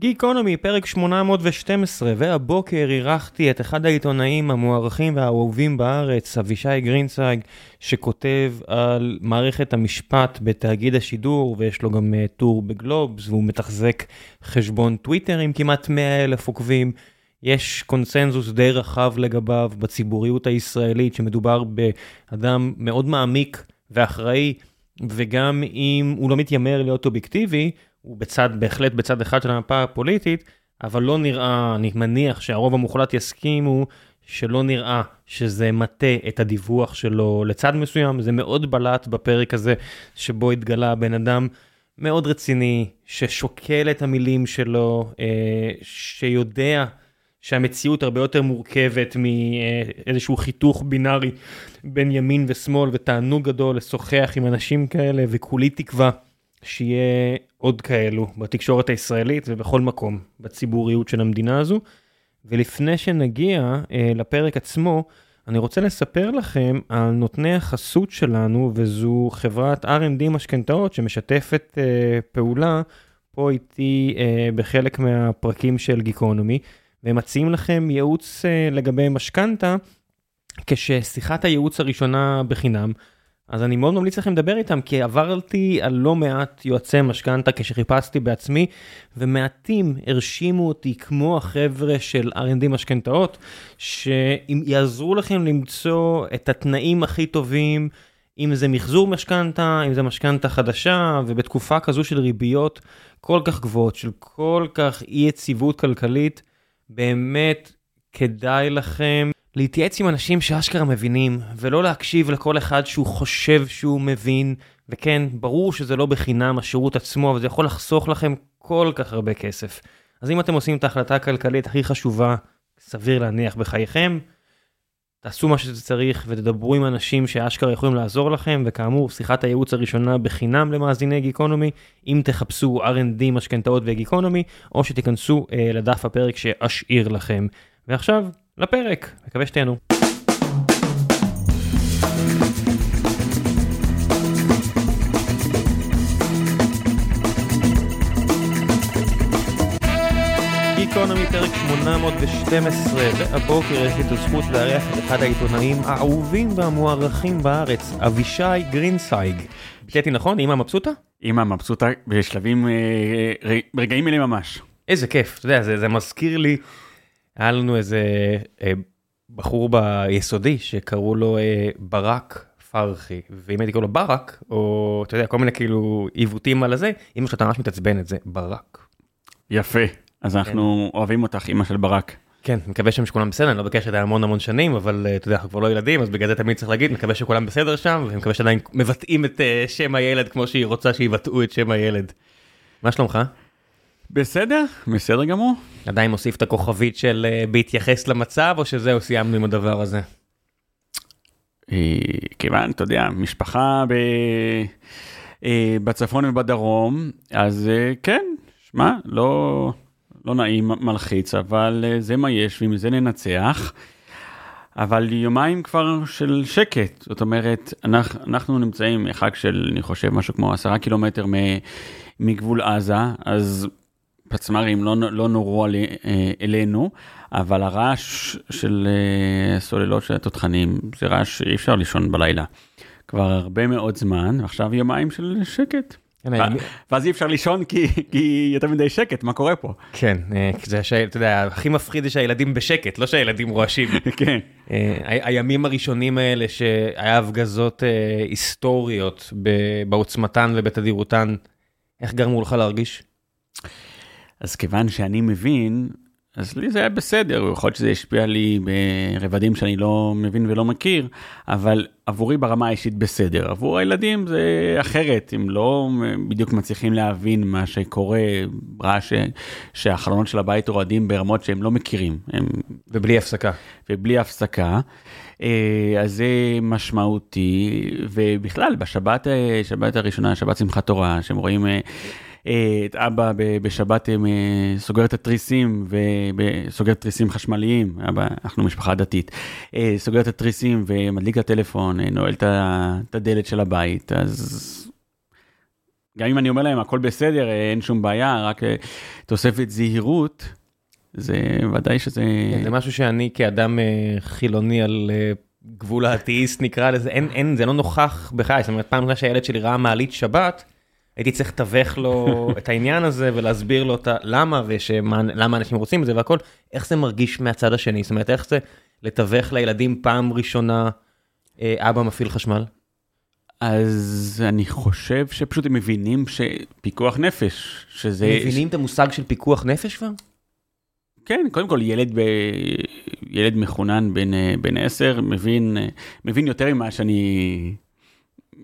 גיקונומי, פרק 812, והבוקר אירחתי את אחד העיתונאים המוערכים והאהובים בארץ, אבישי גרינצייג, שכותב על מערכת המשפט בתאגיד השידור, ויש לו גם uh, טור בגלובס, והוא מתחזק חשבון טוויטר עם כמעט 100 אלף עוקבים. יש קונסנזוס די רחב לגביו בציבוריות הישראלית, שמדובר באדם מאוד מעמיק ואחראי, וגם אם הוא לא מתיימר להיות אובייקטיבי, הוא בצד, בהחלט בצד אחד של המפה הפוליטית, אבל לא נראה, אני מניח שהרוב המוחלט יסכימו שלא נראה שזה מטה את הדיווח שלו לצד מסוים, זה מאוד בלט בפרק הזה שבו התגלה בן אדם מאוד רציני, ששוקל את המילים שלו, אה, שיודע שהמציאות הרבה יותר מורכבת מאיזשהו חיתוך בינארי בין ימין ושמאל, ותענוג גדול לשוחח עם אנשים כאלה, וכולי תקווה שיהיה עוד כאלו בתקשורת הישראלית ובכל מקום בציבוריות של המדינה הזו. ולפני שנגיע אה, לפרק עצמו, אני רוצה לספר לכם על נותני החסות שלנו, וזו חברת R&D משכנתאות שמשתפת אה, פעולה פה איתי אה, בחלק מהפרקים של גיקונומי, והם מציעים לכם ייעוץ אה, לגבי משכנתה, כששיחת הייעוץ הראשונה בחינם. אז אני מאוד ממליץ לכם לדבר איתם, כי עברתי על לא מעט יועצי משכנתה כשחיפשתי בעצמי, ומעטים הרשימו אותי כמו החבר'ה של R&D משכנתאות, שיעזרו לכם למצוא את התנאים הכי טובים, אם זה מחזור משכנתה, אם זה משכנתה חדשה, ובתקופה כזו של ריביות כל כך גבוהות, של כל כך אי יציבות כלכלית, באמת כדאי לכם להתייעץ עם אנשים שאשכרה מבינים, ולא להקשיב לכל אחד שהוא חושב שהוא מבין, וכן, ברור שזה לא בחינם השירות עצמו, אבל זה יכול לחסוך לכם כל כך הרבה כסף. אז אם אתם עושים את ההחלטה הכלכלית הכי חשובה, סביר להניח בחייכם, תעשו מה שזה צריך ותדברו עם אנשים שאשכרה יכולים לעזור לכם, וכאמור, שיחת הייעוץ הראשונה בחינם למאזיני גיקונומי, אם תחפשו R&D משכנתאות וגיקונומי, או שתיכנסו אה, לדף הפרק שאשאיר לכם. ועכשיו, לפרק, מקווה שתהנו. גיקונומי פרק 812, והבוקר יש לי את הזכות לארח את אחד העיתונאים האהובים והמוערכים בארץ, אבישי גרינצייג. ביטאתי נכון? אמא מבסוטה? אמא מבסוטה בשלבים, אה, רגעים אלה ממש. איזה כיף, אתה יודע, זה, זה מזכיר לי היה לנו איזה אה, בחור ביסודי שקראו לו אה, ברק פרחי, ואם הייתי קורא לו ברק, או אתה יודע, כל מיני כאילו עיוותים על הזה, אמא שלו ממש מתעצבנת, זה ברק. יפה, אז אנחנו כן. אוהבים אותך, אמא של ברק. כן, מקווה שם שכולם בסדר, אני לא בקשר איתה המון המון שנים, אבל אתה יודע, אנחנו כבר לא ילדים, אז בגלל זה תמיד צריך להגיד, מקווה שכולם בסדר שם, ומקווה שעדיין מבטאים את uh, שם הילד כמו שהיא רוצה שיבטאו את שם הילד. מה שלומך? בסדר, בסדר גמור. עדיין מוסיף את הכוכבית של uh, בהתייחס למצב, או שזהו, סיימנו עם הדבר הזה? אה, כיוון, אתה יודע, משפחה ב... אה, בצפון ובדרום, אז כן, שמע, לא, לא נעים, מלחיץ, אבל זה מה יש, ומזה ננצח. אבל יומיים כבר של שקט, זאת אומרת, אנחנו, אנחנו נמצאים מרחק של, אני חושב, משהו כמו עשרה קילומטר מגבול עזה, אז פצמ"רים לא, לא נורו על, אה, אלינו, אבל הרעש של אה, סוללות של התותחנים זה רעש שאי אפשר לישון בלילה. כבר הרבה מאוד זמן, ועכשיו יומיים של שקט. כן, ואז אי אפשר לישון כי, יותר מדי שקט, מה קורה פה? כן, אה, זה שאתה יודע, הכי מפחיד זה שהילדים בשקט, לא שהילדים רועשים. כן. הימים הראשונים האלה שהיה הפגזות היסטוריות בעוצמתן ובתדירותן, איך גרמו לך להרגיש? אז כיוון שאני מבין, אז לי זה היה בסדר, יכול להיות שזה השפיע לי ברבדים שאני לא מבין ולא מכיר, אבל עבורי ברמה האישית בסדר. עבור הילדים זה אחרת, הם לא בדיוק מצליחים להבין מה שקורה, רעש שהחלונות של הבית רועדים ברמות שהם לא מכירים. הם... ובלי הפסקה. ובלי הפסקה. אה, אז זה משמעותי, ובכלל בשבת, אה, שבת הראשונה, שבת שמחת תורה, שהם רואים אה, את אבא בשבת סוגר את התריסים וסוגר את תריסים חשמליים, אבא, אנחנו משפחה דתית, סוגר את התריסים ומדליק את הטלפון, נועל את הדלת של הבית, אז גם אם אני אומר להם הכל בסדר, אה, אין שום בעיה, רק אה, תוספת זהירות, זה ודאי שזה... כן, זה משהו שאני כאדם אה, חילוני על אה, גבול האתאיסט נקרא לזה, אין, אין, זה לא נוכח בחיי, זאת אומרת, פעם ראשונה שהילד שלי ראה מעלית שבת, הייתי צריך לתווך לו את העניין הזה ולהסביר לו את למה ולמה אנשים רוצים את זה והכל, איך זה מרגיש מהצד השני, זאת אומרת, איך זה לתווך לילדים פעם ראשונה אה, אבא מפעיל חשמל? אז אני חושב שפשוט הם מבינים שפיקוח נפש, שזה... מבינים את המושג של פיקוח נפש כבר? כן, קודם כל ילד, ב... ילד מחונן בן, אה, בן 10 מבין, אה, מבין יותר ממה שאני,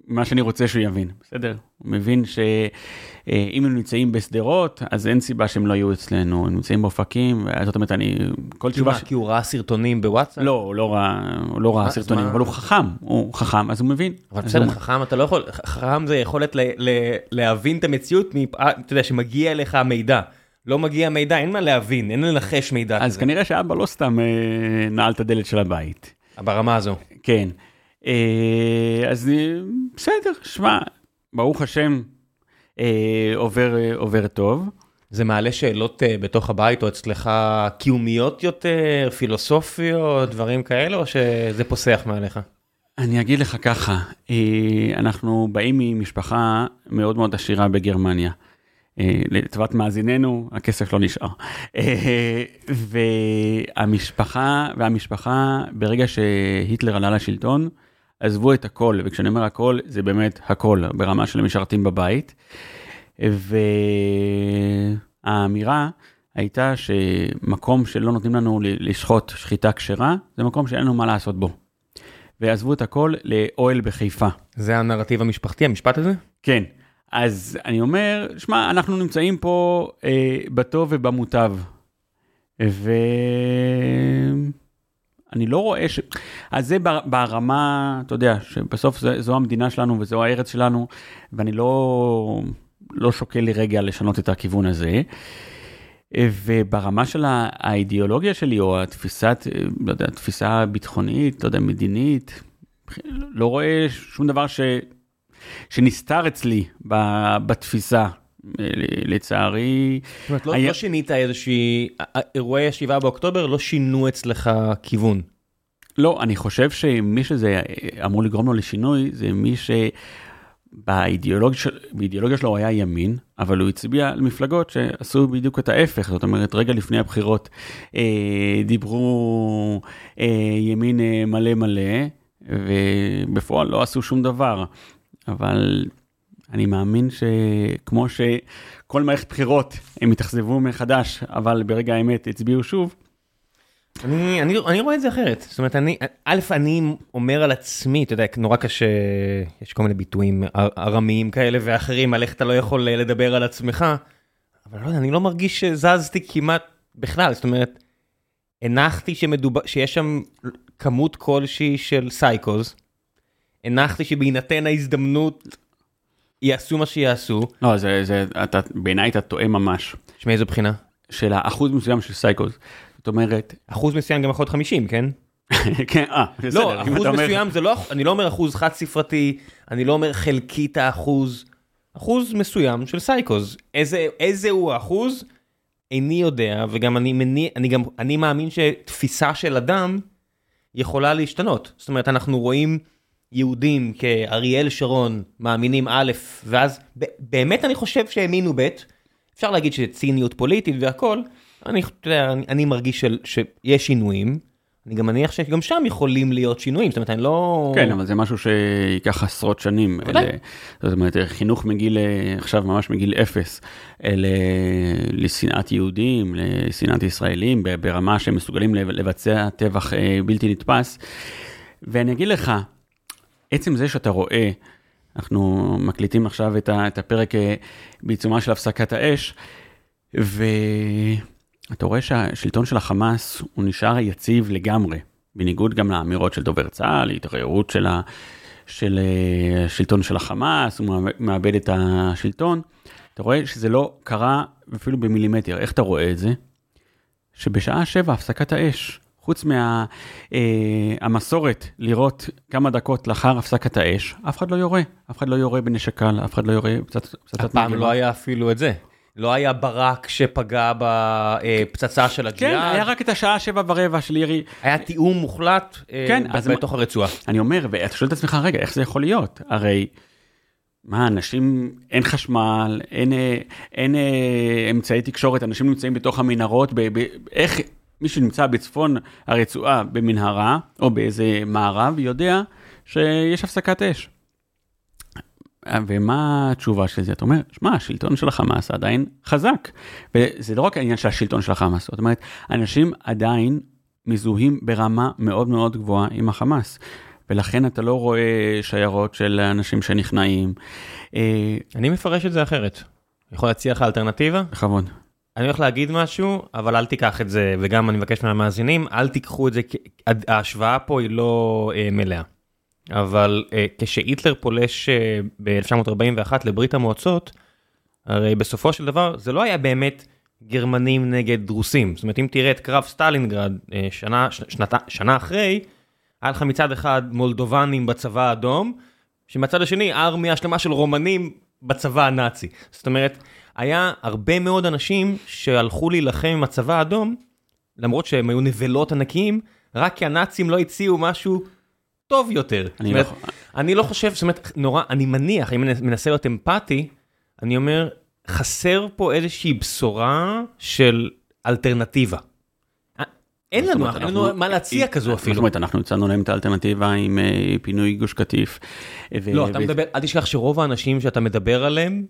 מה שאני רוצה שהוא יבין, בסדר? הוא מבין שאם הם נמצאים בשדרות, אז אין סיבה שהם לא יהיו אצלנו, הם נמצאים באופקים, זאת אומרת, אני, כל תשובה... ש... כי הוא ראה סרטונים בוואטסאפ? לא, הוא לא ראה, הוא לא ראה סרטונים, מה... אבל הוא חכם, הוא חכם, אז הוא מבין. אבל בסדר, הוא... חכם אתה לא יכול, חכם זה יכולת ל... ל... להבין את המציאות, מפ... אתה יודע, שמגיע אליך מידע. לא מגיע מידע, אין מה להבין, אין לנחש מידע אז כזה. כנראה שאבא לא סתם אה, נעל את הדלת של הבית. ברמה הזו. כן. אה, אז אה, בסדר, שמע, ברוך השם, אה, עובר, עובר טוב. זה מעלה שאלות בתוך הבית או אצלך קיומיות יותר, פילוסופיות, דברים כאלה, או שזה פוסח מעליך? אני אגיד לך ככה, אנחנו באים ממשפחה מאוד מאוד עשירה בגרמניה. לטובת מאזיננו, הכסף לא נשאר. והמשפחה, והמשפחה, ברגע שהיטלר עלה לשלטון, עזבו את הכל, וכשאני אומר הכל, זה באמת הכל, ברמה של משרתים בבית. והאמירה הייתה שמקום שלא נותנים לנו לשחוט שחיטה כשרה, זה מקום שאין לנו מה לעשות בו. ועזבו את הכל לאוהל בחיפה. זה הנרטיב המשפחתי, המשפט הזה? כן. אז אני אומר, שמע, אנחנו נמצאים פה אה, בטוב ובמוטב. ואני לא רואה ש... אז זה ברמה, אתה יודע, שבסוף זה, זו המדינה שלנו וזו הארץ שלנו, ואני לא, לא שוקל לי רגע לשנות את הכיוון הזה. וברמה של האידיאולוגיה שלי, או התפיסת, לא יודע, תפיסה ביטחונית, לא יודע, מדינית, לא רואה שום דבר ש... שנסתר אצלי בתפיסה. לצערי... זאת אומרת, לא, היה... לא שינית איזושהי... אירועי ה-7 באוקטובר לא שינו אצלך כיוון. לא, אני חושב שמי שזה אמור לגרום לו לשינוי, זה מי שבאידיאולוגיה של... שלו הוא היה ימין, אבל הוא הצביע למפלגות שעשו בדיוק את ההפך, זאת אומרת, רגע לפני הבחירות אה, דיברו אה, ימין אה, מלא מלא, ובפועל לא עשו שום דבר. אבל אני מאמין שכמו שכל מערכת בחירות הם התאכזבו מחדש, אבל ברגע האמת הצביעו שוב. אני, אני, אני רואה את זה אחרת, זאת אומרת, אני, א', אני אומר על עצמי, אתה יודע, נורא קשה, יש כל מיני ביטויים ארמיים כאלה ואחרים, על איך אתה לא יכול לדבר על עצמך, אבל לא יודע, אני לא מרגיש שזזתי כמעט בכלל, זאת אומרת, הנחתי שמדובר, שיש שם כמות כלשהי של סייקוז, הנחתי שבהינתן ההזדמנות יעשו מה שיעשו. לא, זה, זה, אתה, בעיניי אתה טועה ממש. שמאיזו בחינה? של האחוז מסוים של סייקוס. זאת אומרת... אחוז מסוים גם יכול להיות 50, כן? כן, אה, בסדר. לא, אחוז מסוים זה לא, אני לא אומר אחוז חד ספרתי, אני לא אומר חלקית האחוז, אחוז מסוים של סייקוז. איזה, איזה הוא האחוז? איני יודע, וגם אני מניע, אני גם, אני מאמין שתפיסה של אדם יכולה להשתנות. זאת אומרת, אנחנו רואים יהודים כאריאל שרון מאמינים א', ואז באמת אני חושב שהאמינו ב', אפשר להגיד שזה ציניות פוליטית והכל, אני, אני, אני מרגיש של, שיש שינויים, אני גם מניח שגם שם יכולים להיות שינויים, זאת אומרת, אני לא... כן, אבל זה משהו שייקח עשרות שנים. אלה, זאת אומרת, חינוך מגיל, עכשיו ממש מגיל אפס, אל, לשנאת יהודים, לשנאת ישראלים, ברמה שהם מסוגלים לבצע טבח אה, בלתי נתפס. ואני אגיד לך, עצם זה שאתה רואה, אנחנו מקליטים עכשיו את, הפרק אה, בעיצומה של הפסקת האש, ואתה רואה שהשלטון של החמאס הוא נשאר יציב לגמרי, בניגוד גם לאמירות של דובר צה"ל, התערערות של, ה, של השלטון אה, של החמאס, הוא מאבד את השלטון. אתה רואה שזה לא קרה אפילו במילימטר. איך אתה רואה את זה? שבשעה שבע הפסקת האש, חוץ מהמסורת לראות כמה דקות לאחר הפסקת האש, אף אחד לא יורה, אף אחד לא יורה בנשק קל, אף אחד לא יורה פצצת הפעם מרגמה. לא היה אפילו את זה. לא היה ברק שפגע בפצצה של כן, הג'יהאד. היה רק את השעה שבע ורבע של ירי. היה תיאום מוחלט אה, כן, ב- אז בתוך הרצועה. אני אומר, ואתה שואל את עצמך, רגע, איך זה יכול להיות? הרי, מה, אנשים, אין חשמל, אין, אה, אין אה, אמצעי תקשורת, אנשים נמצאים בתוך המנהרות, ב, ב, איך מי שנמצא בצפון הרצועה במנהרה, או באיזה מערב, יודע שיש הפסקת אש. ומה התשובה של זה? אתה אומר, שמע, השלטון של החמאס עדיין חזק. וזה לא רק העניין של השלטון של החמאס, זאת אומרת, אנשים עדיין מזוהים ברמה מאוד מאוד גבוהה עם החמאס. ולכן אתה לא רואה שיירות של אנשים שנכנעים. אה, אני מפרש את זה אחרת. יכול להציע לך אלטרנטיבה? בכבוד. אני הולך להגיד משהו, אבל אל תיקח את זה, וגם אני מבקש מהמאזינים, אל תיקחו את זה, ההשוואה פה היא לא אה, מלאה. אבל אה, כשהיטלר פולש אה, ב-1941 לברית המועצות, הרי בסופו של דבר זה לא היה באמת גרמנים נגד רוסים. זאת אומרת, אם תראה את קרב סטלינגרד אה, שנה, שנת, שנה אחרי, היה לך מצד אחד מולדובנים בצבא האדום, שמהצד השני ארמיה שלמה של רומנים בצבא הנאצי. זאת אומרת, היה הרבה מאוד אנשים שהלכו להילחם עם הצבא האדום, למרות שהם היו נבלות ענקיים, רק כי הנאצים לא הציעו משהו טוב יותר. אני זאת לא אומרת, אני לא חושב, זאת אומרת, נורא, אני מניח, אם אני מנסה להיות אמפתי, אני אומר, חסר פה איזושהי בשורה של אלטרנטיבה. אה, אין זאת לנו, אומרת, אין לנו אנחנו- מה להציע כזו זאת אפילו. אומרת, אנחנו הצענו להם את האלטרנטיבה עם אה, פינוי גוש קטיף. ו- לא, אתה ו- מדבר, אל תשכח שרוב האנשים שאתה מדבר עליהם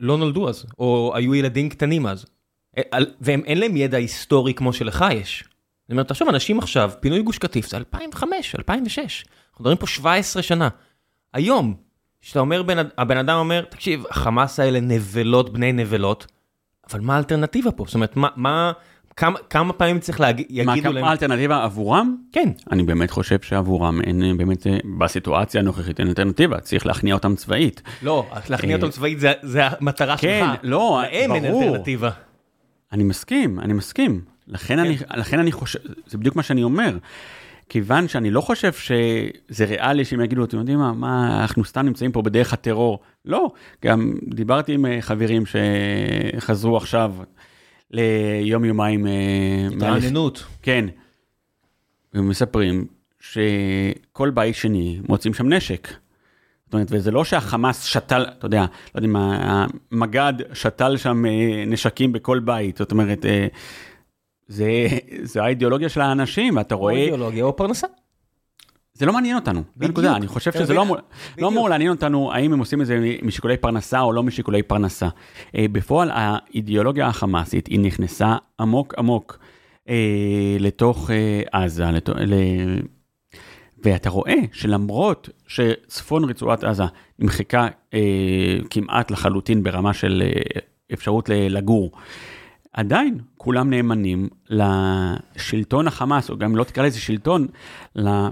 לא נולדו אז, או היו ילדים קטנים אז. אה, והם אין להם ידע היסטורי כמו שלך יש. זאת אומרת, תחשוב, אנשים עכשיו, פינוי גוש קטיף זה 2005, 2006. אנחנו מדברים פה 17 שנה. היום, שאתה אומר, בן, הבן אדם אומר, תקשיב, החמאס האלה נבלות בני נבלות, אבל מה האלטרנטיבה פה? זאת אומרת, מה, מה, כמה, כמה פעמים צריך להגיד, מה יגידו להם, כמה האלטרנטיבה עבורם? כן, אני באמת חושב שעבורם אין אה, באמת, אה, בסיטואציה הנוכחית אין אלטרנטיבה, צריך להכניע אותם צבאית. לא, להכניע אה, אותם צבאית זה, זה המטרה כן, שלך. לא, להם אין. אלטרנטיבה. אני מסכים, אני מסכים. לכן, אני, לכן אני חושב, זה בדיוק מה שאני אומר. כיוון שאני לא חושב שזה ריאלי שהם יגידו, אתם יודעים מה, מה, אנחנו סתם נמצאים פה בדרך הטרור. לא, גם דיברתי עם חברים שחזרו עכשיו ליום יומיים. אה, התרעננות. כן. הם מספרים שכל בית שני מוצאים שם נשק. זאת אומרת, וזה לא שהחמאס שתל, אתה יודע, לא יודע מה, המג"ד שתל שם אה, נשקים בכל בית, זאת אומרת, אה, זה, זה האידיאולוגיה של האנשים, ואתה או רואה, אידיאולוגיה או פרנסה. זה לא מעניין אותנו, זה בדיוק. הנקודה, אני חושב שזה? לא אמור. לא אמור לעניין אותנו האם הם עושים את זה משיקולי פרנסה או לא משיקולי פרנסה. אה, בפועל האידיאולוגיה החמאסית היא נכנסה עמוק עמוק אה, לתוך אה, עזה, לתו, ל... ואתה רואה שלמרות שצפון רצועת עזה נמחקה כמעט לחלוטין ברמה של אפשרות לגור, עדיין כולם נאמנים לשלטון החמאס, או גם לא תקרא לזה שלטון, ל-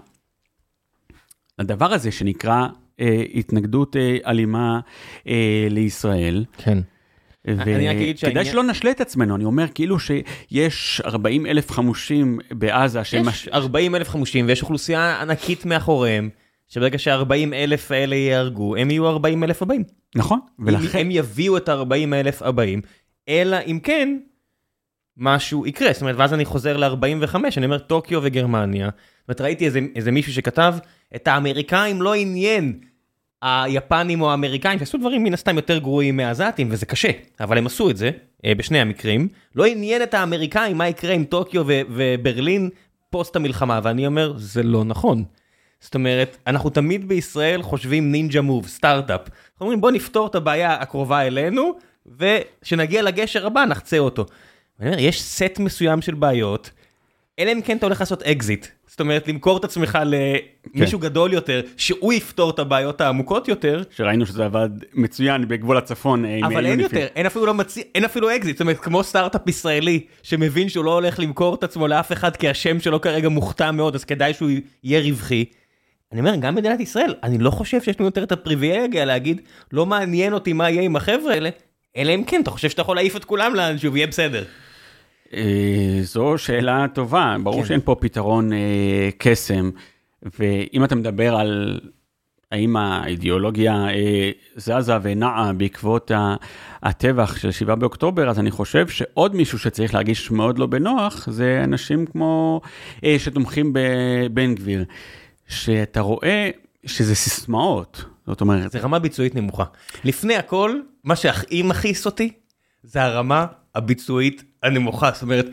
לדבר הזה שנקרא אה, התנגדות אה, אלימה אה, לישראל. כן. אני רק אגיד וכדאי שלא נשלה את עצמנו, אני אומר כאילו שיש 40 אלף חמושים בעזה יש שמש... 40 אלף חמושים ויש אוכלוסייה ענקית מאחוריהם, שברגע שה-40 אלף האלה ייהרגו, הם יהיו 40 אלף הבאים. נכון, ולכן... ולכן... הם יביאו את ה-40 אלף הבאים, אלא אם כן, משהו יקרה. זאת אומרת, ואז אני חוזר ל-45, אני אומר טוקיו וגרמניה. זאת אומרת, ראיתי איזה, איזה מישהו שכתב, את האמריקאים לא עניין היפנים או האמריקאים, שעשו דברים מן הסתם יותר גרועים מהעזתים, וזה קשה, אבל הם עשו את זה, אה, בשני המקרים. לא עניין את האמריקאים מה יקרה עם טוקיו ו- וברלין פוסט המלחמה, ואני אומר, זה לא נכון. זאת אומרת, אנחנו תמיד בישראל חושבים ninja move, סטארט-אפ. אנחנו אומרים, בוא נפתור את הבעיה הקרובה אלינו, וכשנגיע לגשר הבא נחצה אותו. אני אומר, יש סט מסוים של בעיות, אלא אם כן אתה הולך לעשות אקזיט. זאת אומרת, למכור את עצמך למישהו גדול יותר, שהוא יפתור את הבעיות העמוקות יותר, שראינו שזה עבד מצוין בגבול הצפון. אה, עם אבל אין. יותר, אין אפילו לא מציע, אין אפילו אקזיט, זאת אומרת, כמו סטארט-אפ ישראלי, שמבין שהוא לא הולך למכור את עצמו לאף אחד, כי השם שלו כרגע מוכתם מאוד, אז כדאי שהוא יהיה רווחי. אני אומר, גם מדינת ישראל, אני לא חושב שיש לנו יותר את הפריבילגיה להגיד, לא מעניין אותי מה יהיה עם החבר'ה האלה, אלא אם כן, אתה חושב שאתה יכול להעיף את כולם לאנשהו ויהיה בסדר. אה, זו שאלה טובה, ברור כן. שאין פה פתרון אה, קסם, ואם אתה מדבר על האם האידיאולוגיה אה, זזה ונעה בעקבות הטבח של 7 באוקטובר, אז אני חושב שעוד מישהו שצריך להרגיש מאוד לא בנוח, זה אנשים כמו אה, שתומכים בבן גביר, שאתה רואה שזה סיסמאות, זאת אומרת, זה רמה ביצועית נמוכה. לפני הכל, מה שהכי מכעיס אותי, זה הרמה הביצועית הנמוכה. זאת אומרת,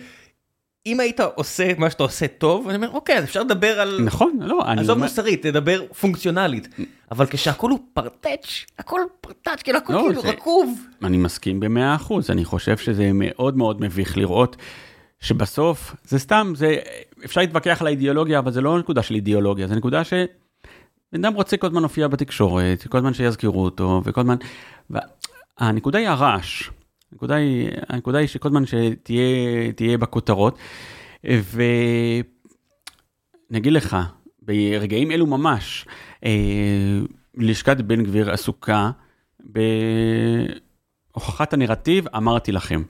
אם היית עושה מה שאתה עושה טוב, אני אומר, אוקיי, אז אפשר לדבר על... נכון, לא, אני עזוב אומר, מוסרית, תדבר פונקציונלית. אבל כשהכול הוא פרטץ', הכל פרטץ', כאילו הכל לא, כאילו זה- רקוב. אני מסכים במאה אחוז, אני חושב שזה מאוד מאוד מביך לראות שבסוף זה סתם, זה, אפשר להתווכח על האידיאולוגיה, אבל זה לא נקודה של אידיאולוגיה, זה נקודה ש... בן אדם רוצה כל הזמן להופיע בתקשורת, כל הזמן שיזכרו אותו, וכל הזמן... הנקודה היא הרעש, הנקודה היא, הנקודה היא שכל הזמן שתהיה תהיה בכותרות, ואני אגיד לך, ברגעים אלו ממש, אה, לשכת בן גביר עסוקה בהוכחת הנרטיב, אמרתי לכם.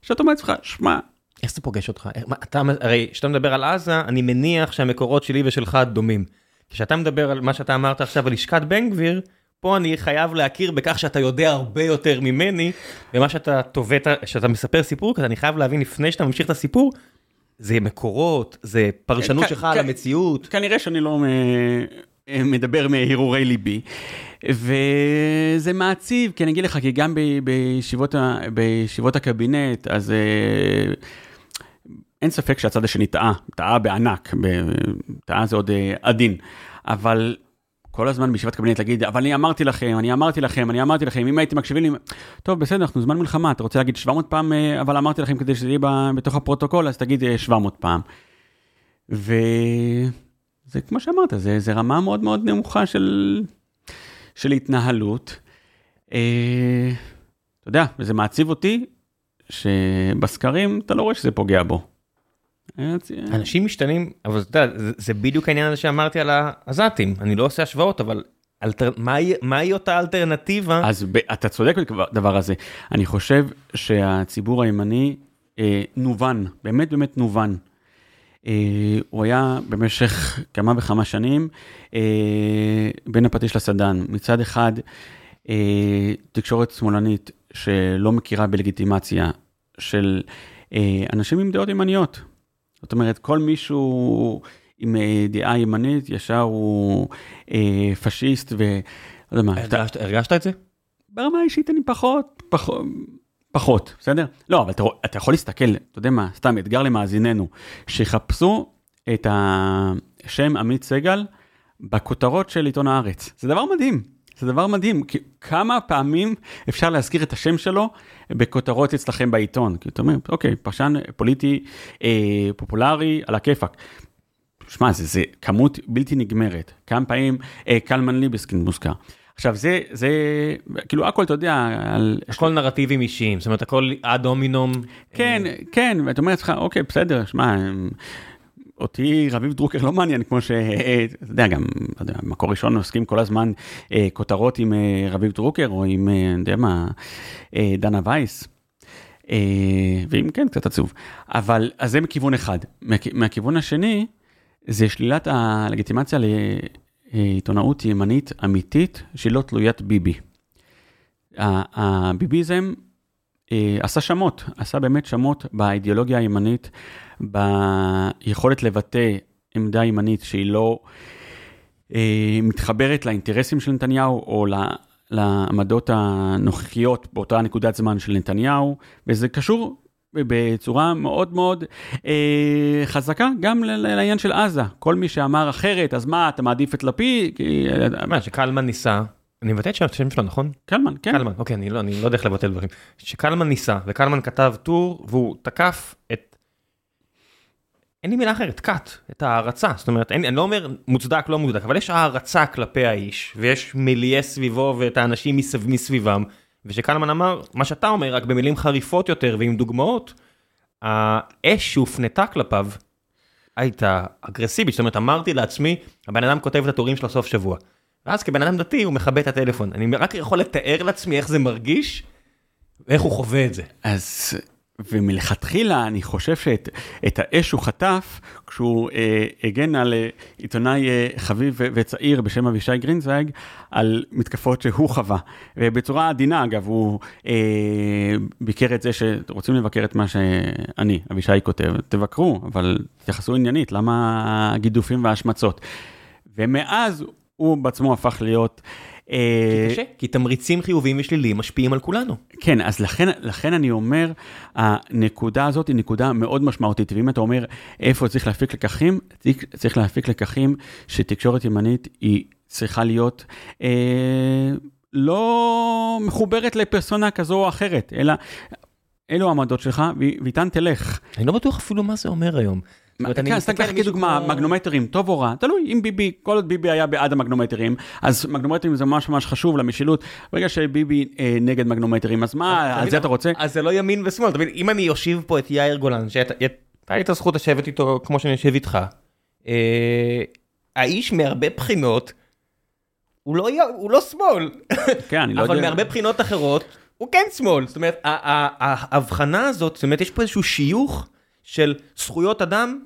עכשיו אתה אומר לעצמך, שמע, איך זה פוגש אותך? איך- מה, אתה, הרי כשאתה מדבר על עזה, אני מניח שהמקורות שלי ושלך דומים. כשאתה מדבר על מה שאתה אמרת עכשיו על לשכת בן גביר, פה אני חייב להכיר בכך שאתה יודע הרבה יותר ממני, ומה שאתה טובט, שאתה מספר סיפור כזה, אני חייב להבין לפני שאתה ממשיך את הסיפור, זה מקורות, זה פרשנות כן, שלך. על המציאות. כנראה שאני לא מדבר מהרהורי ליבי. וזה מעציב, כי אני אגיד לך, כי גם ב- בישיבות, ה- בישיבות הקבינט, אז אה, אין ספק שהצד השני טעה, טעה בענק, ב- טעה זה עוד אה, עדין, אבל כל הזמן בישיבת קבינט להגיד, אבל אני אמרתי לכם, אני אמרתי לכם, אני אמרתי לכם, אם הייתם מקשיבים לי, טוב, בסדר, אנחנו זמן מלחמה, אתה רוצה להגיד 700 פעם, אה, אבל אמרתי לכם כדי שזה יהיה בתוך הפרוטוקול, אז תגיד אה, 700 פעם. וזה כמו שאמרת, זה, זה רמה מאוד מאוד נמוכה של, של התנהלות. אה, אתה יודע, וזה מעציב אותי, שבסקרים אתה לא רואה שזה פוגע בו. אנשים משתנים, אבל אתה יודע, זה, זה בדיוק העניין הזה שאמרתי על העזתים, אני לא עושה השוואות, אבל אלטר... מהי, מהי אותה אלטרנטיבה? אז ב, אתה צודק בדבר הזה. אני חושב שהציבור הימני אה, נובן, באמת באמת נובן. אה, הוא היה במשך כמה וכמה שנים אה, בין הפטיש לסדן. מצד אחד, אה, תקשורת שמאלנית שלא מכירה בלגיטימציה של אה, אנשים עם דעות ימניות. זאת אומרת, כל מישהו עם אה, דעה ימנית, ישר הוא אה, פשיסט ו... לא יודע מה, אתה- הרגשת, הרגשת את זה? ברמה האישית אני פחות, פחות, פחות, בסדר? לא, אבל אתה, אתה יכול להסתכל, אתה יודע מה, סתם אתגר למאזיננו, שיחפשו את השם עמית סגל בכותרות של עיתון הארץ. זה דבר מדהים, זה דבר מדהים, כי כמה פעמים אפשר להזכיר את השם שלו בכותרות אצלכם בעיתון, כי אתה אומר, אוקיי, פרשן פוליטי אה, פופולרי על הכיפאק. שמע, זה, זה כמות בלתי נגמרת. כמה פעמים אה, קלמן ליבסקין מוזכר. עכשיו, זה, זה, כאילו, הכל, אתה יודע, על... הכל נרטיבים אישיים, זאת אומרת הכל עד הומינום. כן, כן, ואתה אומר לעצמך, אוקיי, בסדר, שמע, אותי רביב דרוקר לא מעניין, כמו ש... אה, אתה יודע, גם, לא יודע, מקור ראשון עוסקים כל הזמן אה, כותרות עם אה, רביב דרוקר, או עם, אה, אני יודע מה, אה, דנה וייס. אה, ואם כן, קצת עצוב. אבל, אז זה מכיוון אחד. מהכ- מהכיוון השני, זה שלילת הלגיטימציה לעיתונאות ימנית אמיתית, שהיא לא תלוית ביבי. הביביזם אה, עשה שמות, עשה באמת שמות באידיאולוגיה הימנית, ביכולת לבטא עמדה ימנית שהיא לא אה, מתחברת לאינטרסים של נתניהו או ל... לעמדות הנוכחיות באותה נקודת זמן של נתניהו, וזה קשור בצורה מאוד מאוד אה, חזקה גם לעניין של עזה. כל מי שאמר אחרת, אז מה, אתה מעדיף את לפיד? אה, מה, שקלמן ניסה, אני מבטא את השם שלו נכון? קלמן, כן. קלמן, אוקיי, אני לא, אני לא יודע איך לבטא דברים. שקלמן ניסה, וקלמן כתב טור, והוא תקף את... אין לי מילה אחרת, קאט, את ההערצה. זאת אומרת, אין, אני לא אומר מוצדק, לא מוצדק, אבל יש הערצה כלפי האיש, ויש מיליה סביבו ואת האנשים מסב, מסביבם, ושקלמן אמר, מה שאתה אומר, רק במילים חריפות יותר ועם דוגמאות, האש שהופנתה כלפיו הייתה אגרסיבית. זאת אומרת, אמרתי לעצמי, הבן אדם כותב את הטורים של הסוף שבוע. ואז כבן אדם דתי הוא מכבה את הטלפון. אני רק יכול לתאר לעצמי איך זה מרגיש, ואיך הוא חווה את זה. אז ומלכתחילה אני חושב שאת האש הוא חטף כשהוא אה, הגן על אה, עיתונאי אה, חביב ו- וצעיר בשם אבישי גרינזייג על מתקפות שהוא חווה. ובצורה עדינה אגב, הוא אה, ביקר את זה שרוצים לבקר את מה שאני, אבישי כותב, תבקרו, אבל תתייחסו עניינית, למה הגידופים וההשמצות. ומאז הוא בעצמו הפך להיות... אה, כי קשה, כי תמריצים חיוביים ושליליים משפיעים על כולנו. כן, אז לכן, לכן אני אומר, הנקודה הזאת היא נקודה מאוד משמעותית, ואם אתה אומר איפה צריך להפיק לקחים, צריך, צריך להפיק לקחים שתקשורת ימנית היא צריכה להיות אה, לא מחוברת לפרסונה כזו או אחרת, אלא אלו העמדות שלך, ואיתן תלך. אני לא בטוח אפילו מה זה אומר היום. כן, סתם קח כדוגמה, מגנומטרים, טוב או רע, תלוי, אם ביבי, כל עוד ביבי היה בעד המגנומטרים, אז מגנומטרים זה ממש ממש חשוב למשילות, ברגע שביבי אה, נגד מגנומטרים, אז מה, על זה אתה רוצה? אז זה לא ימין ושמאל, אתה מבין, אם אני יושיב פה את יאיר גולן, שהייתה לי את הזכות לשבת איתו כמו שאני יושב איתך, אה, האיש מהרבה בחינות, הוא לא, הוא לא שמאל, כן, אני לא יודע, אבל מהרבה בחינות אחרות, הוא כן שמאל, זאת אומרת, ההבחנה הזאת, זאת אומרת, יש פה איזשהו שיוך של זכויות אדם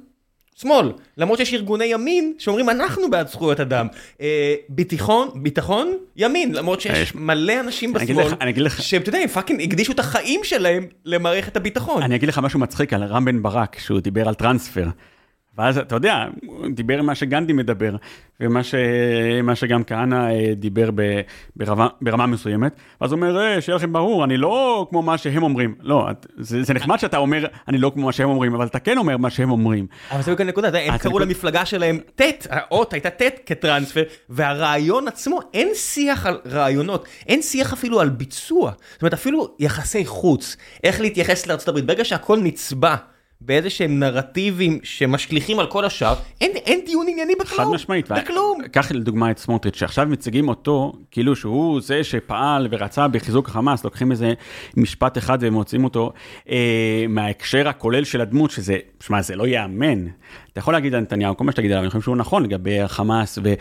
שמאל, למרות שיש ארגוני ימין שאומרים אנחנו בעד זכויות אדם. אה, ביטחון, ביטחון, ימין, למרות שיש מלא אנשים בשמאל, שאתה יודע, הם fucking הקדישו את החיים שלהם למערכת הביטחון. אני אגיד לך משהו מצחיק על רם בן ברק, שהוא דיבר על טרנספר. ואז אתה יודע, הוא דיבר מה שגנדי מדבר, ומה ש... שגם כהנא אה, דיבר ב... ברמה... ברמה מסוימת, ואז הוא אומר, אה, שיהיה לכם ברור, אני לא כמו מה שהם אומרים. לא, זה, זה נחמד שאתה אומר, אני לא כמו מה שהם אומרים, אבל אתה כן אומר מה שהם אומרים. אבל זה בדיוק הנקודה, הם קראו למפלגה שלהם ט', האות הייתה ט' כטרנספר, והרעיון עצמו, אין שיח על רעיונות, אין שיח אפילו על ביצוע. זאת אומרת, אפילו יחסי חוץ, איך להתייחס לארה"ב, ברגע שהכל נצבע. באיזה שהם נרטיבים שמשליכים על כל השאר, אין, אין דיון ענייני בכלום. חד משמעית. בכלום. קח לדוגמה את סמוטריץ', שעכשיו מציגים אותו כאילו שהוא זה שפעל ורצה בחיזוק החמאס, לוקחים איזה משפט אחד ומוצאים אותו אה, מההקשר הכולל של הדמות, שזה, שמע, זה לא ייאמן. אתה יכול להגיד על נתניהו, כל מה שתגיד עליו, אני חושב שהוא נכון לגבי החמאס ו,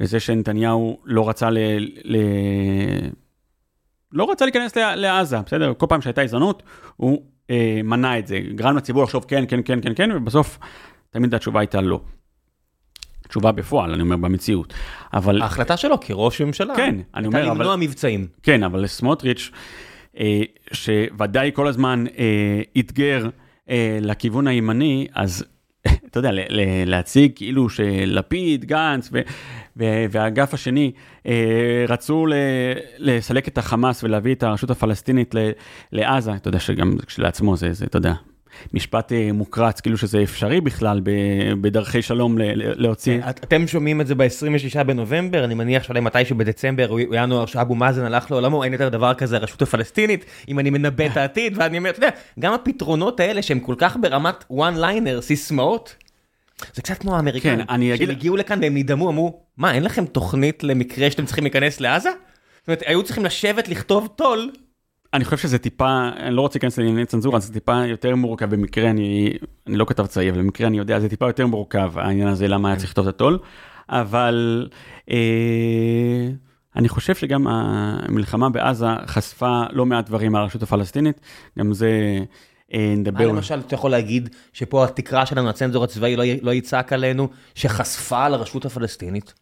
וזה שנתניהו לא רצה ל... ל... לא רצה להיכנס לעזה, בסדר? כל פעם שהייתה הזדמנות, הוא אה, מנע את זה, גרם לציבור לחשוב כן, כן, כן, כן, כן, ובסוף תמיד התשובה הייתה לא. תשובה בפועל, אני אומר, במציאות. אבל... ההחלטה שלו כראש ממשלה, כן, אני אומר, אבל... הייתה למנוע מבצעים. כן, אבל לסמוטריץ', אה, שוודאי כל הזמן אה, אתגר אה, לכיוון הימני, אז אתה יודע, להציג כאילו שלפיד, גנץ והאגף השני אה, רצו לסלק את החמאס ולהביא את הרשות הפלסטינית לעזה, אתה יודע שגם כשלעצמו זה, זה, אתה יודע, משפט אה, מוקרץ, כאילו שזה אפשרי בכלל בדרכי שלום להוציא. אתם שומעים את זה ב-26 בנובמבר, אני מניח שאולי מתישהו בדצמבר או ינואר שאבו מאזן הלך לעולמו, אין יותר דבר כזה הרשות הפלסטינית, אם אני מנבא את העתיד, ואני אומר, אתה יודע, גם הפתרונות האלה שהם כל כך ברמת one liner, סיסמאות, זה קצת כמו האמריקאים, כן, שהם הגיעו לכאן והם נדהמו, אמרו, מה, אין לכם תוכנית למקרה שאתם צריכים להיכנס לעזה? זאת אומרת, היו צריכים לשבת, לכתוב טול. אני חושב שזה טיפה, אני לא רוצה להיכנס לענייני צנזורה, זה טיפה יותר מורכב במקרה, אני, אני לא כתב צעיר, אבל במקרה אני יודע, זה טיפה יותר מורכב, העניין הזה, למה היה צריך לכתוב את הטול, אבל אה, אני חושב שגם המלחמה בעזה חשפה לא מעט דברים מהרשות הפלסטינית, גם זה... אה, נדבר. מה למשל אתה יכול להגיד שפה התקרה שלנו, הצנזור הצבאי לא, לא יצעק עלינו, שחשפה על הרשות הפלסטינית?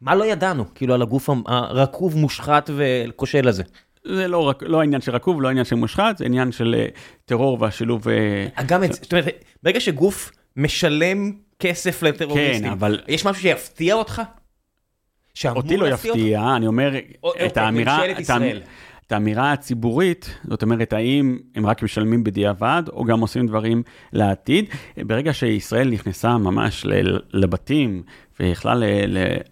מה לא ידענו, כאילו על הגוף הרקוב, מושחת וכושל הזה? זה לא, רק, לא העניין של רקוב, לא העניין של מושחת, זה עניין של uh, טרור והשילוב... Uh... גם את זה, זאת אומרת, ברגע שגוף משלם כסף לטרוריסטים, כן, אבל... יש משהו שיפתיע אותך? אותי לא יפתיע, אני אומר, או, את האמירה... ממשלת ישראל. את האמירה הציבורית, זאת אומרת, האם הם רק משלמים בדיעבד, או גם עושים דברים לעתיד. ברגע שישראל נכנסה ממש לבתים ויכלה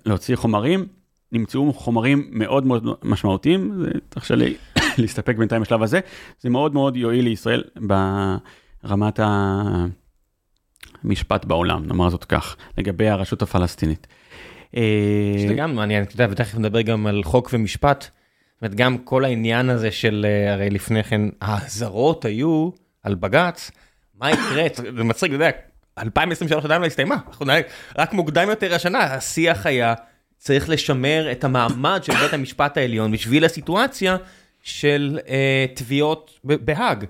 להוציא חומרים, נמצאו חומרים מאוד מאוד משמעותיים, תרשה לי להסתפק בינתיים בשלב הזה, זה מאוד מאוד יועיל לישראל ברמת המשפט בעולם, נאמר זאת כך, לגבי הרשות הפלסטינית. שזה גם מעניין, אתה יודע, ותכף נדבר גם על חוק ומשפט. אומרת, גם כל העניין הזה של, אה, הרי לפני כן, האזהרות היו על בג"ץ, מה יקרה, זה מצחיק, אתה יודע, 2023 עדיין לא הסתיימה, רק מוקדם יותר השנה, השיח היה, צריך לשמר את המעמד של בית המשפט העליון בשביל הסיטואציה של אה, תביעות בהאג.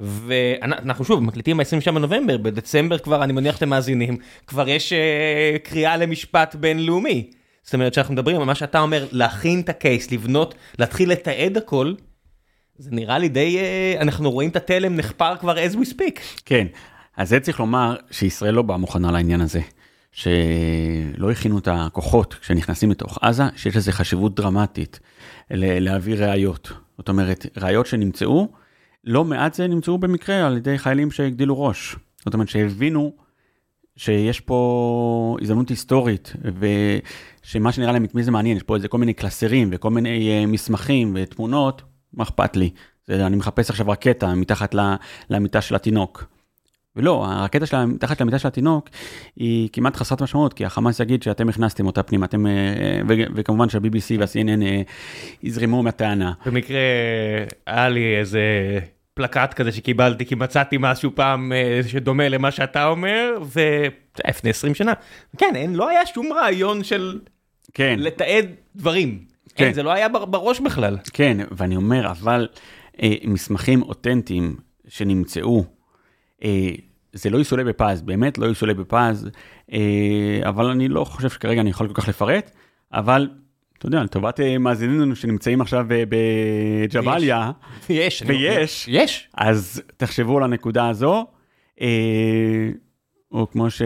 ואנחנו שוב מקליטים ב-27 בנובמבר, בדצמבר כבר, אני מניח שאתם מאזינים, כבר יש uh, קריאה למשפט בינלאומי. זאת אומרת שאנחנו מדברים על מה שאתה אומר, להכין את הקייס, לבנות, להתחיל לתעד הכל, זה נראה לי די, uh, אנחנו רואים את התלם נחפר כבר as we speak. כן, אז זה צריך לומר שישראל לא באה מוכנה לעניין הזה. שלא הכינו את הכוחות כשנכנסים לתוך עזה, שיש לזה חשיבות דרמטית להביא ראיות. זאת אומרת, ראיות שנמצאו, לא מעט זה נמצאו במקרה על ידי חיילים שהגדילו ראש. זאת אומרת שהבינו שיש פה הזדמנות היסטורית, ושמה שנראה להם את מי זה מעניין, יש פה איזה כל מיני קלסרים וכל מיני uh, מסמכים ותמונות, מה אכפת לי? זה, אני מחפש עכשיו רקטה מתחת למיטה של התינוק. ולא, הרקטה שלה מתחת למיטה של התינוק היא כמעט חסרת משמעות, כי החמאס יגיד שאתם הכנסתם אותה פנימה, אתם, אה, וכמובן שה-BBC וה-CNN אה, יזרמו מהטענה. במקרה היה לי איזה פלקט כזה שקיבלתי, כי מצאתי משהו פעם שדומה למה שאתה אומר, ולפני 20 שנה. כן, אין, לא היה שום רעיון של כן. לתעד דברים. כן. אין, זה לא היה בראש בכלל. כן, ואני אומר, אבל אה, מסמכים אותנטיים שנמצאו, אה, זה לא יסולא בפז, באמת לא יסולא בפז, אה, אבל אני לא חושב שכרגע אני יכול כל כך לפרט, אבל אתה יודע, לטובת אה, מאזינינו שנמצאים עכשיו בג'באליה, יש, ויש, יש, אז תחשבו על הנקודה הזו, או כמו ש...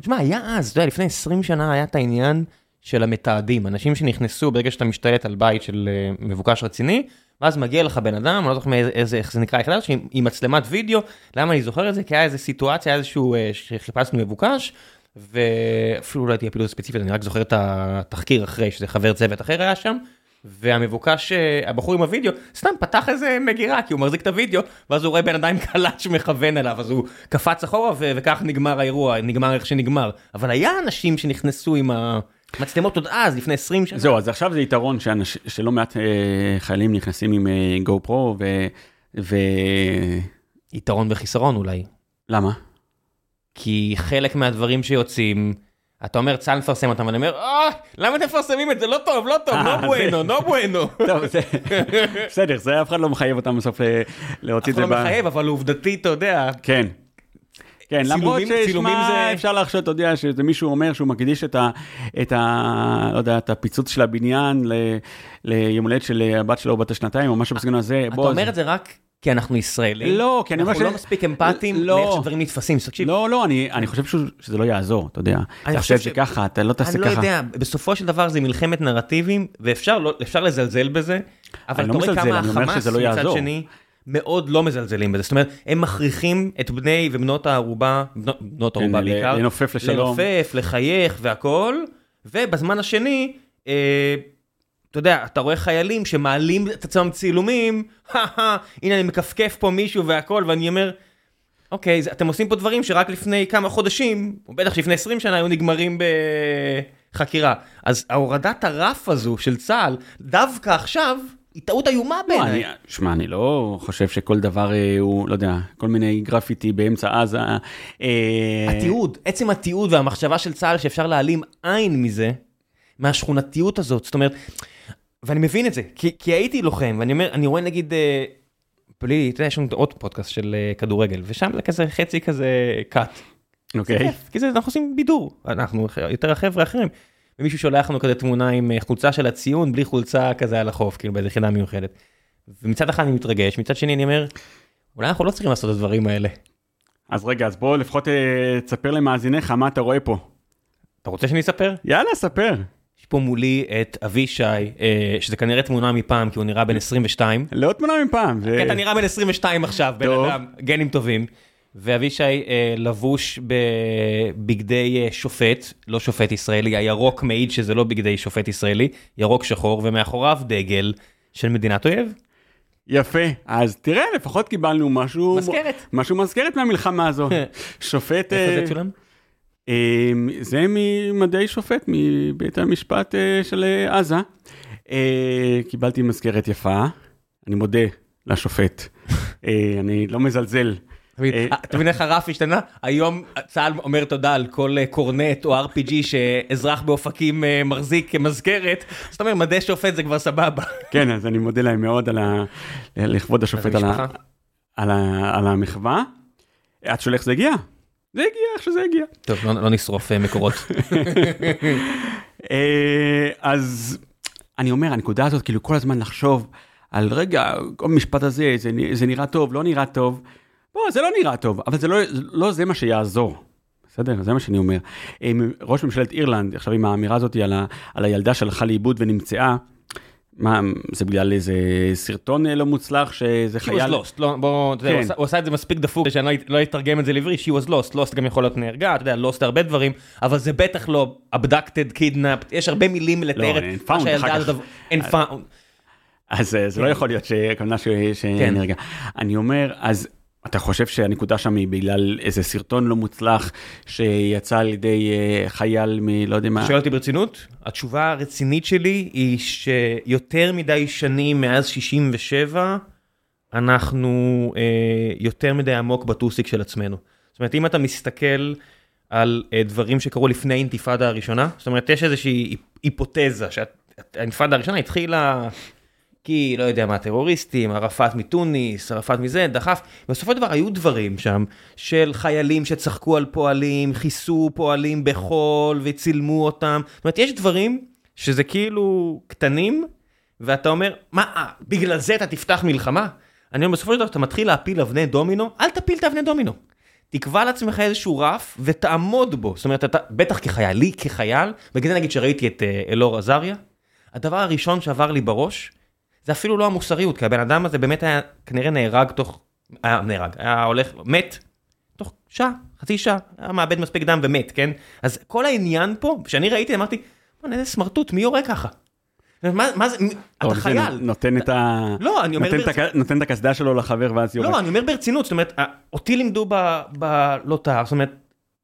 תשמע, היה אז, אתה יודע, לפני 20 שנה היה את העניין של המתעדים, אנשים שנכנסו ברגע שאתה משתלט על בית של מבוקש רציני, ואז מגיע לך בן אדם, אני לא זוכר מאיזה, איך זה נקרא, יחידה עם מצלמת וידאו, למה אני זוכר את זה? כי היה איזה סיטואציה, איזשהו, אה, שחיפשנו מבוקש, ואפילו לא הייתי אפילו ספציפית, אני רק זוכר את התחקיר אחרי, שזה חבר צוות אחר היה שם, והמבוקש, אה, הבחור עם הוידאו, סתם פתח איזה מגירה, כי הוא מחזיק את הוידאו, ואז הוא רואה בן אדם קלט שמכוון אליו, אז הוא קפץ אחורה, וכך נגמר האירוע, נגמר איך שנגמר. אבל היה אנשים שנכנסו עם ה... מצלמות עוד אז, לפני 20 שנה. זהו, אז עכשיו זה יתרון שאנש, שלא מעט אה, חיילים נכנסים עם אה, גו פרו ו... ו... יתרון וחיסרון אולי. למה? כי חלק מהדברים שיוצאים, אתה אומר צה"ל מפרסם אותם, ואני אומר, אה, למה אתם מפרסמים את זה? לא טוב, לא טוב, לא בואנו, לא בואנו. טוב, בסדר, זה אף אחד לא מחייב אותם בסוף אה, להוציא את זה. אף אחד לא מחייב, אבל עובדתית, אתה יודע. כן. כן, למרות ששמע, זה... אפשר לחשוד, אתה יודע, שזה מישהו אומר שהוא מקדיש את ה... את ה... לא יודע, את הפיצוץ של הבניין ל... ליום הולדת של הבת שלו בת השנתיים, או משהו בסגנון הזה. אתה אומר את זה רק כי אנחנו ישראלים? לא, כי אני אומר ש... אנחנו לא מספיק אמפתיים לא. לאיך שדברים נתפסים, תקשיב. לא, לא, אני, אני חושב שזה לא יעזור, אתה יודע. אני חושב שככה, אתה לא תעשה ככה. אני לא יודע, בסופו של דבר זה מלחמת נרטיבים, ואפשר לא, לזלזל בזה, אבל אתה רואה כמה החמאס לא מצד שני... מאוד לא מזלזלים בזה, זאת אומרת, הם מכריחים את בני ובנות הערובה, בנות הערובה כן, בעיקר, לנופף לשלום, לנופף, לחייך והכל, ובזמן השני, אה, אתה יודע, אתה רואה חיילים שמעלים את עצמם צילומים, הנה אני מכפכף פה מישהו והכל, ואני אומר, אוקיי, אתם עושים פה דברים שרק לפני כמה חודשים, או בטח שלפני 20 שנה היו נגמרים בחקירה. אז ההורדת הרף הזו של צה"ל, דווקא עכשיו, היא טעות איומה לא, בעיניי. שמע, אני לא חושב שכל דבר אה, הוא, לא יודע, כל מיני גרפיטי באמצע עזה. אה, התיעוד, עצם התיעוד והמחשבה של צה"ל שאפשר להעלים עין מזה, מהשכונתיות הזאת, זאת אומרת, ואני מבין את זה, כי, כי הייתי לוחם, ואני אומר, אני רואה נגיד, אה, בלי, אתה יודע, יש לנו עוד פודקאסט של כדורגל, ושם זה כזה חצי כזה קאט. אוקיי. כי זה, אנחנו עושים בידור, אנחנו יותר החבר'ה האחרים. ומישהו שולח לנו כזה תמונה עם אה, חולצה של הציון בלי חולצה כזה על החוף כאילו באיזה יחידה מיוחדת. ומצד אחד אני מתרגש מצד שני אני אומר אולי אנחנו לא צריכים לעשות את הדברים האלה. אז רגע אז בוא לפחות אה, תספר למאזיניך מה אתה רואה פה. אתה רוצה שאני אספר? יאללה ספר. יש פה מולי את אבישי אה, שזה כנראה תמונה מפעם כי הוא נראה בן 22. לא תמונה מפעם. זה... אתה נראה בן 22 עכשיו בן אדם גנים טובים. ואבישי אה, לבוש בבגדי אה, שופט, לא שופט ישראלי, הירוק מעיד שזה לא בגדי שופט ישראלי, ירוק שחור, ומאחוריו דגל של מדינת אויב. יפה, אז תראה, לפחות קיבלנו משהו... מזכרת. משהו מזכרת מהמלחמה הזו. שופט... איפה זה אה, צולם? אה, זה ממדי שופט, מבית המשפט אה, של אה, עזה. אה, קיבלתי מזכרת יפה, אני מודה לשופט. אה, אני לא מזלזל. אה, אתה מבין איך הרף השתנה? היום צה"ל אומר תודה על כל אה, קורנט או RPG שאזרח באופקים אה, מחזיק כמזכרת, זאת אומרת מדי שופט זה כבר סבבה. כן, אז אני מודה להם מאוד על ה... לכבוד השופט על המחווה, עד שואל איך זה הגיע. זה הגיע איך שזה הגיע. טוב, לא, לא נשרוף אה, מקורות. אה, אז אני אומר, הנקודה הזאת, כאילו כל הזמן לחשוב על רגע, כל המשפט הזה, זה נראה טוב, לא נראה טוב. בוא, זה לא נראה טוב, אבל זה לא, לא זה מה שיעזור. בסדר? זה מה שאני אומר. עם ראש ממשלת אירלנד, עכשיו עם האמירה הזאת על, ה, על הילדה שהלכה לאיבוד ונמצאה, מה, זה בגלל איזה סרטון אה, לא מוצלח, שזה She was חייל... lost, לא, בוא, אתה יודע, הוא כן. עשה- הוא עשה את זה מספיק דפוק שאני לא- לא אתרגם את זה לעברי, she was lost, lost גם יכול להיות נהרגה, אתה יודע, lost הרבה דברים, אבל זה בטח לא abducted, kidnapped, יש הרבה מילים לתאר אין את מה שהילדה הזאת. אין found, אז אה, זה לא כן. יכול להיות שהכוונה ש- שנרגע. אני אומר, אז אתה חושב שהנקודה שם היא בגלל איזה סרטון לא מוצלח שיצא על ידי אה, חייל מ... לא יודע מה. שואל אותי ברצינות? התשובה הרצינית שלי היא שיותר מדי שנים מאז 67, אנחנו אה, יותר מדי עמוק בטוסיק של עצמנו. זאת אומרת, אם אתה מסתכל על אה, דברים שקרו לפני האינתיפאדה הראשונה, זאת אומרת, יש איזושהי היפ- היפותזה שהאינתיפאדה הראשונה התחילה כי, לא יודע מה, טרוריסטים, ערפאת מתוניס, ערפאת מזה, דחף. בסופו של דבר היו דברים שם של חיילים שצחקו על פועלים, כיסו פועלים בחול וצילמו אותם. זאת אומרת, יש דברים שזה כאילו קטנים, ואתה אומר, מה, אה, בגלל זה אתה תפתח מלחמה? אני אומר, בסופו של דבר אתה מתחיל להפיל אבני דומינו, אל תפיל את האבני דומינו. תקבע לעצמך איזשהו רף ותעמוד בו. זאת אומרת, אתה, בטח כחייל, לי כחייל, בגלל זה נגיד שראיתי את אה, אלאור עזריה, הדבר הראשון שעבר לי בראש, זה אפילו לא המוסריות, כי הבן אדם הזה באמת היה כנראה נהרג תוך, היה נהרג, היה הולך, מת, תוך שעה, חצי שעה, היה מאבד מספיק דם ומת, כן? אז כל העניין פה, כשאני ראיתי, אמרתי, בוא'נה, איזה סמרטוט, מי יורה ככה? מה, מה זה, אתה חייל. נותן את ה... לא, אני אומר ברצינות. נותן את הקסדה שלו לחבר ואז יורד. לא, אני אומר ברצינות, זאת אומרת, אותי לימדו ב- בלוט"ר, זאת אומרת,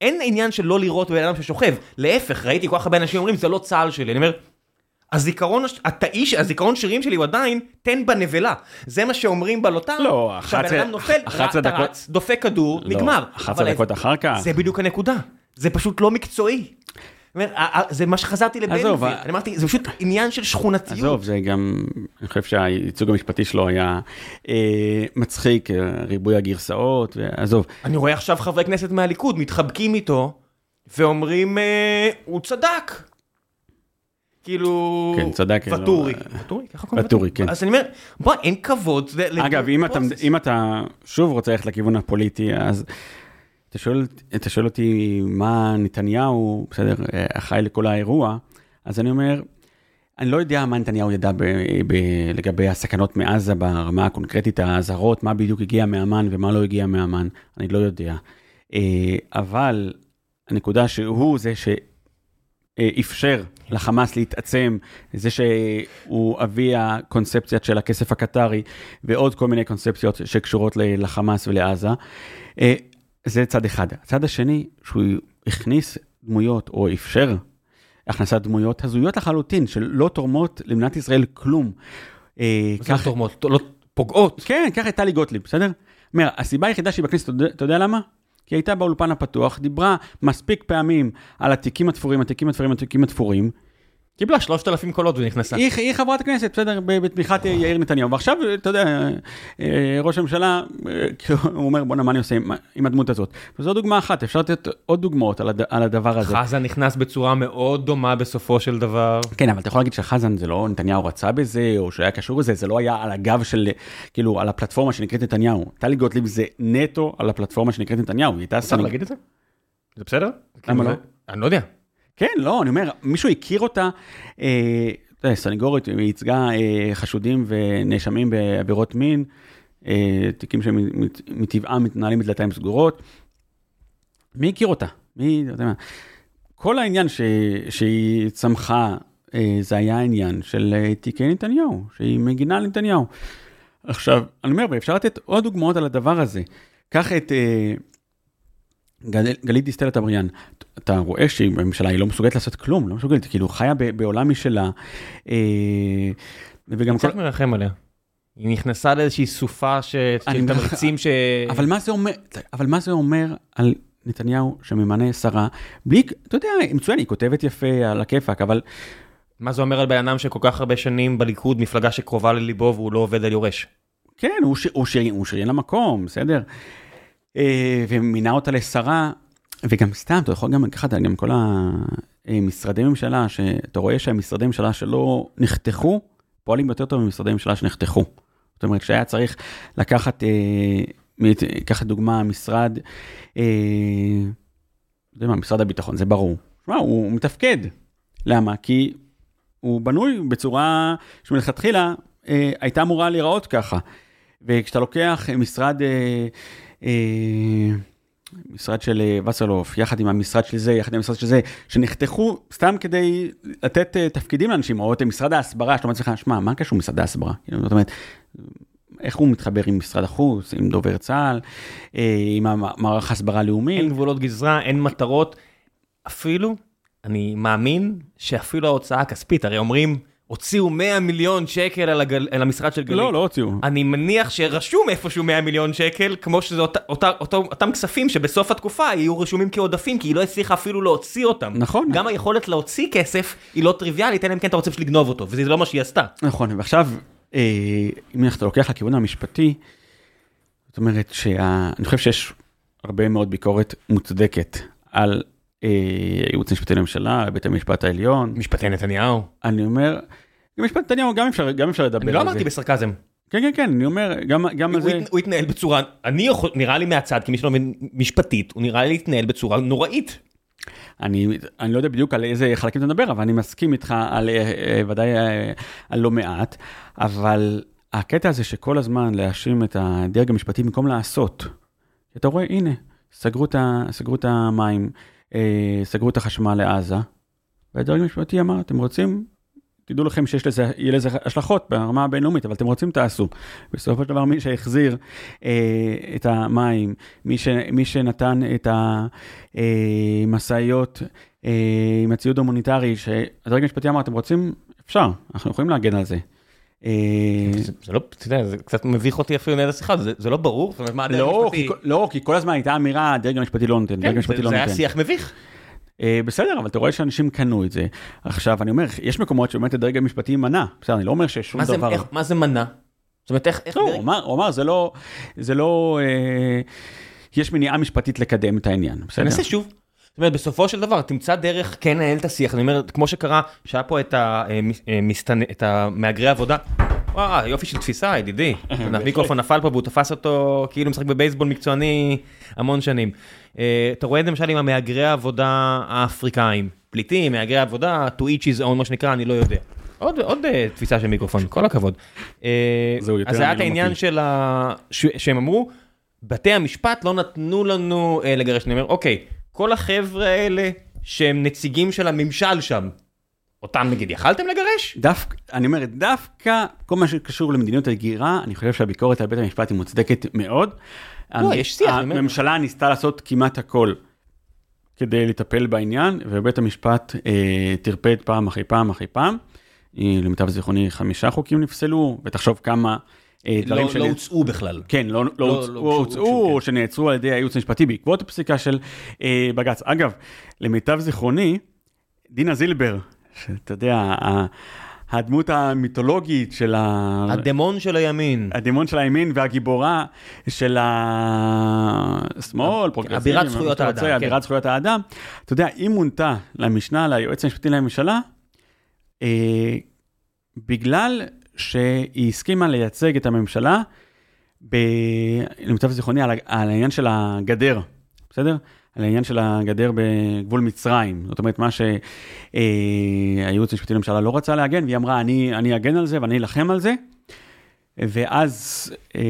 אין עניין של לא לראות בן אדם ששוכב, להפך, ראיתי כל כך הרבה אנשים אומרים, זה לא צה"ל שלי, אני אומר, הזיכרון, התאיש, הזיכרון שירים שלי הוא עדיין, תן בנבלה. זה מה שאומרים בלוט"ר, לא, שהבן 11 אדם נופל, 11 אתה דקות- רץ, דופק כדור, לא, נגמר. 11 אבל דקות אחר כך. זה בדיוק הנקודה, זה פשוט לא מקצועי. זה מה שחזרתי לבן עזוב, ה- אני אמרתי, זה פשוט עניין של שכונתיות. עזוב, זה גם, אני חושב שהייצוג המשפטי שלו היה אה, מצחיק, אה, ריבוי הגרסאות, ועזוב. אני רואה עכשיו חברי כנסת מהליכוד מתחבקים איתו ואומרים, אה, הוא צדק. כאילו... כן, צדק, לא, ואטורי. אה, ואטורי, ככה קוראים ואטורי, כן. אז אני אומר, בוא, אין כבוד. אגב, אם אתה. אם אתה שוב רוצה ללכת לכיוון הפוליטי, אז אתה שואל, אתה שואל אותי מה נתניהו, בסדר, אה, אחראי לכל האירוע, אז אני אומר, אני לא יודע מה נתניהו ידע ב, ב, לגבי הסכנות מעזה ברמה הקונקרטית, האזהרות, מה בדיוק הגיע מאמ"ן ומה לא הגיע מאמ"ן, אני לא יודע. אה, אבל הנקודה שהוא זה שאפשר לחמאס להתעצם, זה שהוא אבי הקונספציה של הכסף הקטרי ועוד כל מיני קונספציות שקשורות לחמאס ולעזה. אה, זה צד אחד. הצד השני, שהוא הכניס דמויות או אפשר הכנסת דמויות הזויות לחלוטין, שלא תורמות למדינת ישראל כלום. אה, זה לא תורמות, לא פוגעות. כן, קח את טלי גוטליב, בסדר? אומר, הסיבה היחידה שהיא בכנסת, אתה יודע למה? כי היא הייתה באולפן הפתוח, דיברה מספיק פעמים על התיקים התפורים, התיקים התפורים, התיקים התפורים. קיבלה 3,000 קולות ונכנסה. היא, היא חברת כנסת, בסדר? בתמיכת יאיר נתניהו. ועכשיו, אתה יודע, אה, ראש הממשלה, אה, הוא אומר, בואנה, מה אני עושה עם, עם הדמות הזאת? וזו דוגמה אחת, אפשר לתת עוד דוגמאות על, הד, על הדבר הזה. חזן נכנס בצורה מאוד דומה בסופו של דבר. כן, אבל אתה יכול להגיד שחזן זה לא נתניהו רצה בזה, או שהיה קשור לזה, זה לא היה על הגב של, כאילו, על הפלטפורמה שנקראת נתניהו. טלי גוטליב זה נטו על הפלטפורמה שנקראת נתניהו, היא הייתה אפשר סנג... להגיד את זה? זה בסדר? למה כאילו, לא? אני לא יודע. כן, לא, אני אומר, מישהו הכיר אותה, אה, סנגורית, היא ייצגה אה, חשודים ונאשמים בעבירות מין, אה, תיקים שמטבעם מתנהלים בדלתיים סגורות. מי הכיר אותה? מי, אתה יודע מה. כל העניין ש, שהיא צמחה, אה, זה היה העניין של אה, תיקי נתניהו, שהיא מגינה על נתניהו. עכשיו, אני אומר, ואפשר לתת עוד דוגמאות על הדבר הזה. קח את אה, גל, גלית דיסטל אטבריאן, אתה רואה שהממשלה היא לא מסוגלת לעשות כלום, לא מסוגלת, כאילו חיה ב, בעולם משלה. אה, וגם אני כל... קצת מרחם עליה. היא נכנסה לאיזושהי סופה ש- של תמריצים ש... אבל מה זה אומר, אבל מה זה אומר על נתניהו שממנה שרה, בלי, אתה יודע, מצוין, היא כותבת יפה על הכיפאק, אבל מה זה אומר על בן אדם שכל כך הרבה שנים בליכוד, מפלגה שקרובה לליבו והוא לא עובד על יורש? כן, הוא, ש... הוא, ש... הוא שריין למקום, בסדר? אה, ומינה אותה לשרה, וגם סתם, אתה יכול גם לקחת גם כל המשרדי ממשלה, שאתה רואה שהמשרדי ממשלה שלא נחתכו, פועלים יותר טוב ממשרדי ממשלה שנחתכו. זאת אומרת שהיה צריך לקחת, אה, קחת דוגמה, משרד, אה, יודע מה, משרד הביטחון, זה ברור. שמע, הוא מתפקד. למה? כי הוא בנוי בצורה שמלכתחילה הייתה אמורה להיראות ככה. וכשאתה לוקח משרד, אה, משרד של אה, וסרלוף, יחד עם המשרד של זה, יחד עם המשרד של זה, שנחתכו סתם כדי לתת אה, תפקידים לאנשים, או את משרד ההסברה, שאתה אומר לעצמך, שמע, מה קשור משרד ההסברה? כאילו, זאת אומרת, איך הוא מתחבר עם משרד החוץ, עם דובר צה"ל, אה, עם מערך הסברה לאומי? אין גבולות גזרה, אין מטרות. אפילו, אני מאמין שאפילו ההוצאה הכספית, הרי אומרים, הוציאו 100 מיליון שקל על, הגל... על המשרד של גלית. לא, לא הוציאו. אני מניח שרשום איפשהו 100 מיליון שקל, כמו שזה אות... אות... אות... אותם כספים שבסוף התקופה יהיו רשומים כעודפים, כי היא לא הצליחה אפילו להוציא אותם. נכון. גם היכולת להוציא כסף היא לא טריוויאלית, אלא אם כן אתה רוצה לגנוב אותו, וזה לא מה שהיא עשתה. נכון, ועכשיו, אה, אם אתה לוקח לכיוון המשפטי, זאת אומרת שאני חושב שיש הרבה מאוד ביקורת מוצדקת על הייעוץ המשפטי לממשלה, בית המשפט העליון. משפטי נתניהו. אני אומר, משפט נתניהו גם אפשר, גם אפשר לדבר על זה. אני לא אמרתי בסרקזם. כן, כן, כן, אני אומר, גם, גם על זה... הוא התנהל בצורה, אני יכול, נראה לי מהצד, כמי שלא מבין משפטית, הוא נראה לי להתנהל בצורה נוראית. אני, אני לא יודע בדיוק על איזה חלקים אתה מדבר, אבל אני מסכים איתך על אה, ודאי אה, על לא מעט, אבל הקטע הזה שכל הזמן להאשים את הדרג המשפטי במקום לעשות, אתה רואה, הנה, סגרו את, סגרו את המים. אה, סגרו את החשמל לעזה, והדרג המשפטי אמר, אתם רוצים, תדעו לכם שיש לזה, יהיה לזה השלכות ברמה הבינלאומית, אבל אתם רוצים תעשו. בסופו של דבר מי שהחזיר אה, את המים, מי, ש, מי שנתן את המשאיות אה, עם הציוד ההומניטרי, שהדרג המשפטי אמר, אתם רוצים, אפשר, אנחנו יכולים להגן על זה. אה, זה לא, אתה יודע, זה קצת מביך אותי אפילו לנהל השיחה, זה לא ברור, לא. לא, כי כל הזמן הייתה אמירה, הדרג המשפטי לא נותן, הדרג כן, המשפטי לא זה נותן. היה שיח מביך. אה, בסדר, אבל אתה רואה שאנשים קנו את זה. עכשיו, אני אומר, יש מקומות שבאמת הדרג המשפטי מנע, בסדר, אני לא אומר שיש שום דבר... מה זה מנע? זאת אומרת, איך... לא, הוא אמר, זה לא, זה לא, אה, יש מניעה משפטית לקדם את העניין, בסדר? נעשה שוב. זאת אומרת, בסופו של דבר, תמצא דרך כן לנהל את השיח. אני אומר, כמו שקרה, שהיה פה את, המסתנ... את המהגרי עבודה. וואו, יופי של תפיסה, ידידי. המיקרופון נפל פה והוא תפס אותו כאילו משחק בבייסבול מקצועני המון שנים. אתה רואה את זה למשל עם המהגרי העבודה האפריקאים. פליטים, מהגרי עבודה, to each his own, מה שנקרא, אני לא יודע. עוד, עוד תפיסה של מיקרופון, כל הכבוד. אז זה היה את העניין של ה... שהם אמרו, בתי המשפט לא נתנו לנו לגרש, אני אומר, אוקיי. כל החבר'ה האלה שהם נציגים של הממשל שם, אותם נגיד יכלתם לגרש? דווקא, אני אומר, דווקא כל מה שקשור למדיניות הגירה, אני חושב שהביקורת על בית המשפט היא מוצדקת מאוד. לא, יש שיח. הממשלה ניסתה לעשות כמעט הכל כדי לטפל בעניין, ובית המשפט אה, טרפד פעם אחרי פעם אחרי פעם. למיטב זיכרוני חמישה חוקים נפסלו, ותחשוב כמה אה, דברים לא, לא הוצאו בכלל. כן, לא, לא, לא הוצאו, לא הוצאו כן. שנעצרו על ידי הייעוץ המשפטי בעקבות הפסיקה של אה, בג"ץ. אגב, למיטב זיכרוני, דינה זילבר, שאתה יודע, הדמות המיתולוגית של ה... הדמון של הימין. הדמון של הימין והגיבורה של השמאל, פרוגרסיבי. אבירת זכויות האדם. כן. אבירת זכויות האדם. אתה יודע, היא מונתה למשנה, ליועץ המשפטי לממשלה, אה, בגלל שהיא הסכימה לייצג את הממשלה, ב... למיטב זיכרוני, על, על העניין של הגדר, בסדר? על העניין של הגדר בגבול מצרים. זאת אומרת, מה שהייעוץ המשפטי לממשלה לא רצה להגן, והיא אמרה, אני, אני אגן על זה ואני אלחם על זה. ואז אה,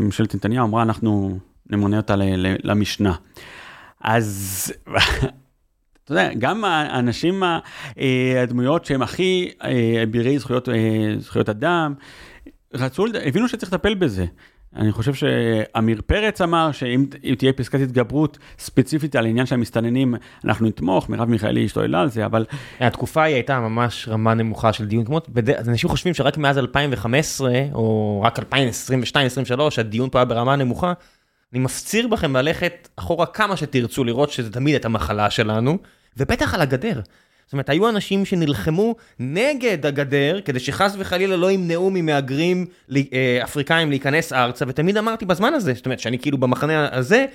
ממשלת נתניהו אמרה, אנחנו נמונה אותה למשנה. אז אתה יודע, גם האנשים, אה, הדמויות שהם הכי אה, אבירי זכויות, אה, זכויות אדם, רצו, הבינו שצריך לטפל בזה. אני חושב שעמיר פרץ אמר שאם תהיה פסקת התגברות ספציפית על העניין של המסתננים, אנחנו נתמוך, מרב מיכאלי השתוללה על זה, אבל... התקופה היא הייתה ממש רמה נמוכה של דיון, כמו, אנשים חושבים שרק מאז 2015, או רק 2022-2023, הדיון פה היה ברמה נמוכה. אני מפציר בכם ללכת אחורה כמה שתרצו, לראות שזה תמיד את המחלה שלנו, ובטח על הגדר. זאת אומרת, היו אנשים שנלחמו נגד הגדר, כדי שחס וחלילה לא ימנעו ממהגרים אה, אפריקאים להיכנס ארצה, ותמיד אמרתי בזמן הזה, זאת אומרת, שאני כאילו במחנה הזה,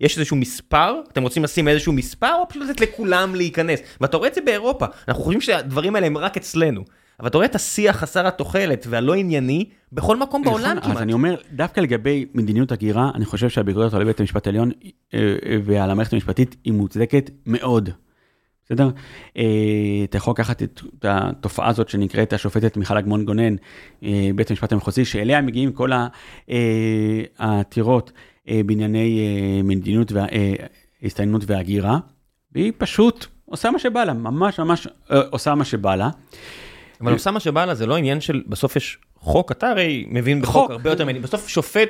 יש איזשהו מספר, אתם רוצים לשים איזשהו מספר, או פשוט לתת לכולם להיכנס? ואתה רואה את זה באירופה, אנחנו חושבים שהדברים האלה הם רק אצלנו. אבל אתה רואה את השיח חסר התוחלת והלא ענייני בכל מקום נכון, בעולם כמעט. אז אני אומר, דווקא לגבי מדיניות הגירה, אני חושב שהביקורת על בית המשפט העליון אה, אה, ועל המערכת המשפטית היא מוצדקת מאוד. בסדר? אה, אתה יכול לקחת את התופעה הזאת שנקראת השופטת מיכל אגמון גונן, בית המשפט המחוזי, שאליה מגיעים כל העתירות בענייני מדיניות והסתיינות והגירה, והיא פשוט עושה מה שבא לה, ממש ממש עושה מה שבא לה. אבל עושה מה שבא לה זה לא עניין של בסוף יש חוק, אתה הרי מבין בחוק הרבה יותר ממני, בסוף שופט,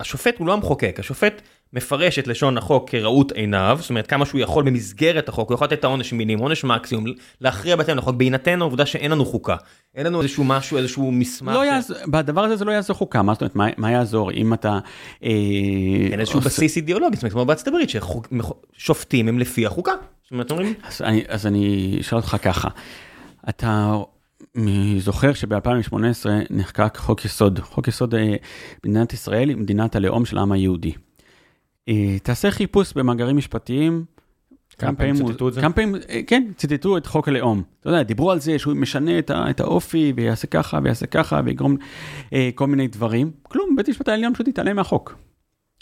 השופט הוא לא המחוקק, השופט מפרש את לשון החוק כראות עיניו, זאת אומרת כמה שהוא יכול במסגרת החוק, הוא יכול לתת את העונש מינים, עונש מקסימום, להכריע בהתאם לחוק, בהינתן העובדה שאין לנו חוקה. אין לנו איזשהו משהו, איזשהו מסמך. לא יעזור, בדבר הזה זה לא יעזור חוקה, מה זאת אומרת, מה, מה יעזור אם אתה... אה, אין איזשהו עושה... בסיס אידיאולוגי, זאת אומרת, כמו בארצות הברית, ששופטים הם לפי החוקה. זאת אומרת, אומרים... אז אני, אז אני אשאל אותך ככה. אתה זוכר שב-2018 נחקק חוק יסוד, חוק יסוד אה, מדינת ישראל היא מדינת הלאום של העם היהודי. אה, תעשה חיפוש במאגרים משפטיים. כמה פעמים ציטטו את זה? כמה פעמים, אה, כן, ציטטו את חוק הלאום. אתה יודע, דיברו על זה שהוא משנה את, את האופי ויעשה ככה ויעשה ככה ויגרום כל מיני דברים. כלום, בית המשפט העליון פשוט יתעלם מהחוק.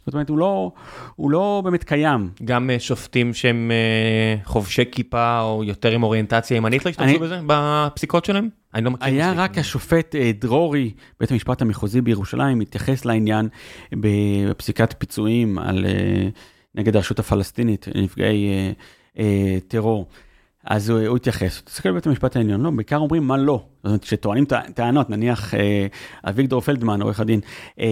זאת אומרת, הוא לא, הוא לא באמת קיים. גם uh, שופטים שהם uh, חובשי כיפה או יותר עם אוריינטציה ימנית לא השתמשו בזה בפסיקות שלהם? אני לא מכיר. היה רק השופט uh, דרורי, בית המשפט המחוזי בירושלים, התייחס לעניין בפסיקת פיצויים על, נגד הרשות הפלסטינית, נפגעי טרור. אז הוא, הוא התייחס, תסתכל בבית המשפט העליון, לא, בעיקר אומרים מה לא. זאת אומרת, כשטוענים טענות, נניח אה, אביגדור פלדמן, עורך הדין, אה,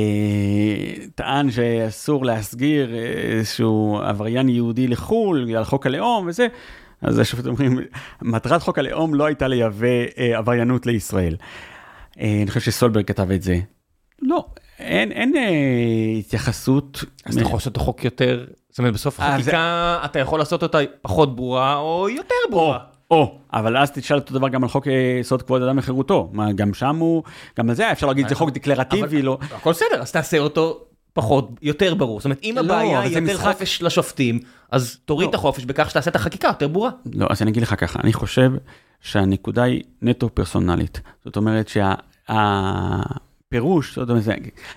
טען שאסור להסגיר איזשהו עבריין יהודי לחו"ל, בגלל חוק הלאום וזה, אז השופטים אומרים, מטרת חוק הלאום לא הייתה לייבא אה, עבריינות לישראל. אה, אני חושב שסולברג כתב את זה. לא, אין, אין אה, התייחסות. אז אתה יכול לעשות את החוק יותר, זאת אומרת בסוף החקיקה זה... אתה יכול לעשות אותה פחות ברורה או יותר ברורה. או, או, אבל אז תשאל אותו דבר גם על חוק יסוד כבוד אדם וחירותו, מה גם שם הוא, גם על זה אפשר להגיד זה חוק דקלרטיבי, לא. הכל בסדר, אז תעשה אותו פחות, יותר ברור. זאת אומרת, אם לא, הבעיה היא יותר. חופש לשופטים, אז תוריד לא. את החופש בכך שתעשה את החקיקה יותר ברורה. לא, אז אני אגיד לך ככה, אני חושב שהנקודה היא נטו פרסונלית. זאת אומרת שה... פירוש,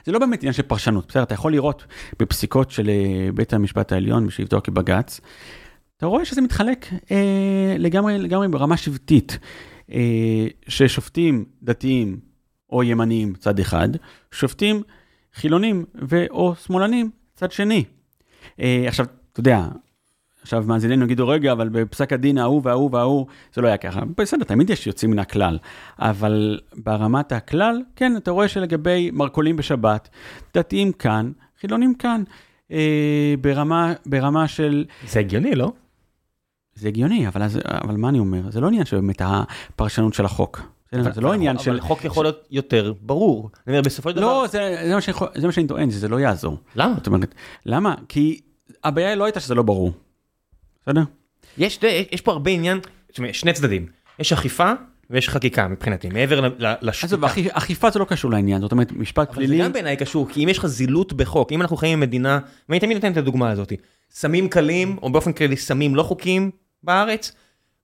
זה, לא באמת עניין של פרשנות, בסדר? אתה יכול לראות בפסיקות של אה, בית המשפט העליון בשבתו כבג"ץ, אתה רואה שזה מתחלק אה, לגמרי, לגמרי ברמה שבטית, אה, ששופטים דתיים או ימניים צד אחד, שופטים חילונים ו/או שמאלנים צד שני. אה, עכשיו, אתה יודע, עכשיו מאזיננו יגידו, רגע, אבל בפסק הדין ההוא וההוא וההוא, זה לא היה ככה. בסדר, תמיד יש יוצאים מן הכלל. אבל ברמת הכלל, כן, אתה רואה שלגבי מרכולים בשבת, דתיים כאן, חילונים כאן. אה, ברמה, ברמה של... זה הגיוני, לא? זה הגיוני, אבל, אז, אבל מה אני אומר? זה לא עניין שבאמת הפרשנות של החוק. אבל, זה לא עניין של... אבל חוק יכול להיות יותר ברור. אני אומר, בסופו של דבר... לא, זה, זה, מה זה מה שאני טוען, זה לא יעזור. למה? זאת אומרת, למה? כי הבעיה לא הייתה שזה לא ברור. בסדר? יש, יש פה הרבה עניין, שני צדדים, יש אכיפה ויש חקיקה מבחינתי, מעבר לשתיקה. אז אכיפה זה לא קשור לעניין, זאת אומרת משפט פלילי. אבל זה גם בעיניי קשור, כי אם יש לך זילות בחוק, אם אנחנו חיים במדינה, ואני תמיד נותן את הדוגמה הזאת, סמים קלים, או באופן כללי סמים לא חוקיים בארץ,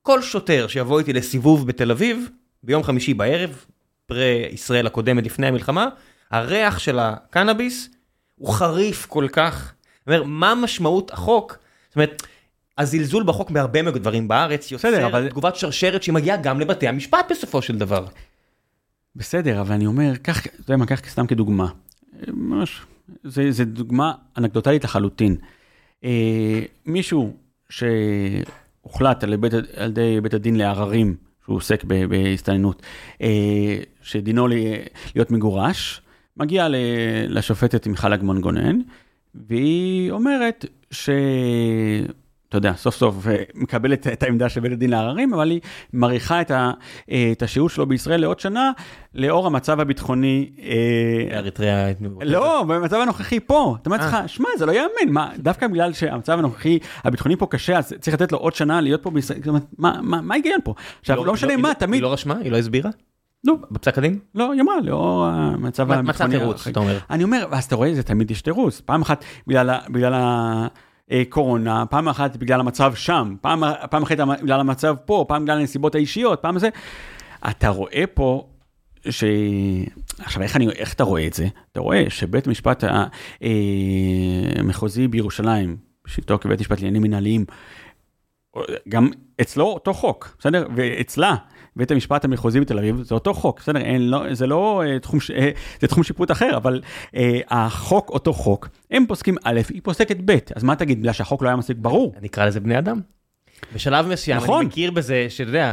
כל שוטר שיבוא איתי לסיבוב בתל אביב, ביום חמישי בערב, פרה ישראל הקודמת לפני המלחמה, הריח של הקנאביס הוא חריף כל כך. זאת אומרת, מה משמעות החוק? זאת אומרת, הזלזול בחוק בהרבה מאוד דברים בארץ יוצר אבל... תגובת שרשרת שהיא מגיעה גם לבתי המשפט בסופו של דבר. בסדר, אבל אני אומר, קח, אתה יודע מה, קח סתם כדוגמה. ממש, זה, זה דוגמה אנקדוטלית לחלוטין. אה, מישהו שהוחלט על, בית, על ידי בית הדין לעררים, שהוא עוסק בהסתננות, אה, שדינו להיות מגורש, מגיע לשופטת מיכל אגמון גונן, והיא אומרת ש... אתה יודע, סוף סוף אה, מקבלת את העמדה של בית הדין לערערים, אבל היא מאריכה את, ה, אה, את השהות שלו בישראל לעוד שנה, לאור המצב הביטחוני. אה, אריתריאה. לא, במצב הנוכחי פה. אתה אומר. לך, שמע, זה לא ייאמן, מה, דווקא בגלל שהמצב הנוכחי, הביטחוני פה קשה, אז צריך לתת לו עוד שנה להיות פה בישראל, זאת אומרת, מה- ההיגיון פה? עכשיו, לא משנה מה, תמיד, היא לא רשמה? היא לא הסבירה? נו, בפסק הדין? לא, היא אמרה, לאור המצב מצא הביטחוני. תירוץ, החי- אתה אומר. אני אומר, אז אתה רואה, זה תמיד יש תירוץ. פעם אחת בגלל ה- בגלל הקורונה, פעם אחת בגלל המצב שם, פעם פעם אחת בגלל המצב פה, פעם בגלל הנסיבות האישיות, פעם זה. אתה רואה פה ש... עכשיו, איך, אני, איך אתה רואה את זה? אתה רואה שבית המשפט המחוזי בירושלים, בשבתו כבית משפט לעניינים מנהליים, גם אצלו אותו חוק, בסדר? ואצלה, בית המשפט המחוזי בתל אביב, זה אותו חוק, בסדר? אין, לא, זה לא אה, תחום, ש- אה, זה תחום שיפוט אחר, אבל אה, החוק אותו חוק, הם פוסקים א', היא פוסקת ב', אז מה תגיד, בגלל שהחוק לא היה מספיק ברור? נקרא לזה בני אדם. בשלב מסוים נכון. אני מכיר בזה שאתה יודע,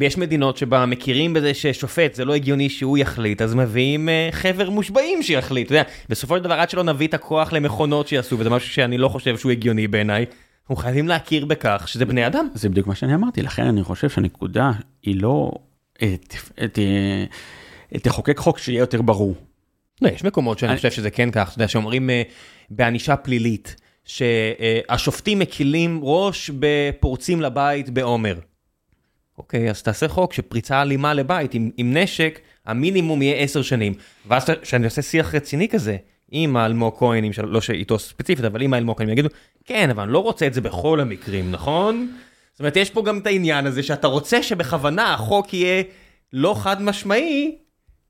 יש מדינות שבה מכירים בזה ששופט זה לא הגיוני שהוא יחליט אז מביאים אה, חבר מושבעים שיחליט. אתה יודע, בסופו של דבר עד שלא נביא את הכוח למכונות שיעשו וזה משהו שאני לא חושב שהוא הגיוני בעיניי. אנחנו חייבים להכיר בכך שזה בני אדם. זה בדיוק מה שאני אמרתי, לכן אני חושב שהנקודה היא לא, אה, אה, אה, תחוקק חוק שיהיה יותר ברור. לא, יש מקומות שאני אני- חושב שזה כן כך, אתה יודע, שאומרים בענישה פלילית, שהשופטים מקילים ראש בפורצים לבית בעומר. אוקיי, אז תעשה חוק שפריצה אלימה לבית עם, עם נשק, המינימום יהיה עשר שנים. ואז כשאני עושה שיח רציני כזה, עם האלמוג של- לא שאיתו ספציפית, אבל עם האלמוג כהנים, יגידו, כן, אבל אני לא רוצה את זה בכל המקרים, נכון? זאת אומרת, יש פה גם את העניין הזה שאתה רוצה שבכוונה החוק יהיה לא חד משמעי,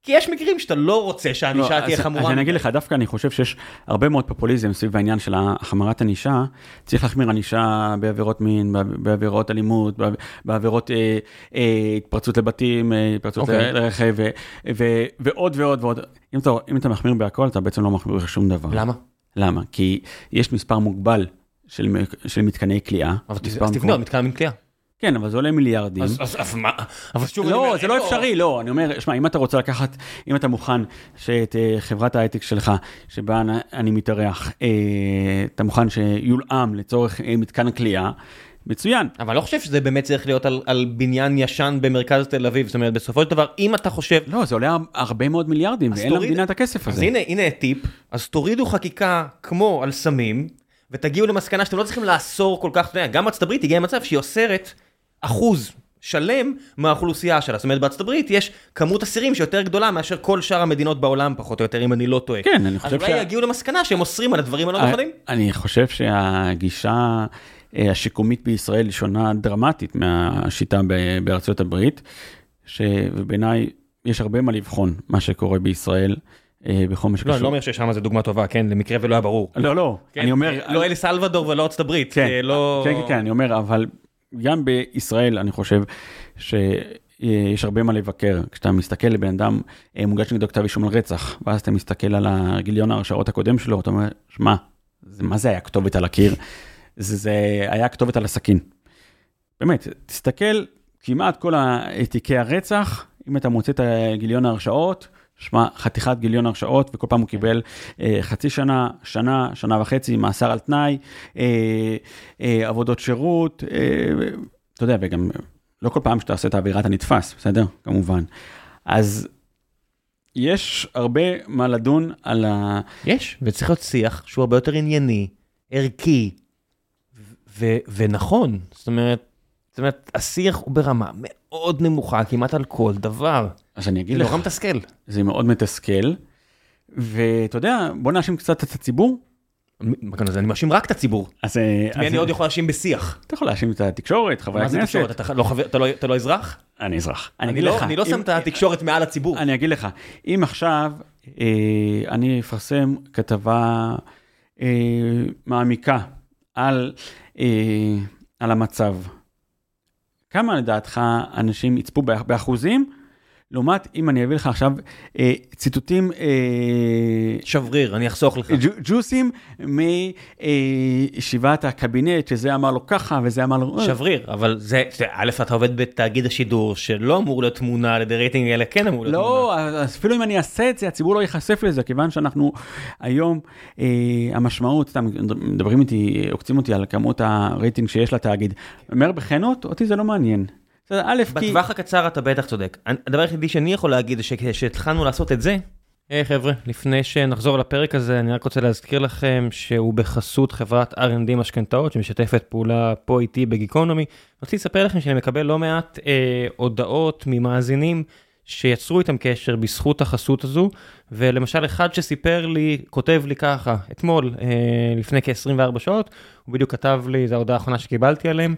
כי יש מקרים שאתה לא רוצה שהענישה לא, תהיה אז- חמורה. אז אני. אגיד לך, דווקא אני חושב שיש הרבה מאוד פופוליזם סביב העניין של החמרת ענישה. צריך להחמיר ענישה בעבירות מין, בעב- בעבירות אלימות, בעב- בעבירות אה, אה, התפרצות לבתים, אה, התפרצות אוקיי. לרכב, ו- ו- ועוד ועוד ועוד. אם אתה, אם אתה מחמיר בהכל, אתה בעצם לא מחמיר בשום דבר. למה? למה? כי יש מספר מוגבל של, של מתקני כליאה. אבל אז תבנה מתקן מקלע. כן, אבל זה עולה מיליארדים. אז אז- אז מה? אבל שוב, לא, אומר, זה לא אפשרי, לא, אני אומר, שמע, אם אתה רוצה לקחת, אם אתה מוכן שאת אה, חברת ההייטק שלך, שבה אני- אני מתארח, אה, אתה מוכן שיולאם לצורך אה, מתקן הכליאה, מצוין. אבל אני לא חושב שזה באמת צריך להיות על, על בניין ישן במרכז תל אביב. זאת אומרת, בסופו של דבר, אם אתה חושב... לא, זה עולה הר- הרבה מאוד מיליארדים, אז ואין תוריד- למדינה את הכסף אז הזה. הנה, הנה טיפ, אז תורידו חקיקה כמו על סמים, ותגיעו למסקנה שאתם לא צריכים לאסור כל כך, אתה יודע, גם ארצות הברית הגיעה למצב שהיא אוסרת אחוז שלם מהאוכלוסייה שלה. זאת אומרת, בארצות הברית יש כמות אסירים שיותר גדולה מאשר כל שאר המדינות בעולם, פחות או יותר, אם אני לא טועה. כן, אני אז חושב אולי שה- יגיעו למסקנה שהם אוסרים על הדברים הלא אה, נכונים. אני חושב שהגישה אה, השיקומית בישראל שונה דרמטית מהשיטה בארצות הברית, שבעיניי יש הרבה מה לבחון מה שקורה בישראל בכל מה לא, שקשור. אני לא אומר ששם זה דוגמה טובה, כן, למקרה ולא היה ברור. לא, לא, כן, אני אומר... לא אל סלוודור ולא ארצות הברית, כן, אה, לא... כן, כן, כן, אני אומר, אבל גם בישראל אני חושב שיש הרבה מה לבקר. כשאתה מסתכל לבן אדם, אה, מוגש נגדו כתב אישום על רצח, ואז אתה מסתכל על גיליון ההרשעות הקודם שלו, אתה אומר, שמע, מה זה היה כתובת על הקיר? זה, זה היה כתובת על הסכין. באמת, תסתכל, כמעט כל תיקי הרצח, אם אתה מוצא את גיליון ההרשעות, שמע, חתיכת גיליון הרשעות, וכל פעם הוא קיבל אה, חצי שנה, שנה, שנה וחצי, מאסר על תנאי, אה, אה, עבודות שירות, אה, אתה יודע, וגם לא כל פעם שאתה עושה את העבירה אתה נתפס, בסדר? כמובן. אז יש הרבה מה לדון על ה... יש, וצריך להיות שיח שהוא הרבה יותר ענייני, ערכי ו- ונכון. זאת אומרת, זאת אומרת, השיח הוא ברמה מאוד נמוכה כמעט על כל דבר. אז אני אגיד זה לך, נורא מתסכל. זה מאוד מתסכל, ואתה יודע, בוא נאשים קצת את הציבור. אז אני מאשים רק את הציבור. אז, מי אני עוד יכול להאשים בשיח? אתה יכול להאשים את התקשורת, חברי מה זה הכנסת. תקשורת? אתה לא לא- אתה לא אזרח? אני אזרח. אני אגיד לא לך, אני לא שם את התקשורת מעל הציבור. אני אגיד לך, אם עכשיו אה, אני אפרסם כתבה אה, מעמיקה על, אה, על המצב, כמה לדעתך אנשים יצפו באח- באחוזים לעומת אם אני אביא לך עכשיו אה, ציטוטים אה, שבריר, אני אחסוך לך. ג'ו- ג'וסים מישיבת הקבינט, שזה אמר לו ככה וזה אמר לו... אה, שבריר, אבל זה, זה, א', אתה עובד בתאגיד השידור שלא אמור להיות תמונה על ידי רייטינג, אלא כן אמור להיות תמונה. לא, אפילו אם אני אעשה את זה, הציבור לא ייחשף לזה, כיוון שאנחנו היום, אה, המשמעות, סתם מדברים איתי, עוקצים אותי על כמות הרייטינג שיש לתאגיד. אומר בכנות, אותי זה לא מעניין. א', כי... בטווח הקצר אתה בטח צודק. הדבר היחידי שאני יכול להגיד זה שכשהתחלנו לעשות את זה, היי חבר'ה, לפני שנחזור לפרק הזה, אני רק רוצה להזכיר לכם שהוא בחסות חברת R&D משכנתאות שמשתפת פעולה פה איתי בגיקונומי. רציתי לספר לכם שאני מקבל לא מעט אה, הודעות ממאזינים שיצרו איתם קשר בזכות החסות הזו, ולמשל אחד שסיפר לי, כותב לי ככה, אתמול, אה, לפני כ-24 שעות, הוא בדיוק כתב לי, זו ההודעה האחרונה שקיבלתי עליהם,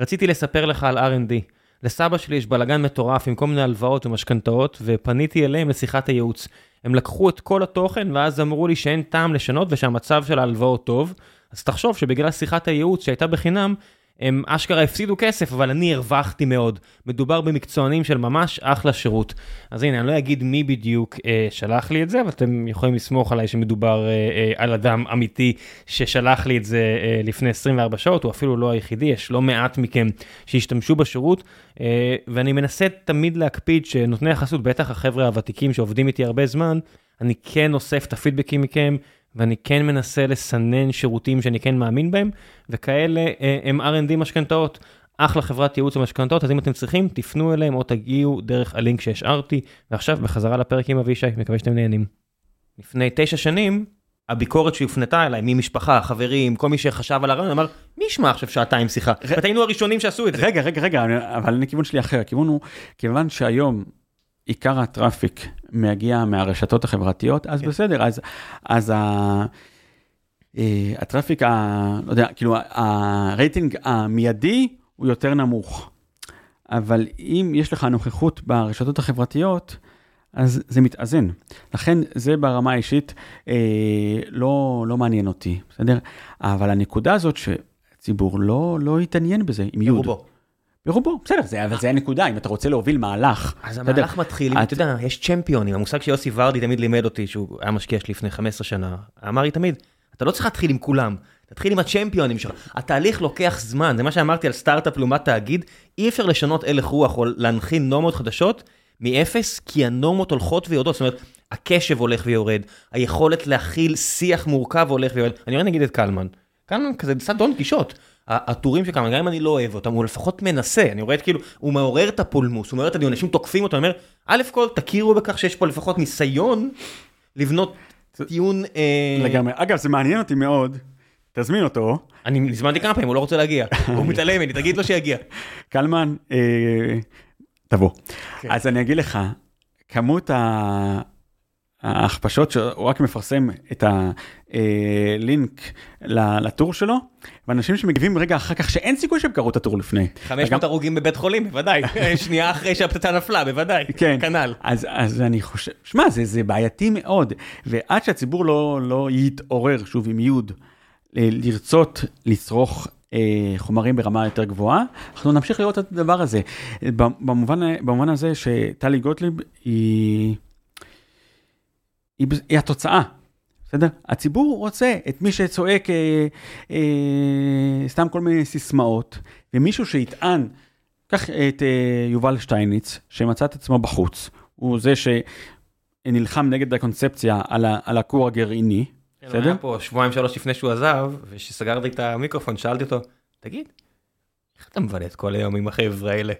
רציתי לספר לך על R&D. לסבא שלי יש בלאגן מטורף עם כל מיני הלוואות ומשכנתאות, ופניתי אליהם לשיחת הייעוץ. הם לקחו את כל התוכן, ואז אמרו לי שאין טעם לשנות ושהמצב של ההלוואות טוב. אז תחשוב שבגלל שיחת הייעוץ שהייתה בחינם, הם אשכרה הפסידו כסף, אבל אני הרווחתי מאוד. מדובר במקצוענים של ממש אחלה שירות. אז הנה, אני לא אגיד מי בדיוק אה, שלח לי את זה, אבל אתם יכולים לסמוך עליי שמדובר אה, אה, על אדם אמיתי ששלח לי את זה אה, לפני 24 שעות, הוא אפילו לא היחידי, יש לא מעט מכם שהשתמשו בשירות, אה, ואני מנסה תמיד להקפיד שנותני החסות, בטח החבר'ה הוותיקים שעובדים איתי הרבה זמן, אני כן אוסף את הפידבקים מכם, ואני כן מנסה לסנן שירותים שאני כן מאמין בהם, וכאלה אה, הם R&D משכנתאות. אחלה חברת ייעוץ המשכנתאות, אז אם אתם צריכים, תפנו אליהם או תגיעו דרך הלינק שהשארתי. ועכשיו בחזרה לפרק עם אבישי, מקווה שאתם נהנים. לפני תשע שנים, הביקורת שהופנתה אליי ממשפחה, חברים, כל מי שחשב על הרעיון, אמר, מי ישמע עכשיו שעתיים שיחה? ואתה היינו הראשונים שעשו את זה. רגע, רגע, רגע, אבל הכיוון שלי אחר, הכיוון הוא, כיוון שהיום עיקר הטראפיק מגיע מהרשתות החברתיות, אז כן. בסדר, אז, אז ה, אה, הטראפיק, ה, לא יודע, כאילו הרייטינג המיידי הוא יותר נמוך. אבל אם יש לך נוכחות ברשתות החברתיות, אז זה מתאזן. לכן זה ברמה האישית אה, לא, לא מעניין אותי, בסדר? אבל הנקודה הזאת שהציבור לא, לא התעניין בזה, עם יוד. ברובו. ברובו, בסדר, זה, אבל זה הנקודה, אם אתה רוצה להוביל מהלך. אז בסדר? המהלך מתחיל, עם, את- אתה יודע, יש צ'מפיונים, המושג שיוסי ורדי תמיד לימד אותי, שהוא היה משקיע שלי לפני 15 שנה, אמר לי תמיד, אתה לא צריך להתחיל עם כולם, תתחיל עם הצ'מפיונים שלך. התהליך לוקח זמן, זה מה שאמרתי על סטארט-אפ לעומת תאגיד, אי אפשר לשנות הלך רוח או להנחין נורמות חדשות מאפס, כי הנורמות הולכות ויורדות, זאת אומרת, הקשב הולך ויורד, היכולת להכיל שיח מורכב הולך ויורד. אני רואה נגיד את קלמן, קלמן כזה קצת דון קישוט. הטורים של קלמן, גם אם אני לא אוהב אותם, הוא לפחות מנסה, אני רואה את כאילו, הוא מעורר את הפולמוס, הוא מעורר את הדיון, אנשים תוקפים אותו, אני אומר, א' כל תכירו בכך שיש פה לפחות ניסיון לבנות טיעון, אה, לגמרי. אגב, זה מעניין אותי מאוד, תזמין אותו, אני הזמנתי כמה פעמים, הוא לא רוצה להגיע, הוא מתעלם ממני, תגיד לו שיגיע. קלמן, אה, תבוא. כן. אז אני אגיד לך, כמות ה... ההכפשות שהוא רק מפרסם את הלינק לטור שלו, ואנשים שמגיבים רגע אחר כך שאין סיכוי שהם קראו את הטור לפני. 500 הרוגים בבית חולים, בוודאי, שנייה אחרי שהפצצה נפלה, בוודאי, כן. כנ"ל. אז, אז אני חושב, שמע, זה, זה בעייתי מאוד, ועד שהציבור לא, לא יתעורר, שוב עם יוד, ל- לרצות לצרוך אה, חומרים ברמה יותר גבוהה, אנחנו נמשיך לראות את הדבר הזה. במובן, במובן הזה שטלי גוטליב היא, היא, היא התוצאה. בסדר? הציבור רוצה את מי שצועק אה, אה, סתם כל מיני סיסמאות, ומישהו שיטען, קח את אה, יובל שטייניץ, שמצא את עצמו בחוץ, הוא זה שנלחם נגד הקונספציה על, ה, על הכור הגרעיני, כן, בסדר? היה פה שבועיים שלוש לפני שהוא עזב, וכשסגרתי את המיקרופון שאלתי אותו, תגיד, איך אתה מבלה את כל היום עם החבר'ה האלה?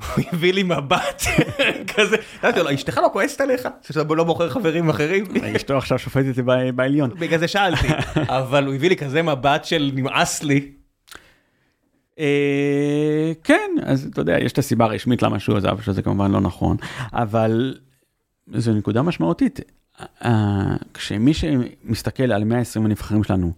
הוא הביא לי מבט כזה, אמרתי לו, אשתך לא כועסת עליך? שאתה לא בוחר חברים אחרים? אשתו עכשיו שופטת בעליון. בגלל זה שאלתי, אבל הוא הביא לי כזה מבט של נמאס לי. אה, כן, אז אתה יודע, יש את הסיבה הרשמית למה שהוא עזב, שזה כמובן לא נכון, אבל זו נקודה משמעותית. אה, כשמי שמסתכל על 120 הנבחרים שלנו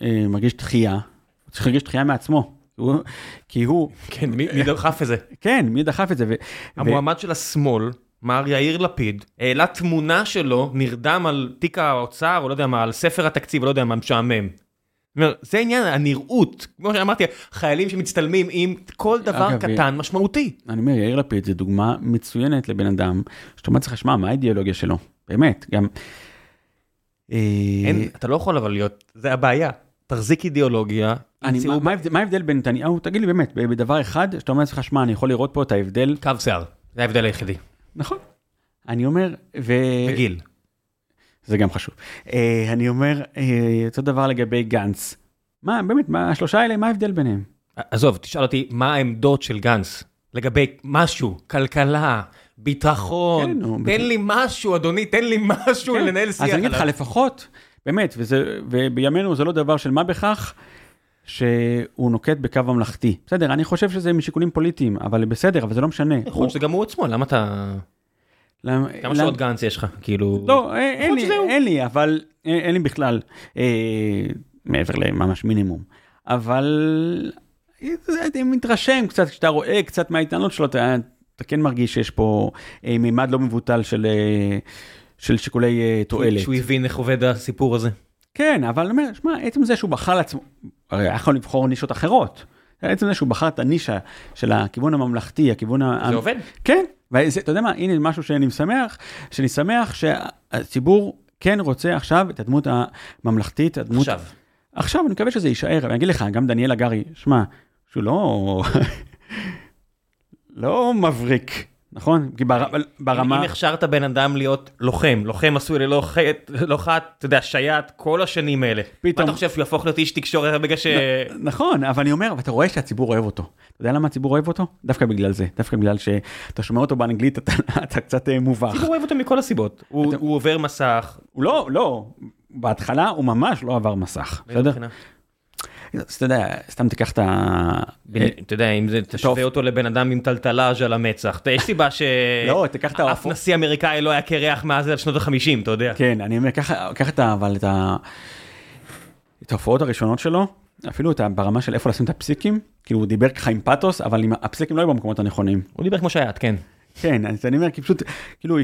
ומרגיש דחייה, הוא צריך להרגיש דחייה מעצמו. הוא- כי הוא, כן, מי מי דחף את זה? כן, מי דחף את זה? ו- ו- המועמד של השמאל, מר יאיר לפיד, העלה תמונה שלו, נרדם על תיק האוצר, או לא יודע מה, על ספר התקציב, לא יודע מה, משעמם. זה עניין הנראות, כמו שאמרתי, חיילים שמצטלמים עם כל דבר אגב, קטן משמעותי. אני אומר, יאיר לפיד זה דוגמה מצוינת לבן אדם, שאתה אומר לך, שמע, מה האידיאולוגיה שלו? באמת, גם... אה, אין, אתה לא יכול אבל להיות, זה הבעיה. תחזיק אידיאולוגיה, אני, ימצאו מה, מה ההבדל- בין נתניהו, תגיד לי באמת, בדבר אחד, שאתה אומר לעצמך, שמע, אני יכול לראות פה את ההבדל, קו שיער, זה ההבדל היחידי. נכון. אני אומר, ו... וגיל. זה גם חשוב. אה, אני אומר, אה, אותו דבר לגבי גנץ. מה, באמת, מה, השלושה האלה, מה ההבדל ביניהם? עזוב, תשאל אותי, מה העמדות של גנץ לגבי משהו, כלכלה, ביטחון, כן, תן. לי משהו, אדוני, תן לי משהו כן, לנהל שיח אז אני אגיד לך. לפחות, באמת, וזה, ובימינו זה לא דבר של מה בכך, שהוא נוקט בקו ממלכתי. בסדר, אני חושב שזה משיקולים פוליטיים, אבל בסדר, אבל זה לא משנה. יכול להיות שזה גם הוא עצמו, למה אתה... למה- כמה למה- שעות גנץ יש לך? כאילו... לא, אין- לי, שזהו. אין לי, אבל אין לי בכלל, אה, מעבר לממש מינימום. אבל אני מתרשם קצת, כשאתה רואה קצת מההתנהלות שלו, אתה, אתה כן מרגיש שיש פה אה, מימד לא מבוטל של, אה, של שיקולי אה, תועלת. שהוא הבין איך עובד הסיפור הזה. כן, אבל אני אומר, שמע, עצם זה שהוא בחר לעצמו, הרי היה יכול לבחור נישות אחרות. עצם זה שהוא בחר את הנישה של הכיוון הממלכתי, הכיוון... ה- זה עובד. כן, ואתה יודע מה, הנה משהו שאני שמח, שאני שמח שהציבור כן רוצה עכשיו את הדמות הממלכתית, הדמות... עכשיו. עכשיו, אני מקווה שזה יישאר, ואני אגיד לך, גם דניאל הגרי, שמע, שהוא לא... לא מבריק, נכון? כי בר... ברמה... אם הכשרת בן אדם להיות לוחם, לוחם עשוי ללא חטא, לא חטא, אתה יודע, שייט, כל השנים האלה. מה פתאום- אתה חושב שהוא יהפוך להיות איש תקשורת בגלל ש... נכון, אבל אני אומר, ואתה רואה שהציבור אוהב אותו. אתה יודע למה הציבור אוהב אותו? דווקא בגלל זה, דווקא בגלל שאתה שומע אותו באנגלית, אתה, אתה קצת אה, מובך. הציבור אוהב אותו מכל הסיבות. הוא הוא עובר מסך. הוא לא, לא, בהתחלה הוא ממש לא עבר מסך, בסדר? אז אתה יודע, סתם תיקח את ה... בין- אתה יודע, אם זה, תשווה אותו לבן אדם עם טלטלאז' על המצח. יש סיבה ש... לא, תיקח את אף ההופעות. נשיא אמריקאי לא היה קרח מאז שנות ה-50, אתה יודע. כן, אני אומר, קח את ה... אבל את ה... את ההופעות הראשונות שלו, אפילו את ה... ברמה של איפה לשים את הפסיקים, כאילו הוא דיבר ככה עם פאתוס, אבל. הפסיקים לא היו במקומות הנכונים. הוא דיבר כמו שייט, כן. כן, אז אני אומר, כי פשוט, כאילו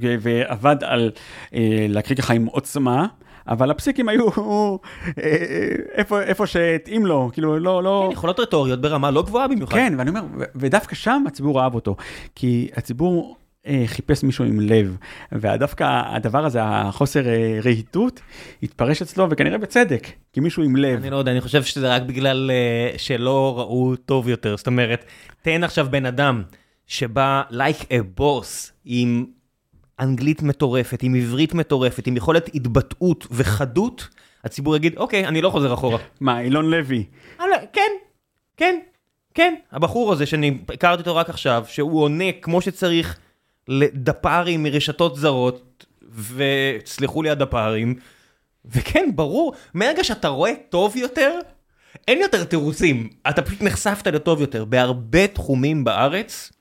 ו- ועבד על אה, להקריא ככה עם עוצמה, אבל הפסיקים היו אה, איפה, איפה שהתאים לו, כאילו לא, לא... כן, יכולות רטוריות ברמה לא גבוהה במיוחד. כן, ואני אומר, ודווקא שם הציבור אהב אותו, כי הציבור אה, חיפש מישהו עם לב, ודווקא הדבר הזה, החוסר אה, רהיטות, התפרש אצלו, וכנראה בצדק, כי מישהו עם לב. אני לא יודע, אני חושב שזה רק בגלל אה, שלא ראו טוב יותר. זאת אומרת, תן עכשיו בן אדם שבא like a boss עם אנגלית מטורפת, עם עברית מטורפת, עם יכולת התבטאות וחדות, הציבור יגיד, אוקיי, אני לא חוזר אחורה. מה, אילון לוי? לא, כן, כן, כן. הבחור הזה שאני הכרתי אותו רק עכשיו, שהוא עונה כמו שצריך לדפ"רים מרשתות זרות, וסלחו לי הדפ"רים, וכן, ברור, מהרגע שאתה רואה טוב יותר, אין יותר תירוצים, אתה פשוט נחשפת לטוב יותר. בהרבה תחומים בארץ,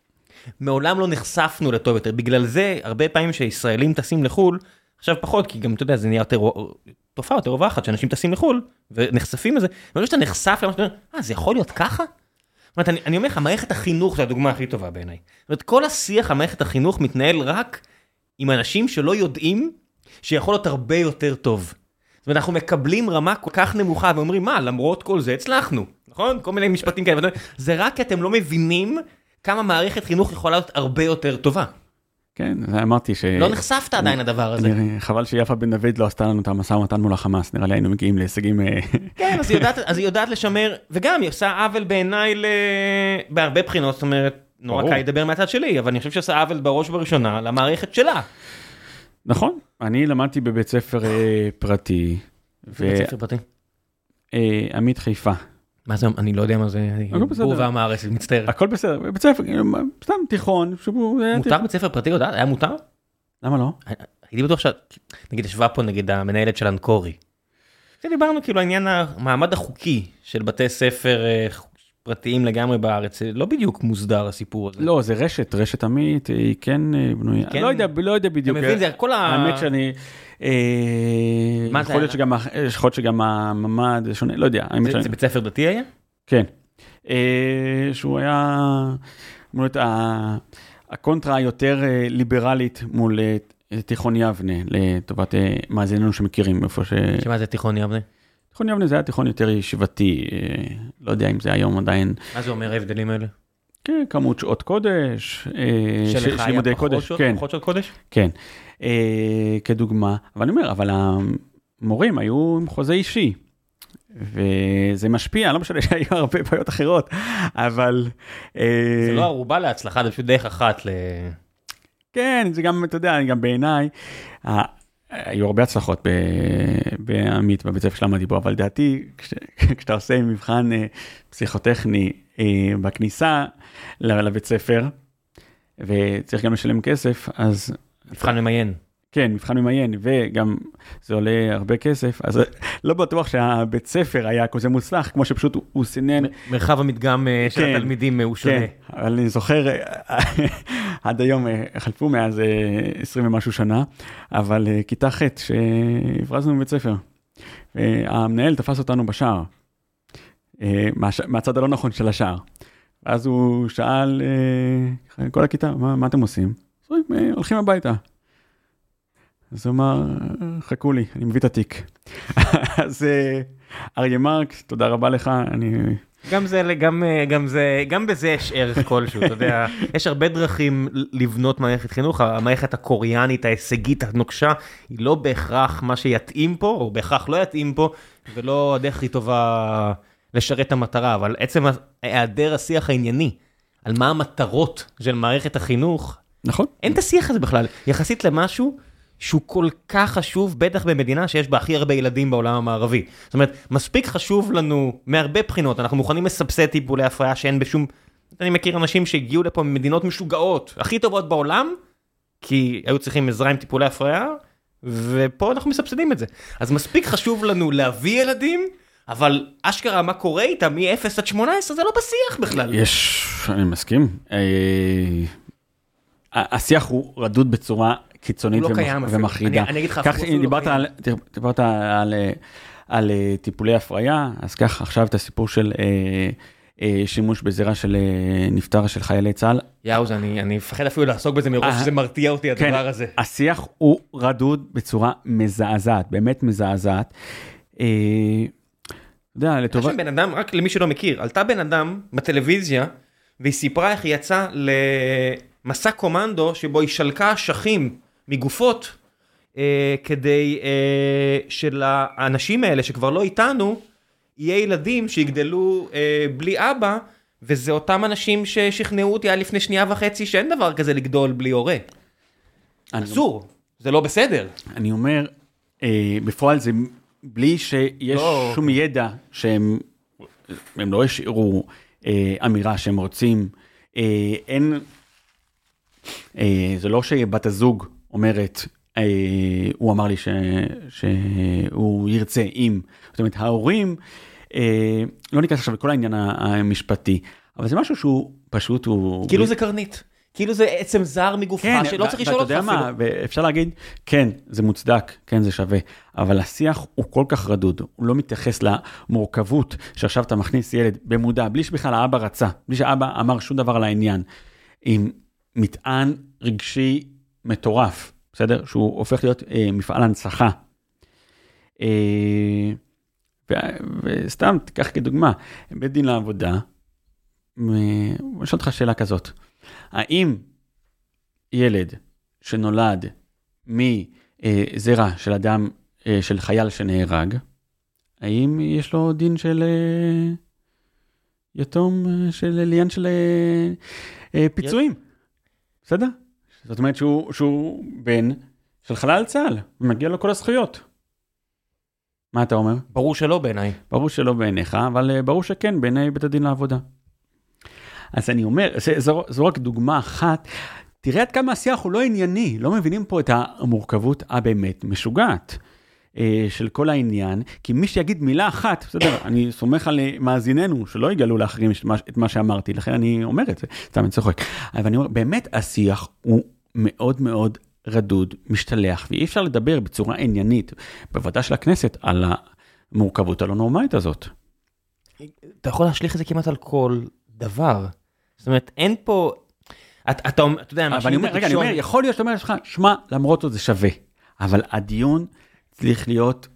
מעולם לא נחשפנו לטוב יותר. בגלל זה, הרבה פעמים שישראלים טסים לחו"ל, עכשיו פחות, כי גם, אתה יודע, זה נהיה יותר, תופעה יותר רווחת, שאנשים טסים לחו"ל, ונחשפים לזה, ברגע שאתה נחשף למה שאתה אומר, אה, זה יכול להיות ככה? זאת אומרת, אני, אני אומר לך, מערכת החינוך זו הדוגמה הכי טובה בעיניי. זאת אומרת, כל השיח על מערכת החינוך מתנהל רק עם אנשים שלא יודעים שיכול להיות הרבה יותר טוב. זאת אומרת, אנחנו מקבלים רמה כל כך נמוכה ואומרים, מה, למרות כל זה הצלחנו, נכון? כל מיני משפטים כאלה. זה רק כי אתם לא מבינים כמה מערכת חינוך יכולה להיות הרבה יותר טובה. כן, זה אמרתי ש... לא נחשפת עדיין לדבר הזה. אני- חבל שיפה בן דוד לא עשתה לנו את המשא ומתן מול החמאס, נראה לי היינו מגיעים להישגים... אה, כן, אז היא יודעת, אז היא יודעת לשמר, וגם היא עושה עוול בעיניי ל... בהרבה בחינות, זאת אומרת, נורא. קל לדבר מהצד שלי, אבל אני חושב שעושה עוול בראש ובראשונה למערכת שלה. נכון, אני למדתי בבית ספר אה, פרטי, בית ספר פרטי. ועמית חיפה. מה זה, אני לא יודע מה זה. בור הארץ, אני מצטער. הכל בסדר, בבית ספר, סתם תיכון, היה מותר בית ספר פרטי, יודעת? היה מותר? למה לא? הייתי בטוח ש... נגיד ישבה פה נגיד המנהלת של אנקורי. דיברנו כאילו העניין המעמד החוקי של בתי ספר אה, פרטיים לגמרי בארץ, זה לא בדיוק מוסדר הסיפור הזה. לא, זה רשת, רשת עמית, היא כן אה, בנויה. כן. לא יודע, לא יודע אתה בדיוק. מבין, זה כל ה... האמת שאני... אה, מה זה יכול להיות היה? שגם ה- יכול להיות שגם הממ"ד שונה, לא יודע. זה- בית ספר דתי היה? כן. אה, שהוא היה, אמרו את הקונטרה היותר אה, ליברלית מול אה, תיכון יבנה, לטובת אה, מאזיננו שמכירים איפה ש... שמה זה תיכון יבנה? תיכון יבנה זה היה תיכון יותר ישיבתי, אה, לא יודע אם זה היום עדיין, מה זה אומר ההבדלים האלה? כן, כמות שעות קודש, אה, שלך היה פחות שעות- כן, פחות שעות קודש? כן, אה, כדוגמה, אבל אני אומר, אבל המורים היו עם חוזה אישי, וזה משפיע, לא משנה שהיו הרבה בעיות אחרות, אבל... אה, זה לא ערובה להצלחה, זה פשוט דרך אחת ל... כן, זה גם, אתה יודע, גם בעיניי, היו הרבה הצלחות בעמית בבית ספר שלמדתי בו, אבל לדעתי, כש- כשאתה עושה מבחן אה, פסיכוטכני אה, בכניסה לבית ספר, וצריך גם לשלם כסף, אז מבחן ממיין. כן, מבחן ממיין, וגם זה עולה הרבה כסף, אז לא בטוח שהבית ספר היה כזה מוצלח, כמו שפשוט הוא- סינן מרחב המדגם אה, של כן, התלמידים אה, הוא שונה. כן, אבל אני זוכר, אה, עד היום חלפו מאז אה, 20 ומשהו שנה, אבל כיתה ח' שהברזנו בבית ספר. המנהל תפס אותנו בשער, מהצד הלא נכון של השער. ואז הוא שאל, כל הכיתה, מה, מה אתם עושים? אז אומרים, "אה, הולכים הביתה. אז הוא אמר, חכו לי, אני מביא את התיק. אז אה, אריה מרק, תודה רבה לך, אני גם זה, גם, אה, גם זה, גם בזה יש ערך כלשהו, אתה יודע, יש הרבה דרכים לבנות מערכת חינוך, המערכת הקוריאנית ההישגית הנוקשה היא לא בהכרח מה שיתאים פה, או בהכרח לא יתאים פה, ולא הדרך הכי טובה לשרת את המטרה, אבל עצם היעדר השיח הענייני על מה המטרות של מערכת החינוך, נכון. אין את השיח הזה בכלל, יחסית למשהו שהוא כל כך חשוב, בטח במדינה שיש בה הכי הרבה ילדים בעולם המערבי. זאת אומרת, מספיק חשוב לנו מהרבה בחינות, אנחנו מוכנים לסבסד טיפולי הפריה שאין בשום... אני מכיר אנשים שהגיעו לפה ממדינות משוגעות, הכי טובות בעולם, כי היו צריכים עזרה עם טיפולי הפריה, ופה אנחנו מסבסדים את זה. אז מספיק חשוב לנו להביא ילדים, אבל אשכרה מה קורה איתם מ-0 עד 18 זה לא בשיח בכלל. יש, אני מסכים. אה, השיח הוא רדוד בצורה קיצונית לא ומח-. ומחרידה. אני- אני אגיד לך, כך, אפילו לא דיברת. על, דיברת על, אה, על אה, טיפולי הפריה, אז כך עכשיו את הסיפור של אה, אה, שימוש בזירה של אה, נפטר של חיילי צה"ל. יאוז, אני אני מפחד אפילו לעסוק בזה מראש, שזה מרתיע אותי כן, הדבר הזה. השיח הוא רדוד בצורה מזעזעת, באמת מזעזעת. אה, אתה יודע, לטובת... חושב בן אדם, רק למי שלא מכיר, עלתה בן אדם בטלוויזיה, והיא סיפרה איך היא יצאה למסע קומנדו שבו היא שלקה אשכים מגופות, אה, כדי אה, שלאנשים האלה שכבר לא איתנו, יהיה ילדים שיגדלו אה, בלי אבא, וזה אותם אנשים ששכנעו אותי עד לפני שנייה וחצי שאין דבר כזה לגדול בלי הורה. אסור, זה לא בסדר. אני אומר, אה, בפועל זה בלי שיש לא. שום ידע שהם הם לא השאירו אה, אמירה שהם רוצים. אה, אין, אה, זה לא שבת הזוג אומרת, אה, הוא אמר לי ש, שהוא ירצה אם. זאת אומרת, ההורים, אה, לא ניכנס עכשיו לכל העניין המשפטי, אבל זה משהו שהוא פשוט, הוא... כאילו זה קרנית. כאילו זה עצם זר מגופך כן, שלא צריך לשאול אותך ואתה יודע אפילו. מה, ואפשר להגיד, כן, זה מוצדק, כן, זה שווה, אבל השיח הוא כל כך רדוד, הוא לא מתייחס למורכבות שעכשיו אתה מכניס ילד במודע, בלי שבכלל האבא רצה, בלי שאבא אמר שום דבר על העניין, עם מטען רגשי מטורף, בסדר? שהוא הופך להיות אה, מפעל הנצחה. אה, ו- וסתם, תיקח כדוגמה, בית דין לעבודה, אני אשאל אותך שאלה כזאת, האם ילד שנולד מזרע של אדם, אה, של חייל שנהרג, האם יש לו דין של אה, יתום, אה, של עניין של אה, אה, פיצויים? בסדר? זאת אומרת שהוא, שהוא בן של חלל צה"ל, ומגיע לו כל הזכויות. מה אתה אומר? ברור שלא בעיניי. ברור שלא בעיניך, אבל אה, ברור שכן בעיני בית הדין לעבודה. אז אני אומר, זו, זו רק דוגמה אחת. תראה עד כמה השיח הוא לא ענייני, לא מבינים פה את המורכבות הבאמת משוגעת אה, של כל העניין, כי מי שיגיד מילה אחת, בסדר, אני סומך על אה, מאזיננו שלא יגלו לאחרים את מה, את מה שאמרתי, לכן אני אומר את זה, סתם אני צוחק. אבל אני אומר, באמת השיח הוא מאוד מאוד רדוד, משתלח, ואי אפשר לדבר בצורה עניינית בוועדה של הכנסת על המורכבות הלא נורמלית הזאת. אתה יכול להשליך את זה כמעט על כל דבר. זאת אומרת, אין פה... אתה, אתה, אתה יודע, אבל אני אומר, רגע, אני אומר, יכול להיות שאתה אומר לעצמך, שמע, למרות זאת זה שווה. אבל הדיון צריך להיות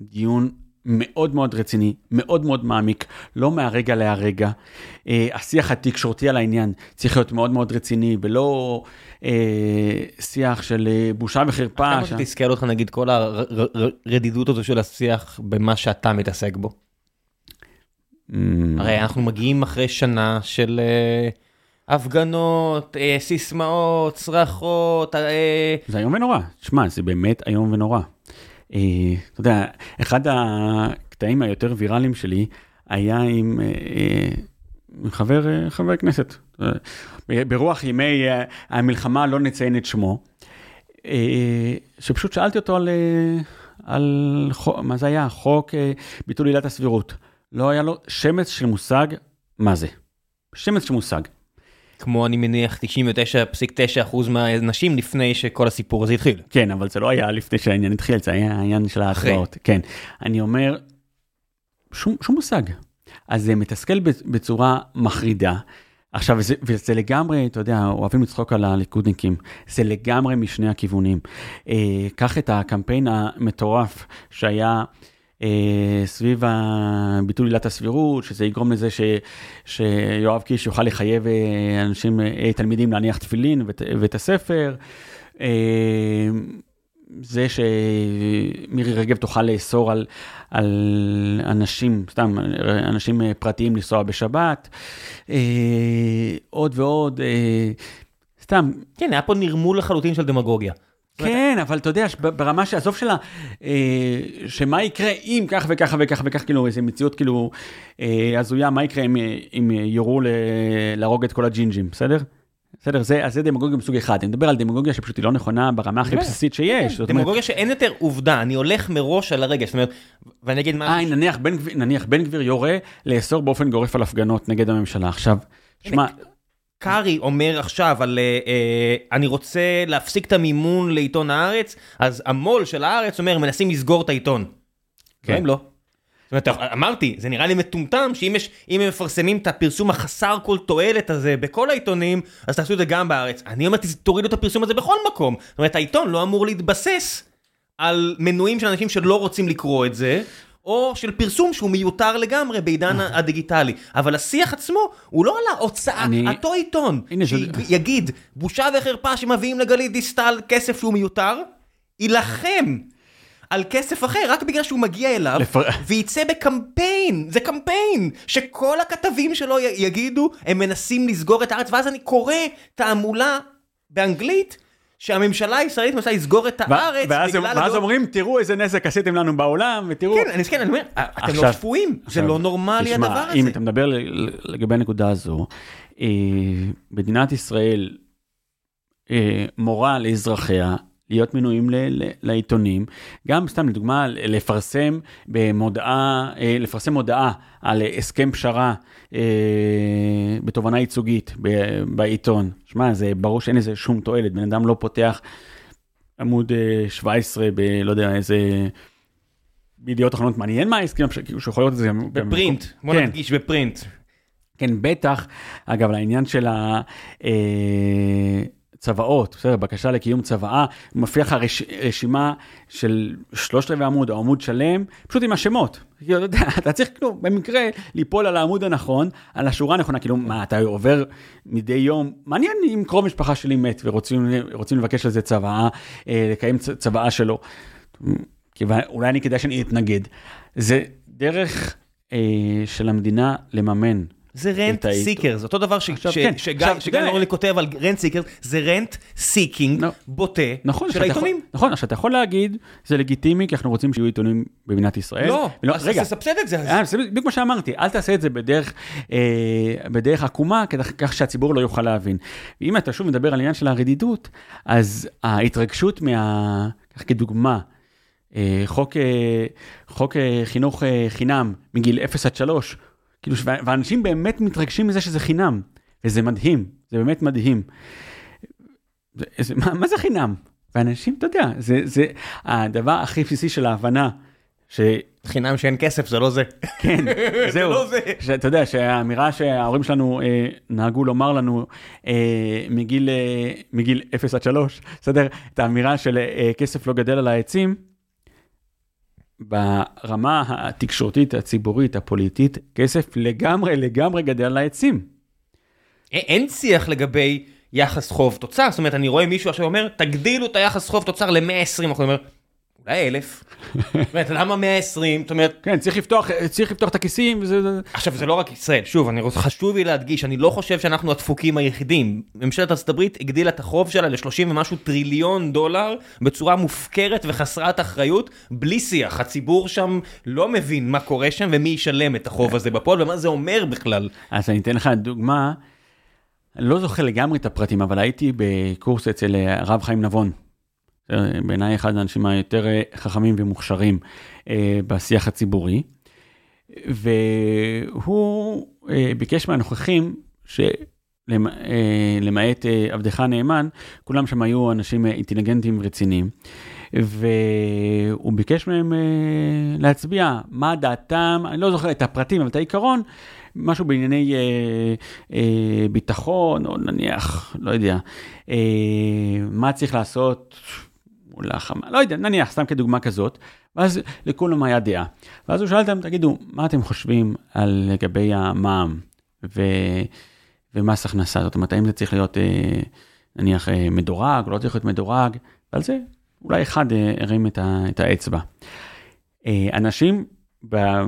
דיון מאוד מאוד רציני, מאוד מאוד מעמיק, לא מהרגע להרגע. אה, השיח התקשורתי על העניין צריך להיות מאוד מאוד רציני, ולא אה, שיח של אה, בושה וחרפה. כמה ש... שתסכל אותך נגיד כל הרדידות הזו של השיח במה שאתה מתעסק בו. Mm, הרי אנחנו מגיעים אחרי שנה של אה, הפגנות, אה, סיסמאות, צרחות, אה, זה איום ונורא, שמע, זה באמת איום ונורא. אה, אתה יודע, אחד הקטעים היותר ויראליים שלי היה עם, אה, אה, חבר, חבר כנסת. ברוח ימי המלחמה, לא נציין את שמו, שפשוט שאלתי אותו על, על חוק, מה זה היה? חוק ביטול עילת הסבירות. לא היה לו שמץ של מושג מה זה. שמץ של מושג. כמו אני מניח 99.9% מהאנשים לפני שכל הסיפור הזה התחיל. כן, אבל זה לא היה לפני שהעניין התחיל, זה היה העניין של ההכרעות. כן. אני אומר, שום, שום מושג. אז זה מתסכל בצורה מחרידה. עכשיו, זה, וזה לגמרי, אתה יודע, אוהבים לצחוק על הליכודניקים, זה לגמרי משני הכיוונים. אה, קח את הקמפיין המטורף שהיה סביב ביטול עילת הסבירות, שזה יגרום לזה ש, שיואב קיש יוכל לחייב אה, אנשים, אה, תלמידים להניח תפילין ואת, ואת הספר. אה, זה שמירי רגב תוכל לאסור על, על אנשים, סתם, אנשים פרטיים לנסוע בשבת, אה, עוד ועוד, אה, סתם. כן, היה פה נרמול לחלוטין של דמגוגיה. כן, אבל אתה יודע, ברמה שעזוב שלה, אה, שמה יקרה אם כך וככה וככה וככה, כאילו איזה מציאות כאילו אה, הזויה, מה יקרה אם, אם יורו להרוג את כל הג'ינג'ים, בסדר? בסדר, זה, אז זה דמגוגיה מסוג אחד, אני מדבר על דמגוגיה שפשוט היא לא נכונה ברמה הכי בסיסית שיש. דמגוגיה שאין יותר עובדה, אני הולך מראש על הרגע, זאת אומרת, ואני אגיד מה... אה, נניח בן גביר יורה לאסור באופן גורף על הפגנות נגד הממשלה. עכשיו, שמע... קארי אומר עכשיו על אני רוצה להפסיק את המימון לעיתון הארץ, אז המו"ל של הארץ אומר מנסים לסגור את העיתון. כן, לא. זאת אומרת, אמרתי, זה נראה לי מטומטם שאם הם מפרסמים את הפרסום החסר כל תועלת הזה בכל העיתונים, אז תעשו את זה גם בארץ. אני אומר, תורידו את הפרסום הזה בכל מקום. זאת אומרת, העיתון לא אמור להתבסס על מנויים של אנשים שלא רוצים לקרוא את זה, או של פרסום שהוא מיותר לגמרי בעידן הדיגיטלי. אבל השיח עצמו הוא לא על ההוצאה, אותו עיתון, שיגיד, בושה וחרפה שמביאים לגלית דיסטל כסף שהוא מיותר, יילחם. על כסף אחר, רק בגלל שהוא מגיע אליו, לפר... וייצא בקמפיין, זה קמפיין, שכל הכתבים שלו יגידו, הם מנסים לסגור את הארץ, ואז אני קורא תעמולה באנגלית, שהממשלה הישראלית מנסה לסגור את הארץ, ואז, בגלל... ואז הדור... אומרים, תראו איזה נזק עשיתם לנו בעולם, ותראו... כן, אני, כן, אני אומר, אתם לא שפויים, זה לא נורמלי הדבר הזה. אם אתה מדבר לגבי הנקודה הזו, אה, מדינת ישראל אה, מורה לאזרחיה, להיות מנויים לעיתונים, גם סתם לדוגמה לפרסם במודעה, אה, לפרסם מודעה על הסכם פשרה אה, בתובנה ייצוגית בעיתון. שמע, זה ברור שאין לזה שום תועלת, בן אדם לא פותח עמוד 17 אה, ב... לא יודע, איזה... בידיעות אחרונות מעניין מה ההסכם, כאילו שיכול להיות את זה. בפרינט, בוא כן. נדגיש בפרינט. כן, בטח, אגב, לעניין של ה... אה, צוואות, בסדר, בקשה לקיום צוואה, מופיע לך רש, רשימה של שלושת רבעי עמוד או עמוד שלם, פשוט עם השמות. כאילו, אתה, אתה צריך כאילו במקרה ליפול על העמוד הנכון, על השורה הנכונה, כאילו מה, אתה עובר מדי יום, מעניין אם קרוב משפחה שלי מת ורוצים לבקש על זה צוואה, אה, לקיים צוואה שלו. כי אולי אני כדאי שאני אתנגד. זה דרך אה, של המדינה לממן זה rent seeker, זה אותו דבר שגיא נורלי כותב על rent seeker, זה rent seeking בוטה נכון, של העיתונים. נכון, עכשיו אתה יכול להגיד, זה לגיטימי כי אנחנו רוצים שיהיו עיתונים במדינת ישראל. לא, אז תסבסד את זה. אה, בדיוק מה שאמרתי, אל תעשה את זה בדרך אה, עקומה, כך שהציבור לא יוכל להבין. אם אתה שוב מדבר על עניין של הרדידות, אז ההתרגשות מה... כך כדוגמה, אה, חוק חינוך חינם מגיל 0 עד 3, כאילו, ואנשים באמת מתרגשים מזה שזה חינם, וזה מדהים, זה באמת מדהים. זה, מה, מה זה חינם? ואנשים, אתה יודע, זה, זה הדבר הכי בסיסי של ההבנה. ש... חינם שאין כסף זה לא זה. כן, זהו. לא זה. שאתה יודע שהאמירה שההורים שלנו אה, נהגו לומר לנו אה, מגיל, אה, מגיל 0 עד 3, בסדר? את האמירה של אה, כסף לא גדל על העצים, ברמה התקשורתית, הציבורית, הפוליטית, כסף לגמרי לגמרי גדל על העצים. אין שיח לגבי יחס חוב תוצר, זאת אומרת, אני רואה מישהו עכשיו אומר, תגדילו את היחס חוב תוצר ל-120, אני אומר, אלף. אומרת, למה 120? זאת אומרת... כן, צריך לפתוח, צריך לפתוח את הכיסים. וזה... עכשיו, זה לא רק ישראל, שוב, אני רוצה, חשוב לי להדגיש, אני לא חושב שאנחנו הדפוקים היחידים. ממשלת ארצות הברית הגדילה את החוב שלה ל-30 ומשהו טריליון דולר בצורה מופקרת וחסרת אחריות, בלי שיח. הציבור שם לא מבין מה קורה שם ומי ישלם את החוב הזה בפועל ומה זה אומר בכלל. אז אני אתן לך דוגמה, אני לא זוכר לגמרי את הפרטים, אבל הייתי בקורס אצל הרב חיים נבון. בעיניי אחד האנשים היותר חכמים ומוכשרים אה, בשיח הציבורי. והוא אה, ביקש מהנוכחים, שלמעט אה, עבדך הנאמן, כולם שם היו אנשים אינטליגנטים ורציניים. והוא ביקש מהם להצביע מה דעתם, אני לא זוכר את הפרטים, אבל את העיקרון, משהו בענייני אה, אה, ביטחון, או נניח, לא יודע, אה, מה צריך לעשות מול החמה, לא יודע, נניח, סתם כדוגמה כזאת, ואז לכולם היה דעה. ואז הוא שאל אותם, תגידו, מה אתם חושבים על לגבי המע"מ ו... ומס הכנסה? זאת אומרת, האם זה צריך להיות, אה, נניח, אה, מדורג, או לא צריך להיות מדורג? ועל זה אולי אחד אה, הרים את, ה... את האצבע. אנשים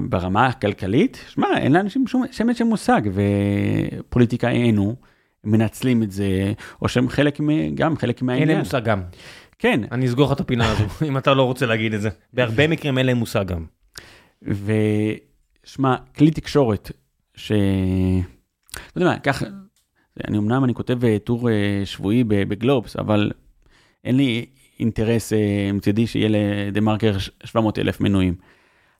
ברמה הכלכלית, שמע, אין לאנשים שום שמץ של מושג, ופוליטיקאינו מנצלים את זה, או שהם חלק, גם חלק מהעניין. אין להם מושג גם. כן. אני אסגור לך את הפינה הזו, אם אתה לא רוצה להגיד את זה. בהרבה מקרים אין להם מושג גם. ושמע, כלי תקשורת, ש... לא יודע מה, ככה, אני אמנם אני כותב אה, טור אה, שבועי בגלובס, אבל אין לי אינטרס אה, מצידי שיהיה לדה מרקר 700 אלף מנויים.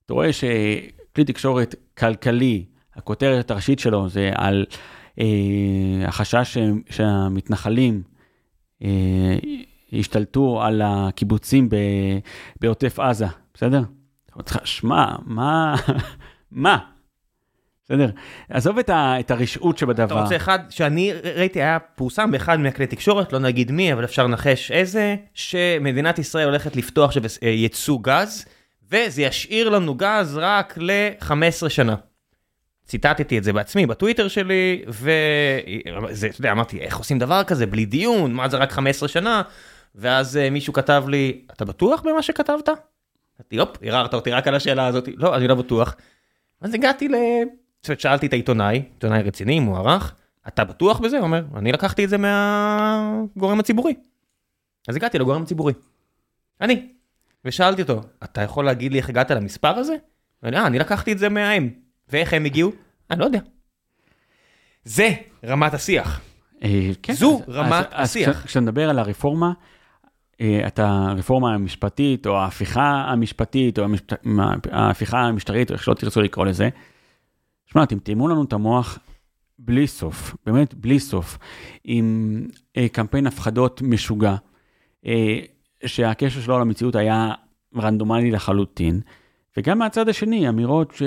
אתה רואה שכלי תקשורת כלכלי, הכותרת הראשית שלו זה על אה, החשש שהמתנחלים אה, השתלטו על הקיבוצים בעוטף עזה, בסדר? שמע, מה, מה? בסדר? עזוב את, ה, את הרשעות שבדבר. אתה רוצה אחד שאני ראיתי, היה פורסם באחד מהכלי תקשורת, לא נגיד מי, אבל אפשר לנחש איזה, שמדינת ישראל הולכת לפתוח עכשיו ייצוא גז, וזה ישאיר לנו גז רק ל-15 שנה. ציטטתי את זה בעצמי בטוויטר שלי, וזה, אתה יודע, אמרתי, איך עושים דבר כזה בלי דיון, מה זה רק 15 שנה? ואז uh, מישהו כתב לי, אתה בטוח במה שכתבת? אמרתי, הופ, ערערת אותי רק על השאלה הזאת, לא, אני לא בטוח. אז הגעתי ל... שאלתי את העיתונאי, עיתונאי רציני, מוערך, אתה בטוח בזה? הוא אומר, אני לקחתי את זה מהגורם הציבורי. אז הגעתי לגורם הציבורי. אני. ושאלתי אותו, אתה יכול להגיד לי איך הגעת למספר הזה? ואני, אה, אני לקחתי את זה מהאם. ואיך הם הגיעו? אני לא יודע. זה רמת השיח. אה, כן, זו רמת השיח. כשאתה מדבר על הרפורמה, אה, את הרפורמה המשפטית, או ההפיכה המשפטית, או ההפיכה המשטרית, או איך שלא תרצו לקרוא לזה, שמע, אתם תאימו לנו את המוח בלי סוף, באמת בלי סוף, עם אה, קמפיין הפחדות משוגע, שהקשר שלו למציאות היה רנדומלי לחלוטין. וגם מהצד השני, אמירות ש...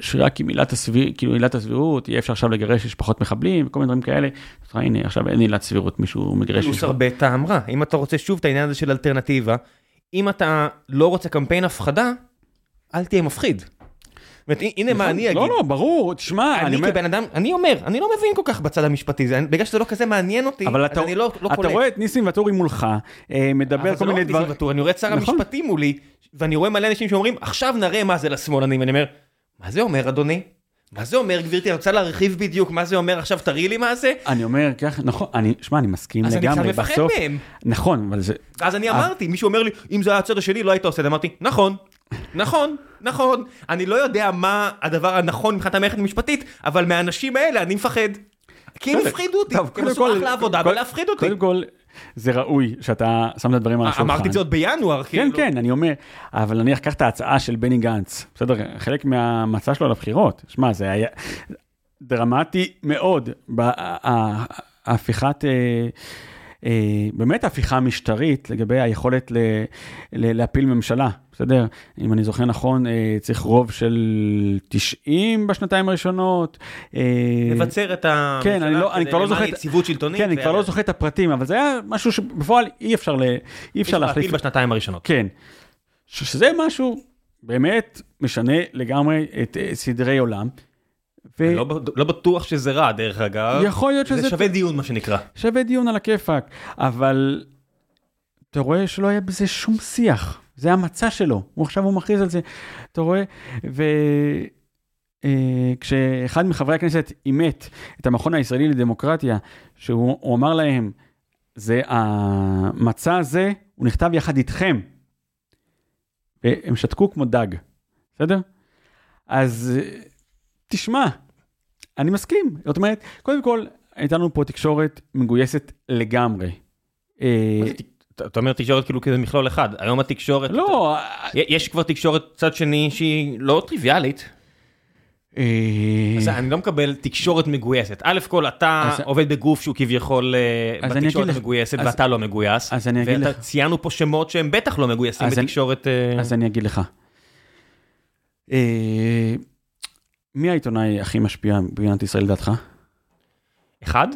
שרק עם עילת הסביר... כאילו עילת הסבירות, יהיה אפשר עכשיו לגרש יש פחות מחבלים, וכל מיני דברים כאלה. אז הנה, עכשיו אין עילת סבירות, מישהו מגרש... פלוס הרבה טעם רע. אם אתה רוצה שוב את העניין הזה של אלטרנטיבה, אם אתה לא רוצה קמפיין הפחדה, אל תהיה מפחיד. הנה מה נכון. אני אגיד. לא, לא, ברור, תשמע, אני כבן אדם, אני אומר, אני לא מבין כל כך בצד המשפטי, בגלל שזה לא כזה מעניין אותי, אז אני לא קולט. אתה רואה את ניסים ואטורי מולך, אה, מדבר כל מיני דברים. אני רואה את שר נכון. המשפטים מולי, ואני רואה מלא אנשים שאומרים, עכשיו נראה מה זה לשמאלנים, ואני אומר, מה זה אומר אדוני? מה זה אומר גברתי, אני רוצה להרחיב בדיוק מה זה אומר עכשיו, תראי לי מה זה. אני אומר ככה, נכון, אני, שמע, אני מסכים לגמרי, אז אני קצת מפחד מהם. נכון, אבל זה... אז אני אמרתי, מישהו אומר לי, אם זה היה הצד השני, לא היית עושה את זה, אמרתי, נכון, נכון, נכון, אני לא יודע מה הדבר הנכון מבחינת המערכת המשפטית, אבל מהאנשים האלה אני מפחד. כי הם הפחידו אותי, הם עשו אחלה עבודה בלהפחיד אותי. קודם כל, זה ראוי שאתה שם את הדברים על השולחן. אמרתי את זה עוד בינואר, כן, כאילו. כן, כן, אני אומר, אבל נניח, קח את ההצעה של בני גנץ, בסדר, חלק מהמצע שלו לבחירות, שמע, זה היה דרמטי מאוד, בהפיכת... אה, באמת הפיכה משטרית לגבי היכולת ל, ל, להפיל ממשלה, בסדר? אם אני זוכר נכון, אה, צריך רוב של 90 בשנתיים הראשונות. אה, לבצר את הממשלה כן, אני, לא, אני כבר לא זוכר... יציבות שלטונית. כן, אני כבר לא זוכר את הפרטים, אבל זה היה משהו שבפועל אי אפשר, ל, אי אפשר להחליף. בשנתיים הראשונות. כן. שזה משהו באמת משנה לגמרי את סדרי עולם. ו... לא, לא בטוח שזה רע, דרך אגב. יכול להיות שזה... זה שווה דיון, מה שנקרא. שווה דיון על הכיפאק, אבל אתה רואה שלא היה בזה שום שיח. זה המצע שלו, הוא עכשיו הוא מכריז על זה, אתה רואה? וכשאחד אה, מחברי הכנסת אימת את המכון הישראלי לדמוקרטיה, שהוא אמר להם, זה המצע הזה, הוא נכתב יחד איתכם. והם שתקו כמו דג, בסדר? אז תשמע, אני מסכים. זאת אומרת, קודם כל, הייתה לנו פה תקשורת מגויסת לגמרי. אה, אתה אומר תקשורת כאילו כזה מכלול אחד, היום התקשורת, לא, יש כבר תקשורת צד שני שהיא לא טריוויאלית. אה, אז אני לא מקבל תקשורת מגויסת. א' כל אתה עובד בגוף שהוא כביכול אה, בתקשורת המגויסת ואתה לא מגויס. אז אני אגיד לך. ציינו פה שמות שהם בטח לא מגויסים בתקשורת. אז אני אגיד לך. מי העיתונאי הכי משפיע במדינת ישראל לדעתך? אחד?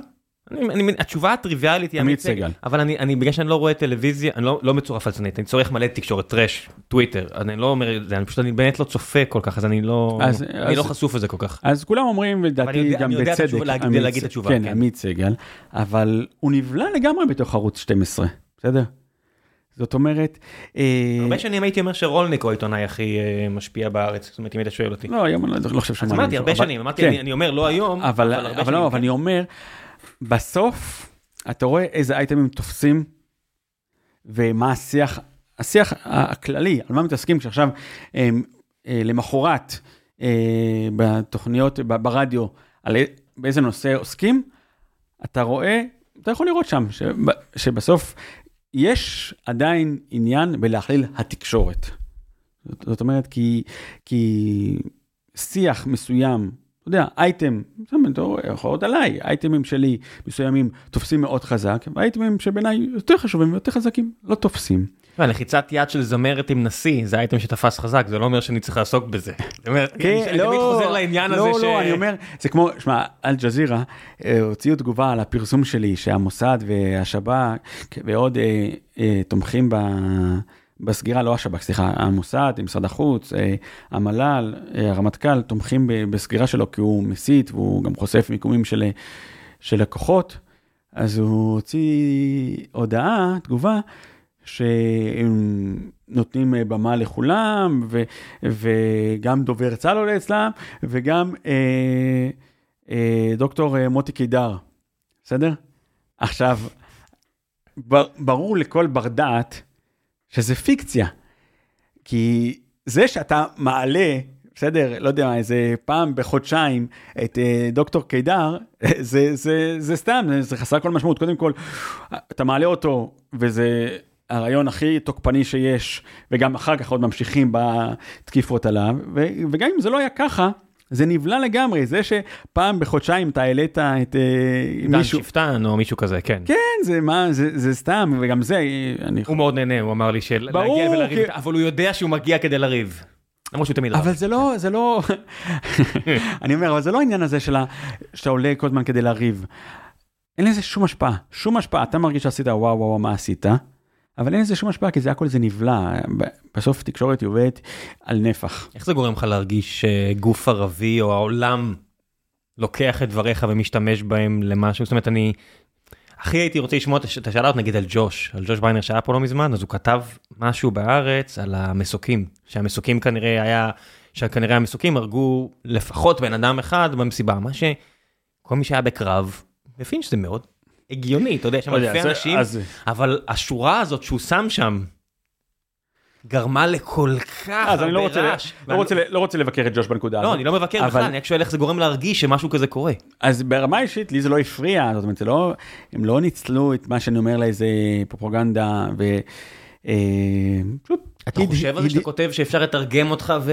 אני, אני, התשובה הטריוויאלית היא עמית סגל. אבל אני, אני, בגלל שאני לא רואה טלוויזיה, אני לא, לא מצורף על צנית, אני צורך מלא תקשורת טראש, טוויטר, אני לא אומר את זה, אני פשוט, אני באמת לא צופה כל כך, אז אני לא, אז, אני אז, לא חשוף לזה כל כך. אז כולם אומרים, לדעתי גם בצדק, אני יודע להגיד, להגיד את התשובה, כן, כן, עמית סגל, אבל הוא נבלע לגמרי בתוך ערוץ 12, בסדר? זאת אומרת... אה, הרבה שנים הייתי אומר שרולניק הוא העיתונאי הכי אה, משפיע בארץ, זאת אומרת, אם היית שואל אותי. לא, היום אני לא חושב שמעניין. אז אמרתי, הרבה שנים, אמרתי, כן. אני אומר, לא היום, אבל הרבה שנים. אבל לא, אבל אני אומר, בסוף, אתה רואה איזה אייטמים תופסים, ומה השיח, השיח הכללי, על מה מתעסקים כשעכשיו, אה, למחרת, בתוכניות, ברדיו, על באיזה נושא עוסקים, אתה רואה, אתה יכול לראות שם, שבסוף יש עדיין עניין בלהכליל התקשורת. זאת אומרת, כי, כי שיח מסוים, אתה יודע, אייטם, יכול להיות עליי, אייטמים שלי מסוימים תופסים מאוד חזק, ואייטמים שבעיניי יותר חשובים ויותר חזקים לא תופסים. לחיצת יד של זמרת עם נשיא זה אייטם שתפס חזק זה לא אומר שאני צריך לעסוק בזה. כן, אני תמיד חוזר לעניין לא, הזה לא, ש... לא, אני אומר, זה כמו, שמע, אל-ג'זירה אה, הוציאו תגובה על הפרסום שלי שהמוסד והשב"כ ועוד אה, אה, תומכים ב... בסגירה, לא השב"כ, סליחה, המוסד, משרד החוץ, המל"ל, הרמטכ"ל, תומכים בסגירה שלו כי הוא מסית והוא גם חושף מיקומים של, של לקוחות. אז הוא הוציא הודעה, תגובה, שהם נותנים אה, במה לכולם, ו, וגם דובר צה"ל עולה אצלם, וגם אה, אה, דוקטור אה, מוטי קידר, בסדר? עכשיו, בר, ברור לכל בר דעת שזה פיקציה, כי זה שאתה מעלה, בסדר, לא יודע, איזה פעם בחודשיים את אה, דוקטור קידר, זה, זה, זה סתם, זה חסר כל משמעות. קודם כל, אתה מעלה אותו, וזה... הרעיון הכי תוקפני שיש, וגם אחר כך עוד ממשיכים בתקיפות עליו, ו- וגם אם זה לא היה ככה, זה נבלע לגמרי, זה שפעם בחודשיים אתה העלית את uh, מישהו... דן שפטן או מישהו כזה, כן. כן, זה מה, זה, זה סתם, וגם זה... אני... הוא מאוד נהנה, הוא אמר לי של להגיע ולריב, כי... אבל הוא יודע שהוא מגיע כדי לריב. למרות שהוא תמיד. אבל זה לא, זה לא... אני אומר, אבל זה לא העניין הזה של שאתה עולה כל הזמן כדי לריב. אין לזה שום השפעה, שום השפעה. אתה מרגיש שעשית וואו וואו מה עשית, אבל אין לזה שום השפעה, כי זה הכל זה נבלע. בסוף תקשורת היא עובדת על נפח. איך זה גורם לך להרגיש שגוף ערבי או העולם לוקח את דבריך ומשתמש בהם למשהו? זאת אומרת, אני הכי הייתי רוצה לשמוע את השאלה נגיד על ג'וש, על ג'וש ביינר שהיה פה לא מזמן, אז הוא כתב משהו בארץ על המסוקים, שהמסוקים כנראה היה, שכנראה המסוקים הרגו לפחות בן אדם אחד במסיבה, מה שכל מי שהיה בקרב, מבין שזה מאוד הגיוני, אתה יודע, יש שם אלפי אנשים, אבל השורה הזאת שהוא שם שם, גרמה לכל כך הרבה לא רעש. לא, לא רוצה לבקר את ג'וש בנקודה הזאת. לא, אני לא מבקר בכלל, אני רק שואל איך זה גורם להרגיש שמשהו כזה קורה. אז ברמה אישית, לי זה לא הפריע, זאת אומרת, לא, הם לא ניצלו את מה שאני אומר לאיזה פרופוגנדה, ו... אה, אתה חושב על זה שאתה כותב שאפשר לתרגם אותך ו...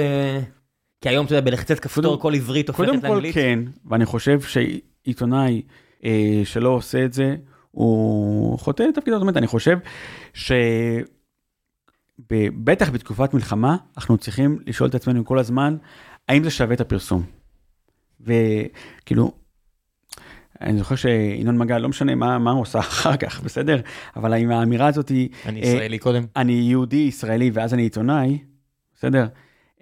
כי היום אתה יודע, בלחצת כפתור כל עברית הופכת לאנגלית? קודם כל כן, ואני חושב שעיתונאי... אה, שלא עושה את זה, הוא חוטא לתפקידו. זאת אומרת, אני חושב שבטח בתקופת מלחמה, אנחנו צריכים לשאול את עצמנו כל הזמן, האם זה שווה את הפרסום? וכאילו, אני זוכר שינון מגל, לא משנה מה, מה הוא עושה אחר כך, בסדר? אבל אם האמירה הזאת היא... אני ישראלי אה, קודם. אני יהודי ישראלי ואז אני עיתונאי, בסדר?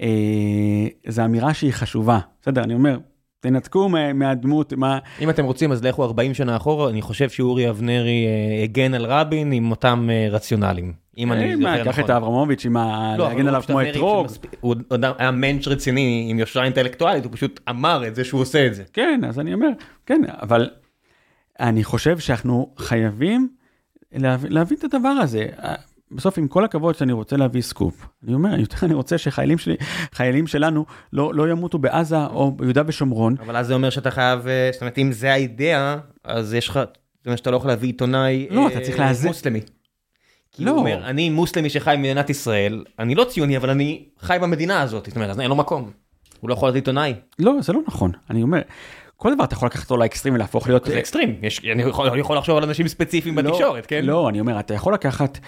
אה, זו אמירה שהיא חשובה. בסדר, אני אומר, תנתקו מה- מהדמות, מה... אם אתם רוצים, אז לכו 40 שנה אחורה, אני חושב שאורי אבנרי אה, הגן על רבין עם אותם אה, רציונלים. אם אני אה, זוכר קח נכון. את אברמוביץ' עם ה... לא, להגן עליו כמו אתרוג. הוא אדם- היה מענץ' רציני עם יושרה אינטלקטואלית, הוא פשוט אמר את זה שהוא עושה את זה. כן, אז אני אומר, כן, אבל אני חושב שאנחנו חייבים להבין את הדבר הזה. בסוף, עם כל הכבוד שאני רוצה להביא סקופ, אני אומר, יותר אני רוצה שחיילים שלי, חיילים שלנו לא, לא ימותו בעזה או ביהודה ושומרון. אבל אז זה אומר שאתה חייב, אה, זאת אומרת, אם זה האידאה, אז יש לך, זאת אומרת שאתה לא יכול להביא עיתונאי לא, אה, אתה צריך לאזן- מוסלמי. כי לא. הוא אומר, אני מוסלמי שחי במדינת ישראל, אני לא ציוני, אבל אני חי במדינה הזאת, זאת אומרת, אז אין לו מקום. הוא לא יכול להיות עיתונאי. לא, זה לא נכון. אני אומר, כל דבר אתה יכול לקחת אותו לאקסטרים ולהפוך להיות... זה אקסטרים, יש, אני, יכול, אני יכול לחשוב על אנשים ספציפיים לא, בתקשורת, כן? לא, אני אומר, אתה יכול לקחת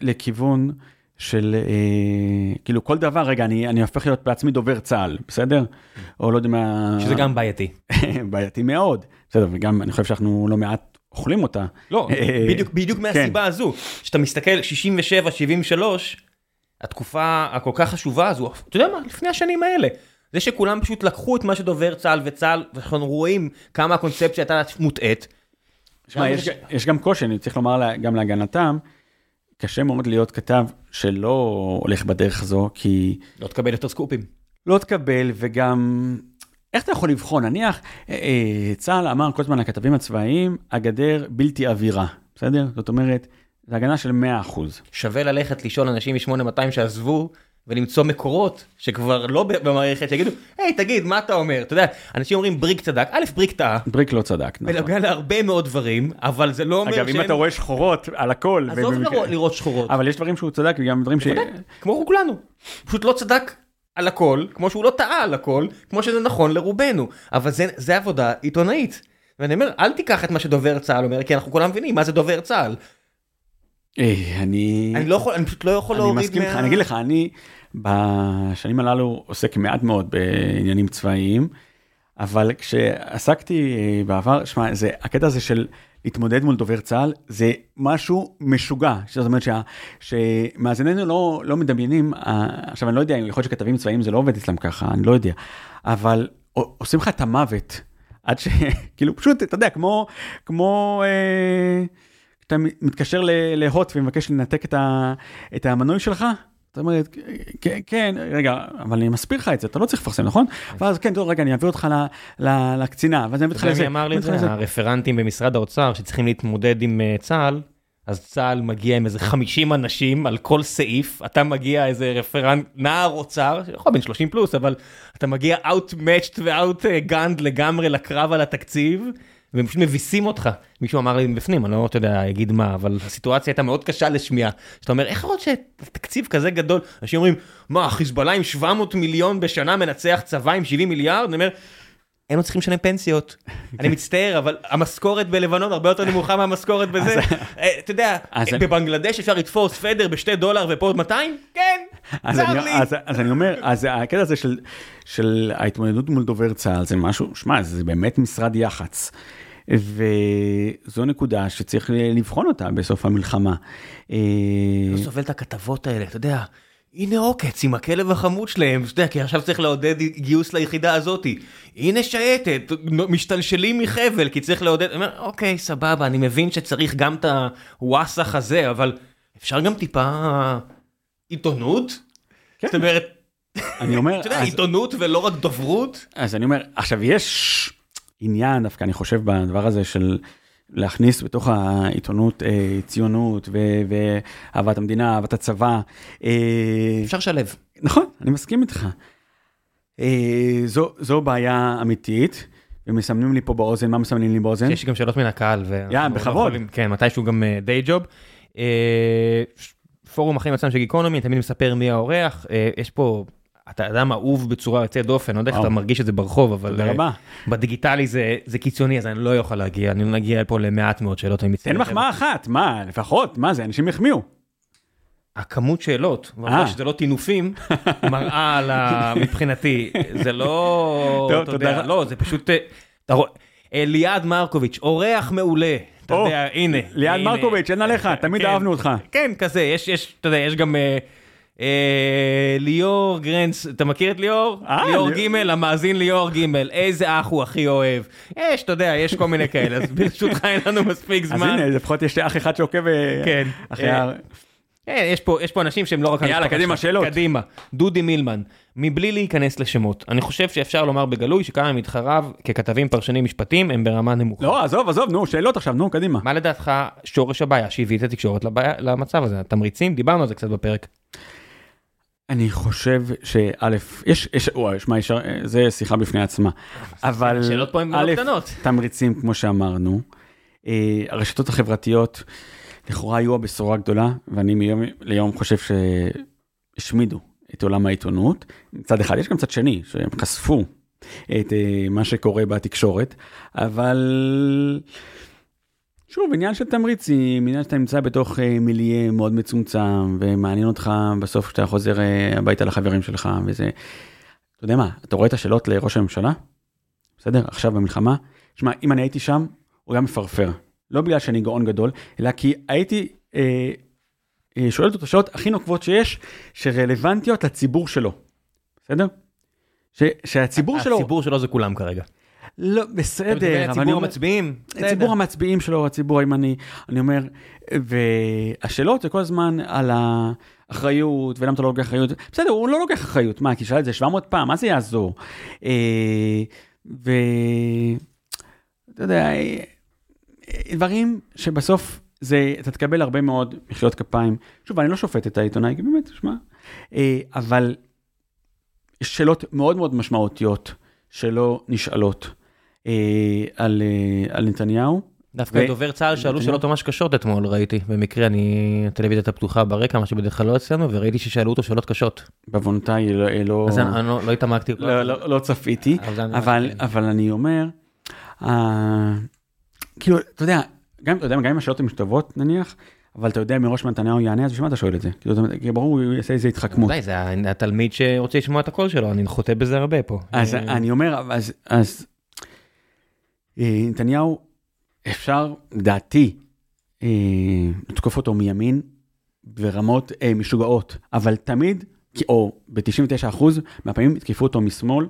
לכיוון של, אה, כאילו כל דבר, רגע, אני, אני הופך להיות בעצמי דובר צה"ל, בסדר? או לא יודע מה... שזה גם בעייתי. בעייתי מאוד. בסדר, וגם אני חושב שאנחנו לא מעט אוכלים אותה. לא, אה, בדיוק, בדיוק מהסיבה הזו, שאתה מסתכל 67, 73, התקופה הכל כך חשובה הזו, אתה יודע מה, לפני השנים האלה. זה שכולם פשוט לקחו את מה שדובר צה"ל וצה"ל, ואנחנו רואים כמה הקונספציה הייתה מוטעית. שמע, יש, זה- יש גם קושי, אני צריך לומר לה- גם להגנתם, קשה מאוד להיות כתב שלא הולך בדרך הזו, כי לא תקבל יותר סקופים. לא תקבל וגם... איך אתה יכול לבחון? נניח, אה, אה, צה"ל אמר כל הזמן לכתבים הצבאיים, הגדר בלתי עבירה, בסדר? זאת אומרת, זו הגנה של 100%. שווה ללכת לשאול אנשים מ-8200 שעזבו, ולמצוא מקורות שכבר לא במערכת, שיגידו, היי, תגיד, מה אתה אומר? אתה יודע, אנשים אומרים בריק צדק, א', בריק טעה, בריק לא צדק, נכון. בנוגע להרבה מאוד דברים, אבל זה לא אומר אגב, אם שהם... אתה רואה שחורות על הכל, עזוב ובמקרה- לראות- לראות שחורות. אבל יש דברים שהוא צדק וגם דברים ש... כמו כולנו. פשוט לא צדק על הכל, כמו שהוא לא טעה על הכל, כמו שזה נכון לרובנו. אבל זה, עבודה עיתונאית. ואני אומר, אל תיקח את מה שדובר צה"ל אומר, כי אנחנו כולם מבינים מה זה דובר צה"ל. אה, אני... אני לא יכול, אני פשוט לא יכול אני להוריד מסכים איתך, אני אגיד לך, אני בשנים הללו עוסק מעט מאוד בעניינים צבאיים, אבל כשעסקתי אה, בעבר, שמע, הקטע הזה של להתמודד מול דובר צה"ל, זה משהו משוגע. זאת אומרת שה, שמאזיננו לא, לא מדמיינים, אה, עכשיו אני לא יודע, יכול להיות שכתבים צבאיים זה לא עובד אצלם ככה, אני לא יודע, אבל עושים לך את המוות, עד שכאילו פשוט, אתה יודע, כמו, כמו, אה, כשאתה מתקשר להוט ומבקש לנתק את, ה, את המנוי שלך, זאת אומרת, כן, רגע, אבל אני מסביר לך את זה, אתה לא צריך לפרסם, נכון? ואז כן, טוב, רגע, אני אעביר אותך לקצינה, ואז אני אביא אותך אתה לזה. אמר לי את זה? הרפרנטים במשרד האוצר שצריכים להתמודד עם אה, צה"ל, אז צה"ל מגיע עם איזה 50 אנשים על כל סעיף, אתה מגיע איזה רפרנט, נער אוצר, יכול בן 30 פלוס, אבל אתה מגיע outmatched ו-outgunned לגמרי לקרב על התקציב, והם פשוט מביסים אותך. מישהו אמר לי מבפנים, אני לא יודע, אגיד מה, אבל הסיטואציה הייתה מאוד קשה לשמיעה. שאתה אומר, איך יכול להיות שתקציב כזה גדול, אנשים אומרים, מה, חיזבאללה עם 700 מיליון בשנה מנצח צבא עם 70 מיליארד? אני אומר, היינו צריכים לשלם פנסיות. אני מצטער, אבל המשכורת בלבנון הרבה יותר נמוכה מהמשכורת בזה. אה, אתה יודע, אני- בבנגלדש אפשר לתפוס פדר בשתי דולר ופה עוד 200? כן, צר לי. אז, אני אומר, אז הקטע הזה של, של ההתמודדות מול דובר צה"ל זה משהו, שמע, זה באמת משרד יח"צ. וזו נקודה שצריך לבחון אותה בסוף המלחמה. אה, לא סובל את הכתבות האלה, אתה יודע. הנה עוקץ עם הכלב החמוד שלהם, אתה יודע, כי עכשיו צריך לעודד גיוס ליחידה הזאתי. הנה שייטת, משתלשלים מחבל, כי צריך לעודד, אני אומר, אוקיי, סבבה, אני מבין שצריך גם את הוואסאח הזה, אבל אפשר גם טיפה עיתונות? זאת אומרת, אני אומר, אתה יודע, אז, עיתונות ולא רק דוברות? אז אני אומר, עכשיו יש עניין דווקא, אני חושב, בדבר הזה של להכניס בתוך העיתונות אה, ציונות ו- ואהבת המדינה, אהבת הצבא. אה, אפשר לשלב. נכון, אני מסכים איתך. אה, זו, זו בעיה אמיתית, ומסמנים לי פה באוזן, מה מסמנים לי באוזן? יש גם שאלות מן הקהל. יא, לא בכבוד. יכולים- כן, מתישהו גם דיי ג'וב. פורום החיים עצמם של גיקונומי, תמיד מספר מי האורח. אה, יש פה, אתה אדם אהוב בצורה יוצאת דופן, לא יודע איך. אתה מרגיש את זה ברחוב, אבל תודה אה, רבה. בדיגיטלי זה זה קיצוני, אז אני לא יכול להגיע, אני לא נגיע פה למעט מאוד שאלות, אני מצטער. תן מחמאה אחת, מה, לפחות, מה זה, אנשים החמיאו. הכמות שאלות, אה. והעובדה שזה לא טינופים, מראה על ה... מבחינתי, זה לא, טוב, אתה יודע. לא, זה פשוט, אה, אתה רואה, אליעד מרקוביץ', אורח מעולה, אתה יודע, הנה. ליעד. מרקוביץ', אין עליך, תמיד כן. אהבנו אותך. כן, כזה, יש, יש, אתה יודע, יש גם אה, אה, ליאור גרנץ, אתה מכיר את ליאור? אה, ליאור ליאור. ג', המאזין ליאור ג', איזה אח הוא הכי אוהב. יש, אתה יודע, יש כל מיני כאלה, אז ברשותך אין לנו מספיק אז זמן. הנה, לפחות יש אח אחד שעוקב אה, כן. אחרי אה, ה... אה, יש פה, יש פה אנשים שהם לא רק... יאללה, קדימה. שאלות. קדימה. דודי מילמן, מבלי להיכנס לשמות, אני חושב שאפשר לומר בגלוי שכמה מתחריו ככתבים פרשנים משפטים הם ברמה נמוכה. לא, עזוב, עזוב, נו, שאלות עכשיו, נו, קדימה. מה לדעתך שורש הבעיה שהביא את התקשורת לבעיה, למצב הזה? התמריצים? דיברנו על זה קצת בפרק. אני חושב שא', יש, יש, וואי, שמע, זה שיחה בפני עצמה. אבל השאלות פה הן מאוד קטנות. תמריצים, כמו שאמרנו. אה, הרשתות החברתיות לכאורה היו הבשורה הגדולה, ואני מיום ליום חושב שהשמידו את עולם העיתונות. מצד אחד, יש גם צד שני, שהם חשפו את אה, מה שקורה בתקשורת, אבל שוב, עניין של תמריצים, עניין שאתה נמצא בתוך אה, מיליה מאוד מצומצם, ומעניין אותך בסוף כשאתה חוזר אה, הביתה לחברים שלך, וזה... אתה יודע מה, אתה רואה את השאלות לראש הממשלה? בסדר? עכשיו במלחמה? שמע, אם אני הייתי שם, הוא היה מפרפר. לא בגלל שאני גאון גדול, אלא כי הייתי אה, אה, שואל אותו את השאלות הכי נוקבות שיש, שרלוונטיות לציבור שלו. בסדר? ש, שהציבור שלו... הציבור שלו זה כולם כרגע. לא, אתה בסדר, מתכוון אבל אני הציבור אומר... המצביעים? ציבור המצביעים שלו, הציבור הימני, אני אומר, והשאלות זה כל הזמן על האחריות, ולמה אתה לא לוקח אחריות, בסדר, הוא לא לוקח אחריות, מה, כי שאל את זה 700 פעם, מה זה יעזור? אה, ו... אתה יודע, אה, דברים שבסוף זה, אתה תקבל הרבה מאוד מחיאות כפיים. שוב, אני לא שופט את העיתונאי, כי באמת, שמע, אה, אבל שאלות מאוד מאוד משמעותיות שלא נשאלות אה, על, אה, על נתניהו. דווקא ו- דובר צה"ל שאלו. שאלות ממש קשות אתמול, ראיתי. במקרה, אני, הטלוויזיה הייתה פתוחה ברקע, מה שבדרך כלל לא אצלנו, וראיתי ששאלו אותו שאלות קשות. בעוונותיי לא, לא, אז אני אני לא לא התעמקתי. לא, לא, לא צפיתי, אבל אני- אבל, אבל אני אומר, אה, כאילו, אתה יודע, גם, אתה יודע, גם אם השאלות הן טובות נניח, אבל אתה יודע מראש מה נתניהו יענה, אז בשביל מה אתה שואל את זה? כאילו, ברור, הוא יעשה איזה התחכמות. זה התלמיד שרוצה לשמוע את הקול שלו, אני חוטא בזה הרבה פה. אז אה, אני אומר, אז, אז אה, נתניהו, אפשר, לדעתי, אה, לתקוף אותו מימין ברמות אה, משוגעות, אבל תמיד, או ב-99% מהפעמים יתקפו אותו משמאל,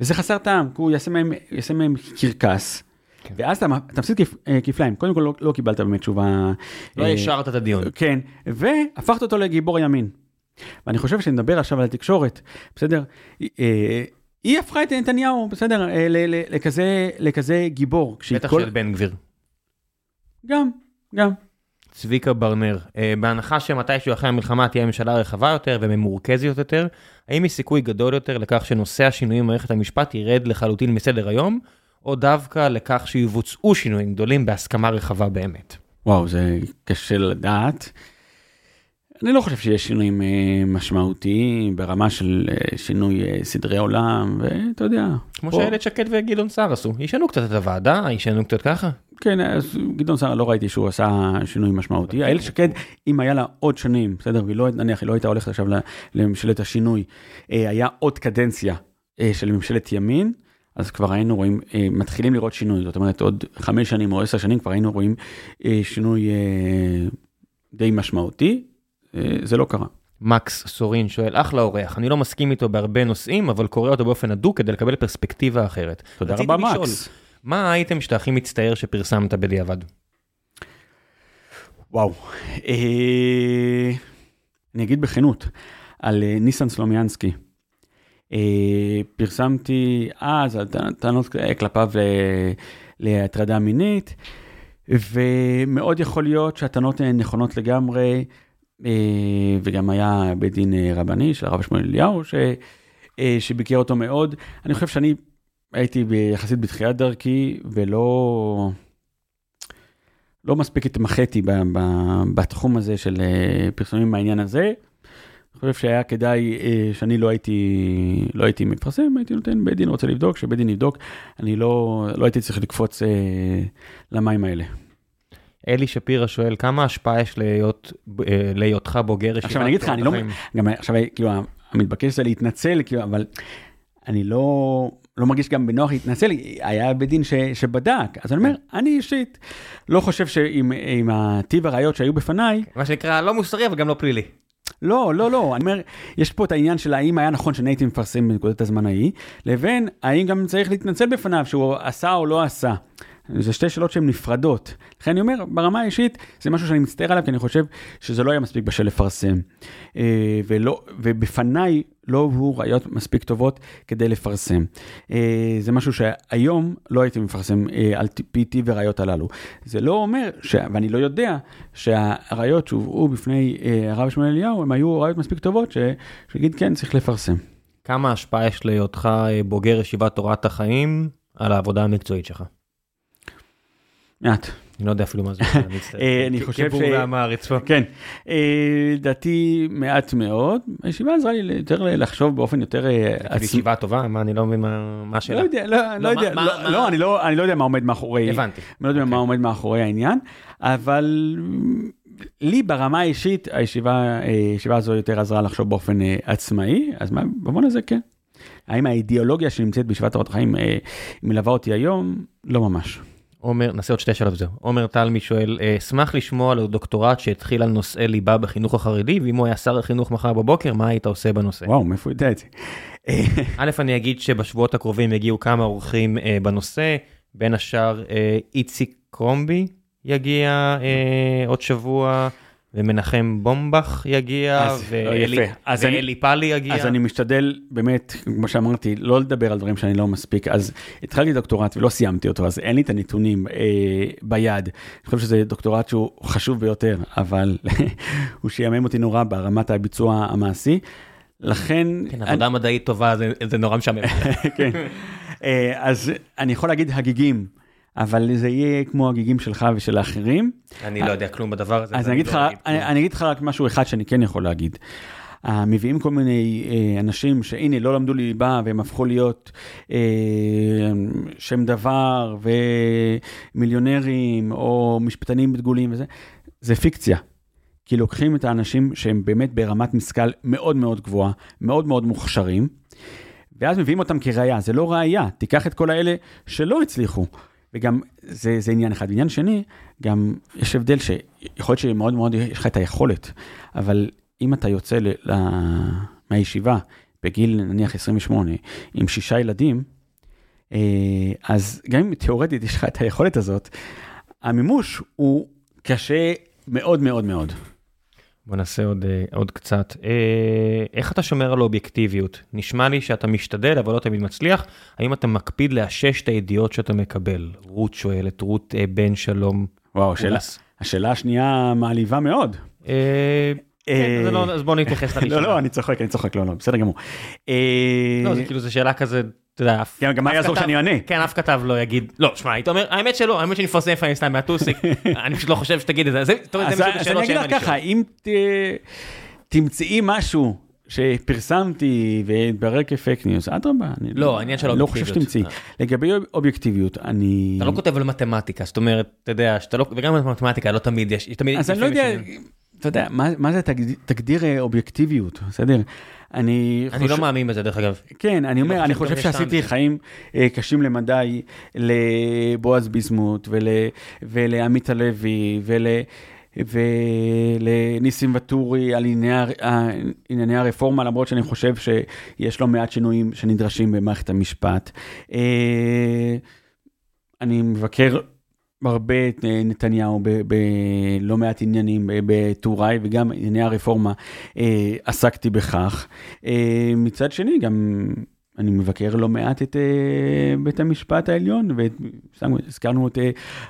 וזה חסר טעם, כי הוא יעשה מהם, יעשה מהם קרקס. כן. ואז אתה, אתה מפסיד כפ, אה, כפליים, קודם כל לא, לא קיבלת באמת תשובה. לא אה, השארת את הדיון. כן, והפכת אותו לגיבור ימין. ואני חושב שנדבר עכשיו על התקשורת, בסדר? אה, היא הפכה את נתניהו, בסדר, אה, לכזה, לכזה גיבור. בטח כל- של בן גביר. גם, גם. צביקה ברנר, אה, בהנחה שמתישהו אחרי המלחמה תהיה ממשלה רחבה יותר וממורכזת יותר, האם יש סיכוי גדול יותר לכך שנושא השינויים במערכת המשפט ירד לחלוטין מסדר היום, או דווקא לכך שיבוצעו שינויים גדולים בהסכמה רחבה באמת? וואו, זה קשה לדעת. אני לא חושב שיש שינויים אה, משמעותיים ברמה של אה, שינוי אה, סדרי עולם, ואתה יודע. כמו פה- שאיילת שקד וגדעון סער עשו, ישנו קצת את הוועדה, ישנו קצת ככה. כן, אז גדעון סער לא ראיתי שהוא עשה שינוי משמעותי. איילת שקד, אם היה לה עוד שנים, בסדר, והיא לא, נניח, היא לא הייתה הולכת עכשיו לממשלת השינוי, היה עוד קדנציה של ממשלת ימין, אז כבר היינו רואים, אה, מתחילים לראות שינוי, זאת אומרת, עוד חמש שנים או עשר שנים כבר היינו רואים אה, שינוי אה, די משמעותי, זה לא קרה. מקס סורין שואל, אחלה אורח, אני לא מסכים איתו בהרבה נושאים, אבל קורא אותו באופן הדוק כדי לקבל פרספקטיבה אחרת. תודה רבה, לשאול, מקס. מה האייטם שאתה הכי מצטער שפרסמת בדיעבד? וואו. אה, אני אגיד בכנות, על אה, ניסן סלומיאנסקי. אה, פרסמתי אז על טענות- כלפיו להטרדה מינית, ומאוד יכול להיות שהטענות הן נכונות לגמרי, אה, וגם היה בית דין אה, רבני של הרב שמואל אליהו, ש- אה, שביקר אותו מאוד. אני חושב שאני הייתי יחסית בתחילת דרכי, ולא... לא מספיק התמחיתי ב- ב- בתחום הזה של אה, פרסומים מהעניין הזה. אני חושב שהיה כדאי אה, שאני לא הייתי, לא הייתי מפרסם, הייתי נותן בית דין רוצה לבדוק, שבית דין יבדוק, אני לא, לא הייתי צריך לקפוץ אה, למים האלה. אלי שפירא שואל, כמה השפעה יש להיות, אה, להיותך בוגר ישיבת עכשיו אני אגיד לך, אני לא, החיים?" גם עכשיו כאילו המתבקש זה להתנצל, כאילו, אבל אני לא, לא מרגיש גם בנוח להתנצל, היה בית דין ש, שבדק, אז אני אומר, אני אישית לא חושב שעם עם הטיב הראיות שהיו בפניי, מה שנקרא, לא מוסרי אבל גם לא פלילי. לא, לא, לא, אני אומר, יש פה את העניין של האם היה נכון שאני הייתי מפרסם בנקודת הזמן ההיא, לבין האם גם צריך להתנצל בפניו שהוא עשה או לא עשה. זה שתי שאלות שהן נפרדות. לכן אני אומר, ברמה האישית, זה משהו שאני מצטער עליו, כי אני חושב שזה לא היה מספיק בשל לפרסם. אה, ולא, ובפניי לא הובאו ראיות מספיק טובות כדי לפרסם. אה, זה משהו שהיום לא הייתי מפרסם אה, על טיב הראיות הללו. זה לא אומר, ש... ואני לא יודע, שהראיות שהובאו בפני הרב שמואל אליהו, הם היו ראיות מספיק טובות, ש... שיגיד כן, צריך לפרסם. כמה השפעה יש להיותך בוגר ישיבת תורת החיים על העבודה המקצועית שלך? מעט. אני לא יודע אפילו מה זה, אני מצטער. אני חושב ש... כיבור והמעריץ פה. כן. אה, לדעתי מעט מאוד. הישיבה עזרה לי יותר לחשוב באופן יותר אה, עצמי. ישיבה טובה? מה, אני לא מבין מה השאלה. לא יודע, לא, לא, לא יודע. לא, אני לא יודע מה עומד מאחורי... הבנתי. אני לא יודע מה אוקיי. עומד מאחורי העניין, אבל לי ברמה האישית, הישיבה הזו יותר עזרה לחשוב באופן עצמאי, אז במובן הזה כן. האם האידיאולוגיה שנמצאת בישיבת תורת החיים מלווה אותי היום? לא ממש. עומר, נעשה עוד שתי שאלות וזהו. עומר תלמי שואל, אשמח לשמוע על דוקטורט שהתחיל על נושאי ליבה בחינוך החרדי, ואם הוא היה שר החינוך מחר בבוקר, מה היית עושה בנושא? וואו, מאיפה יודע את זה? א', אני אגיד שבשבועות הקרובים יגיעו כמה אורחים אה, בנושא, בין השאר אה, איציק קרומבי יגיע אה, עוד שבוע. ומנחם בומבך יגיע, ואלי פאלי יגיע. אז אני משתדל באמת, כמו שאמרתי, לא לדבר על דברים שאני לא מספיק. אז התחלתי דוקטורט ולא סיימתי אותו, אז אין לי את הנתונים אה, ביד. אני חושב שזה דוקטורט שהוא חשוב ביותר, אבל הוא שיאמם אותי נורא ברמת הביצוע המעשי. לכן... כן, עבודה אני... מדעית טובה זה, זה נורא משעמם. כן. אה, אז אני יכול להגיד הגיגים. אבל זה יהיה כמו הגיגים שלך ושל האחרים. אני לא יודע כלום בדבר הזה. אז אני אגיד, לך, אני, אני אגיד לך רק משהו אחד שאני כן יכול להגיד. Uh, מביאים כל מיני uh, אנשים שהנה לא למדו ליבה והם הפכו להיות uh, שם דבר ומיליונרים או משפטנים דגולים וזה, זה פיקציה. כי לוקחים את האנשים שהם באמת ברמת משכל מאוד מאוד גבוהה, מאוד מאוד מוכשרים, ואז מביאים אותם כראיה, זה לא ראיה, תיקח את כל האלה שלא הצליחו. וגם זה, זה עניין אחד. עניין שני, גם יש הבדל שיכול להיות שמאוד מאוד יש לך את היכולת, אבל אם אתה יוצא ל, ל, מהישיבה בגיל נניח 28 עם שישה ילדים, אה, אז גם אם תיאורטית יש לך את היכולת הזאת, המימוש הוא קשה מאוד מאוד מאוד. בוא נעשה עוד, אה, עוד קצת. אה, איך אתה שומר על אובייקטיביות? נשמע לי שאתה משתדל, אבל לא תמיד מצליח. האם אתה מקפיד לאשש את הידיעות שאתה מקבל? רות שואלת, רות אה, בן שלום. וואו, שאלה, השאלה השנייה מעליבה מאוד. כן, לא, אז בוא נתייחס לראשונה. לא, לא, אני צוחק, אני צוחק, לא, לא, בסדר גמור. לא, זה כאילו, זו שאלה כזה, אתה יודע, כן, גם מה יעזור שאני אענה? כן, אף כתב לא יגיד, לא, שמע, היית אומר, האמת שלא, האמת שאני מפרסם לפעמים סתם מהטוסיק, אני פשוט לא חושב שתגיד את זה, אז אני אגיד לך ככה, אם תמצאי משהו שפרסמתי והתברר כפייק ניוז, אדרבה, אני לא, העניין של לא חושב שתמצאי. לגבי אובייקטיביות, אני... אתה לא כותב על מתמטיקה, זאת אומרת, אתה יודע, שאתה לא, וגם במתמטיקה לא תמיד יש, תמיד... אז אני לא יודע, אתה יודע, מה זה תגדיר אובייקטיביות, בסדר? אני אני לא מאמין בזה דרך אגב. כן, אני אומר, אני חושב שעשיתי חיים אה, קשים למדי לבועז ביסמוט ולעמית הלוי ולניסים ואטורי על ענייני הרפורמה, למרות שאני חושב שיש לא מעט שינויים שנדרשים במערכת המשפט. אה, אני מבקר הרבה אה, נתניהו בלא מעט עניינים בטוראי וגם ענייני הרפורמה אה, עסקתי בכך. אה, מצד שני גם אני מבקר לא מעט את בית המשפט העליון והזכרנו את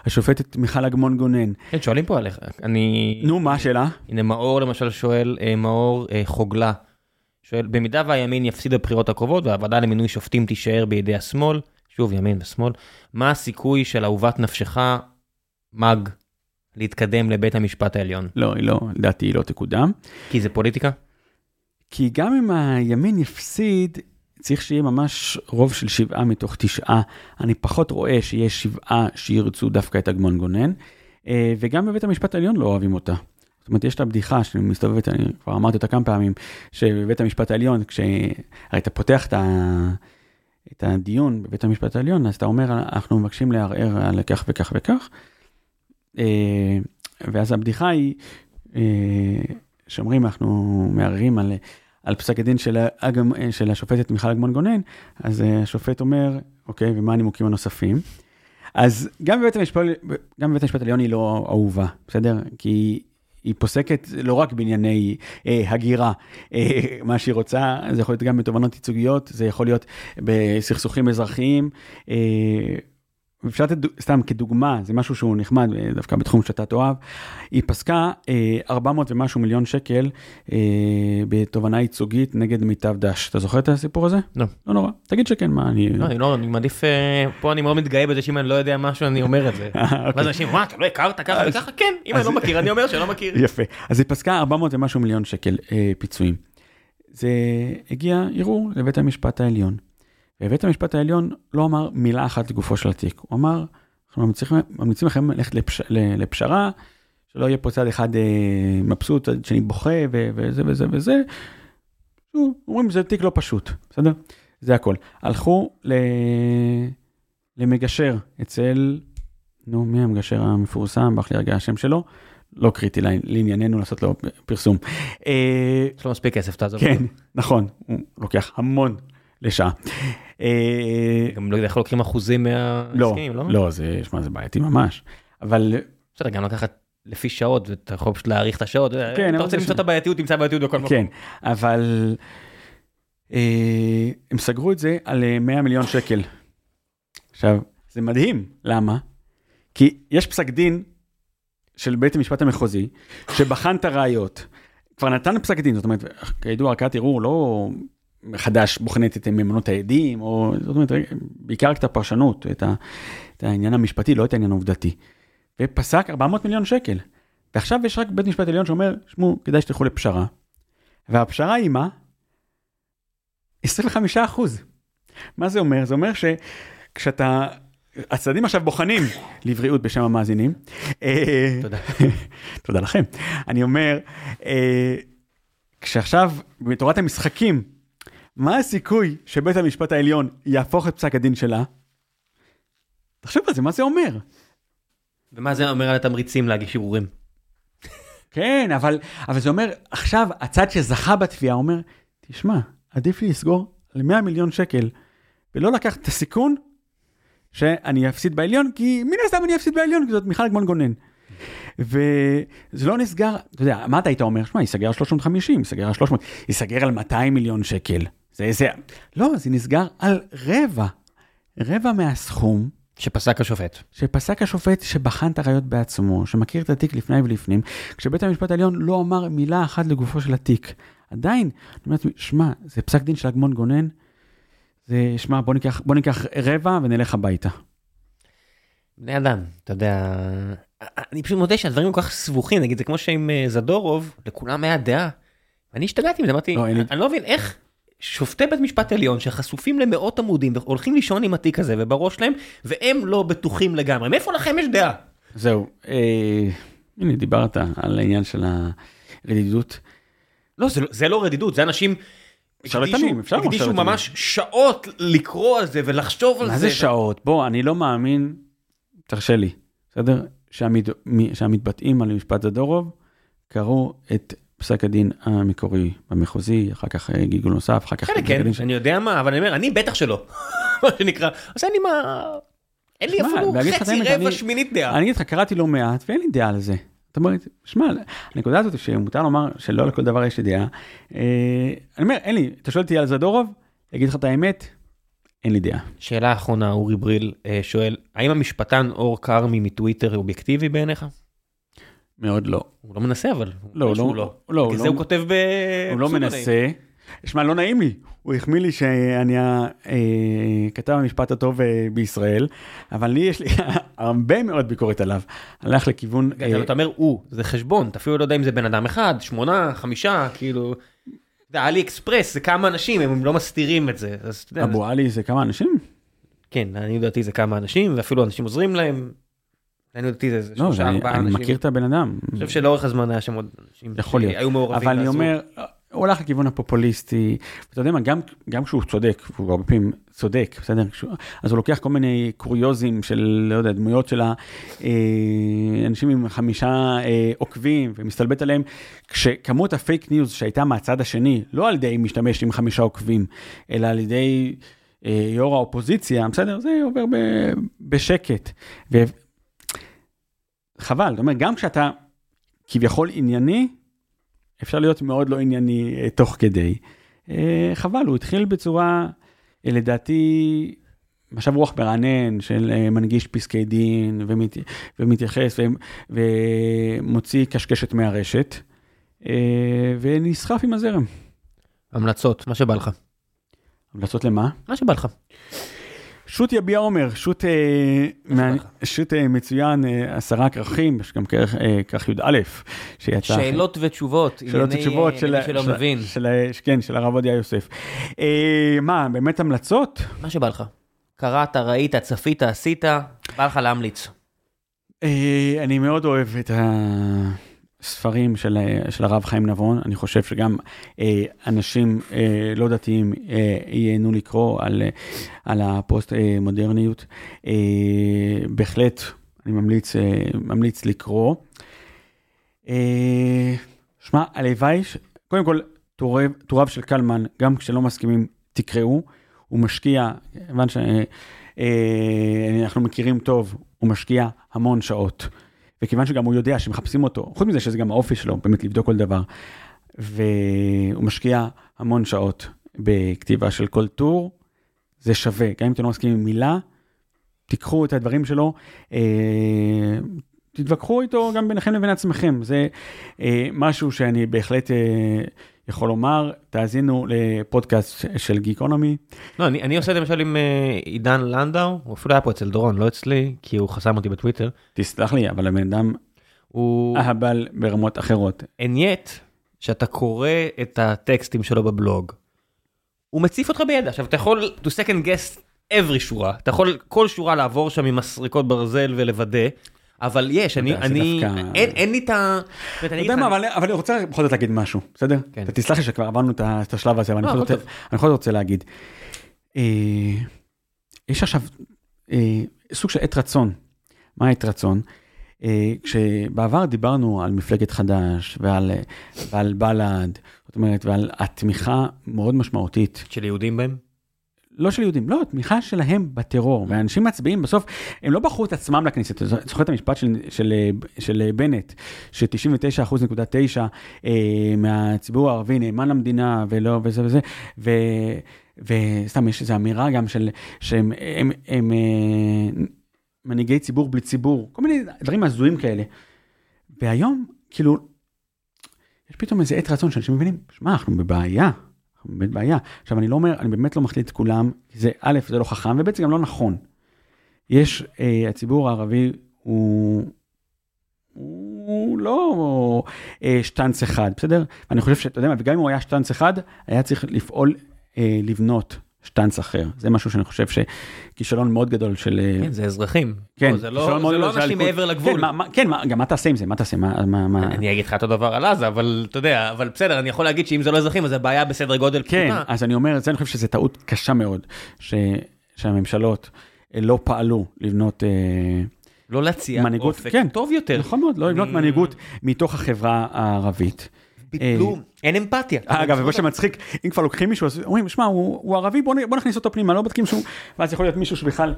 השופטת מיכל אגמון גונן. כן, שואלים פה עליך, אני... נו, מה השאלה? הנה מאור למשל שואל, מאור חוגלה, שואל, במידה והימין יפסיד בבחירות הקרובות והוועדה למינוי שופטים תישאר בידי השמאל, שוב ימין ושמאל, מה הסיכוי של אהובת נפשך, מאג, להתקדם לבית המשפט העליון? לא, היא לא, לדעתי היא לא תקודם. כי זה פוליטיקה? כי גם אם הימין יפסיד, צריך שיהיה ממש רוב של שבעה מתוך תשעה. אני פחות רואה שיש שבעה שירצו דווקא את אגמון גונן, אה, וגם בבית המשפט העליון לא אוהבים אותה. זאת אומרת, יש את הבדיחה שאני מסתובבת, אני כבר אמרתי אותה כמה פעמים, שבבית המשפט העליון, כשהרי אתה פותח את ה... את הדיון בבית המשפט העליון, אז אתה אומר, אנחנו מבקשים לערער על כך וכך וכך, אה, ואז הבדיחה היא, אה, שאומרים, אנחנו מערערים על, על פסק הדין של, של השופטת מיכל אגמון גונן, אז אה, השופט אומר, אוקיי, ומה הנימוקים הנוספים? אז גם בבית המשפט, גם בבית המשפט העליון היא לא אהובה, בסדר? כי היא פוסקת לא רק בענייני אה, הגירה, אה, מה שהיא רוצה, זה יכול להיות גם בתובנות ייצוגיות, זה יכול להיות בסכסוכים אזרחיים. אה, אפשר לתת סתם כדוגמה, זה משהו שהוא נחמד, אה, דווקא בתחום שאתה תאהב, היא פסקה אה, 400 ומשהו מיליון שקל אה, בתובנה ייצוגית נגד מיטב דש. אתה זוכר את הסיפור הזה? לא. לא נורא, תגיד שכן, מה אני... לא, אני לא, אני מעדיף, אה, פה אני מאוד מתגאה בזה שאם אני לא יודע משהו אני אומר את זה. ואז אנשים, מה, אתה לא הכרת ככה וככה? כן, אם אני לא מכיר אני אומר שלא מכיר. יפה. אז היא פסקה 400 ומשהו מיליון שקל אה, פיצויים. זה הגיע ערעור לבית המשפט העליון. ובית המשפט העליון לא אמר מילה אחת לגופו של התיק. הוא אמר, אנחנו ממליצים, ממליצים לכם ללכת לפש, לפשרה, שלא יהיה פה צד אחד אה, מבסוט, צד שני בוכה ו- וזה וזה וזה. שוב, אומרים זה תיק לא פשוט, בסדר? זה הכל. הלכו ל... למגשר אצל, נו, מי המגשר המפורסם? ברח לי רגע השם שלו. לא קריטי לעני- לענייננו לעשות לו פרסום. אה, יש לו מספיק כסף, תעזוב. כן. נכון, הוא לוקח המון לשעה. אה, גם לא יודע איך לוקחים אחוזים לא, מההסכמים, לא? לא, זה, שמע, זה בעייתי ממש. אבל בסדר, גם לקחת לפי שעות, ואתה יכול פשוט להאריך את השעות. כן, אתה רוצה למצוא את הבעייתיות, תמצא בעייתיות בכל מקום. כן, אבל אה, הם סגרו את זה על אה, 100 מיליון שקל. עכשיו, זה מדהים, למה? כי יש פסק דין של בית המשפט המחוזי, שבחן את הראיות, כבר נתן פסק דין, זאת אומרת, כידוע, ערכאת ערעור לא מחדש בוחנת את מהימנות העדים, או זאת אומרת, בעיקר את הפרשנות, את, ה, את העניין המשפטי, לא את העניין העובדתי. ופסק 400 מיליון שקל. ועכשיו יש רק בית משפט עליון שאומר, שמעו, כדאי שתלכו לפשרה. והפשרה היא מה? 25 אחוז. מה זה אומר? זה אומר שכשאתה, הצדדים עכשיו בוחנים, לבריאות בשם המאזינים. אה, תודה. תודה לכם. אני אומר, אה, כשעכשיו, בתורת המשחקים, מה הסיכוי שבית המשפט העליון יהפוך את פסק הדין שלה? תחשוב על זה, מה זה אומר? ומה זה אומר על התמריצים להגיש ערעורים? כן, אבל, אבל זה אומר, עכשיו הצד שזכה בתביעה אומר, תשמע, עדיף לי לסגור על 100 מיליון שקל, ולא לקחת את הסיכון שאני אפסיד בעליון, כי מן הסתם אני אפסיד בעליון, כי זאת מיכל גמון גונן. וזה לא נסגר, אתה יודע, מה אתה היית אומר? שמע, ייסגר על 350, ייסגר על 300, ייסגר על 200 מיליון שקל. זה זה, לא, זה נסגר על רבע, רבע מהסכום. שפסק השופט. שפסק השופט שבחן את הראיות בעצמו, שמכיר את התיק לפני ולפנים, כשבית המשפט העליון לא אמר מילה אחת לגופו של התיק. עדיין, אני אומר לעצמי, שמע, זה פסק דין של אגמון גונן, זה, שמע, בוא ניקח, בוא ניקח רבע ונלך הביתה. בני אדם, אתה יודע, אני פשוט מודה שהדברים כל כך סבוכים, נגיד זה כמו שעם אה, זדורוב, לכולם היה דעה. ואני השתגעתי מזה, אמרתי, לא, לי- אני לא מבין איך שופטי בית משפט עליון שחשופים למאות עמודים והולכים לישון עם התיק הזה ובראש שלהם, והם לא בטוחים לגמרי, מאיפה לכם יש דעה? זהו, אה, הנה, דיברת על העניין של הרדידות. לא, זה, לא- זה לא רדידות, זה אנשים... שרלטנים, הקדישו- אפשר לומר הקדישו שרלטנים. ממש שעות לקרוא על זה ולחשוב על זה. מה זה שעות? בוא, אני לא מאמין, תרשה לי, בסדר? שהמתבטאים על משפט זדורוב קראו את פסק הדין המקורי במחוזי, אחר כך אה, גלגול נוסף, אחר כך... חלק כן, של- אני יודע מה, אבל אני אומר, אני בטח שלא. מה שנקרא, אז אין לי מה... אין לי אפילו חצי רבע אני- שמינית דעה. אני אגיד לך, קראתי לא מעט ואין לי דעה על זה. זאת אומרת, שמע, הנקודה הזאת שמותר לומר שלא לכל דבר יש לי דעה, אה, אני אומר, אין לי, אתה שואל אותי על זדורוב, אגיד לך את האמת, אין לי דעה. שאלה אחרונה, אורי בריל אה, שואל, האם המשפטן אור כרמי מטוויטר אובייקטיבי בעיניך? מאוד לא. הוא לא מנסה אבל. לא, הוא לא, לא. לא, בגלל לא. זה הוא כותב ב... הוא לא. מנסה. שמע, לא נעים לי. הוא החמיא לי שאני הכתב המשפט הטוב אה, בישראל, אבל לי יש לי הרבה מאוד ביקורת עליו. הלך לכיוון... אתה אה, אתה אומר הוא, זה חשבון, אתה אפילו לא יודע אם זה בן אדם אחד, שמונה, חמישה, כאילו... יודע, עלי אקספרס זה כמה אנשים, הם לא מסתירים את זה. אבו עלי זה כמה אנשים? כן, אני לדעתי זה כמה אנשים, ואפילו אנשים עוזרים להם. אני לדעתי זה זה לא, שלושה, אני ארבעה אני אנשים. מכיר את הבן אדם. אני חושב שלאורך הזמן היה שם עוד אנשים יכול להיות. שהיו מעורבים. אבל אני. אומר, הוא הלך לכיוון הפופוליסטי, ואתה יודע מה, גם, גם כשהוא צודק, והוא הרבה פעמים צודק, בסדר? אז הוא לוקח כל מיני קוריוזים של, לא יודע, דמויות של האנשים עם חמישה אה, עוקבים, ומסתלבט עליהם, כשכמות ה fake news שהייתה מהצד השני, לא על ידי משתמש עם חמישה עוקבים, אלא על ידי אה, יו"ר האופוזיציה, בסדר? זה עובר ב, בשקט. וחבל, זאת אומרת, גם כשאתה כביכול ענייני, אפשר להיות מאוד לא ענייני אה, תוך כדי. אה, חבל, הוא התחיל בצורה, אה, לדעתי, משב רוח מרענן של מנגיש פסקי דין ומת, ומתייחס ו, ומוציא קשקשת מהרשת, ונסחף עם הזרם. המלצות, מה שבא לך. המלצות למה? מה שבא לך. שו"ת יביע עומר, שו"ת אה, שו"ת אה, מצוין, אה, עשרה כרכים, יש גם כרך י"א, שיצא... שאלות ותשובות, שאלות ותשובות של, שלא מבין. כן, של הרב עובדיה יוסף. מה, באמת המלצות? מה שבא לך. קראת, ראית, צפית, עשית, בא לך להמליץ. אני מאוד אוהב את ה... ספרים של, של הרב חיים נבון, אני חושב שגם אה, אנשים אה, לא דתיים אה, ייהנו לקרוא על, על הפוסט מודרניות. אה, בהחלט, אני ממליץ, אה, ממליץ לקרוא. אה, שמע, הלוואי, קודם כל, טוריו, טוריו של קלמן, גם כשלא מסכימים, תקראו. הוא משקיע, כיוון שאנחנו אה, מכירים טוב, הוא משקיע המון שעות. וכיוון שגם הוא יודע שמחפשים אותו, חוץ מזה שזה גם האופי שלו, באמת לבדוק כל דבר, והוא משקיע המון שעות בכתיבה של כל טור, זה שווה, גם אם אתם לא מסכימים עם מילה, תיקחו את הדברים שלו, אה, תתווכחו איתו גם ביניכם לבין עצמכם, זה אה, משהו שאני בהחלט אה, יכול לומר, תאזינו לפודקאסט של גיקונומי. לא, אני, אני עושה את זה למשל עם uh, עידן לנדאו, הוא אפילו היה פה אצל דורון, לא אצלי, כי הוא חסם אותי בטוויטר. תסלח לי, אבל הבן אדם הוא אהבל ברמות אחרות. And yet, שאתה קורא את הטקסטים שלו בבלוג, הוא מציף אותך בידע. עכשיו, אתה יכול to second guess every שורה, אתה יכול כל שורה לעבור שם עם מסריקות ברזל ולוודא. אבל יש, אני, אני, אין לי את ה... אתה יודע מה, אבל אני רוצה בכל זאת להגיד משהו, בסדר? כן. אתה תסלח לי שכבר עברנו את השלב הזה, אבל אני לא, בכל זאת רוצה להגיד. אה, יש עכשיו אה, סוג של עת רצון. מה עת רצון? אה, כשבעבר דיברנו על מפלגת חד"ש ועל בל"ד, זאת אומרת, ועל התמיכה מאוד משמעותית. של יהודים בהם? לא של יהודים, לא, תמיכה שלהם בטרור. ואנשים מצביעים, בסוף, הם לא בחרו את עצמם לכנסת. זוכר את המשפט של, של, של בנט, ש-99.9 אה, מהציבור הערבי נאמן למדינה, ולא, וזה וזה, ו, וסתם, יש איזו אמירה גם של, שהם הם, הם, הם, מנהיגי ציבור בלי ציבור, כל מיני דברים הזויים כאלה. והיום, כאילו, יש פתאום איזה עת רצון שאנשים מבינים, שמע, אנחנו בבעיה. באמת בעיה. עכשיו, אני לא אומר, אני באמת לא מחליט את כולם, זה א', זה לא חכם, וב', זה גם לא נכון. יש, אה, הציבור הערבי הוא... הוא לא אה, שטנץ אחד, בסדר? ואני חושב שאתה יודע מה, וגם אם הוא היה שטנץ אחד, היה צריך לפעול, אה, לבנות שטנץ אחר. זה משהו שאני חושב שכישלון מאוד גדול של... אה, כן, זה אזרחים. כן, זה לא, זה לא אנשים מעבר לגבול. כן, מה, כן מה, גם מה תעשה עם זה? מה תעשה? מה, מה, מה... אני אגיד לך אותו דבר על עזה, אבל אתה יודע, אבל בסדר, אני יכול להגיד שאם זה לא אזרחים, אז זה בעיה בסדר גודל כן, פשוטה. אז אני אומר, זה אני חושב שזו טעות קשה מאוד, ש, שהממשלות אה, לא פעלו לבנות... אה, לא להציע מנהיגות, אופק כן, טוב יותר. נכון מאוד, לא לבנות מנהיגות מתוך החברה הערבית. ביטלו, אה, אין אמפתיה. אגב, מה שמצחיק, אם כבר לוקחים מישהו, אז אומרים, שמע, הוא ערבי, בוא נכניס אותו פנימה, לא בודקים שום, ואז יכול להיות מישהו שבכלל,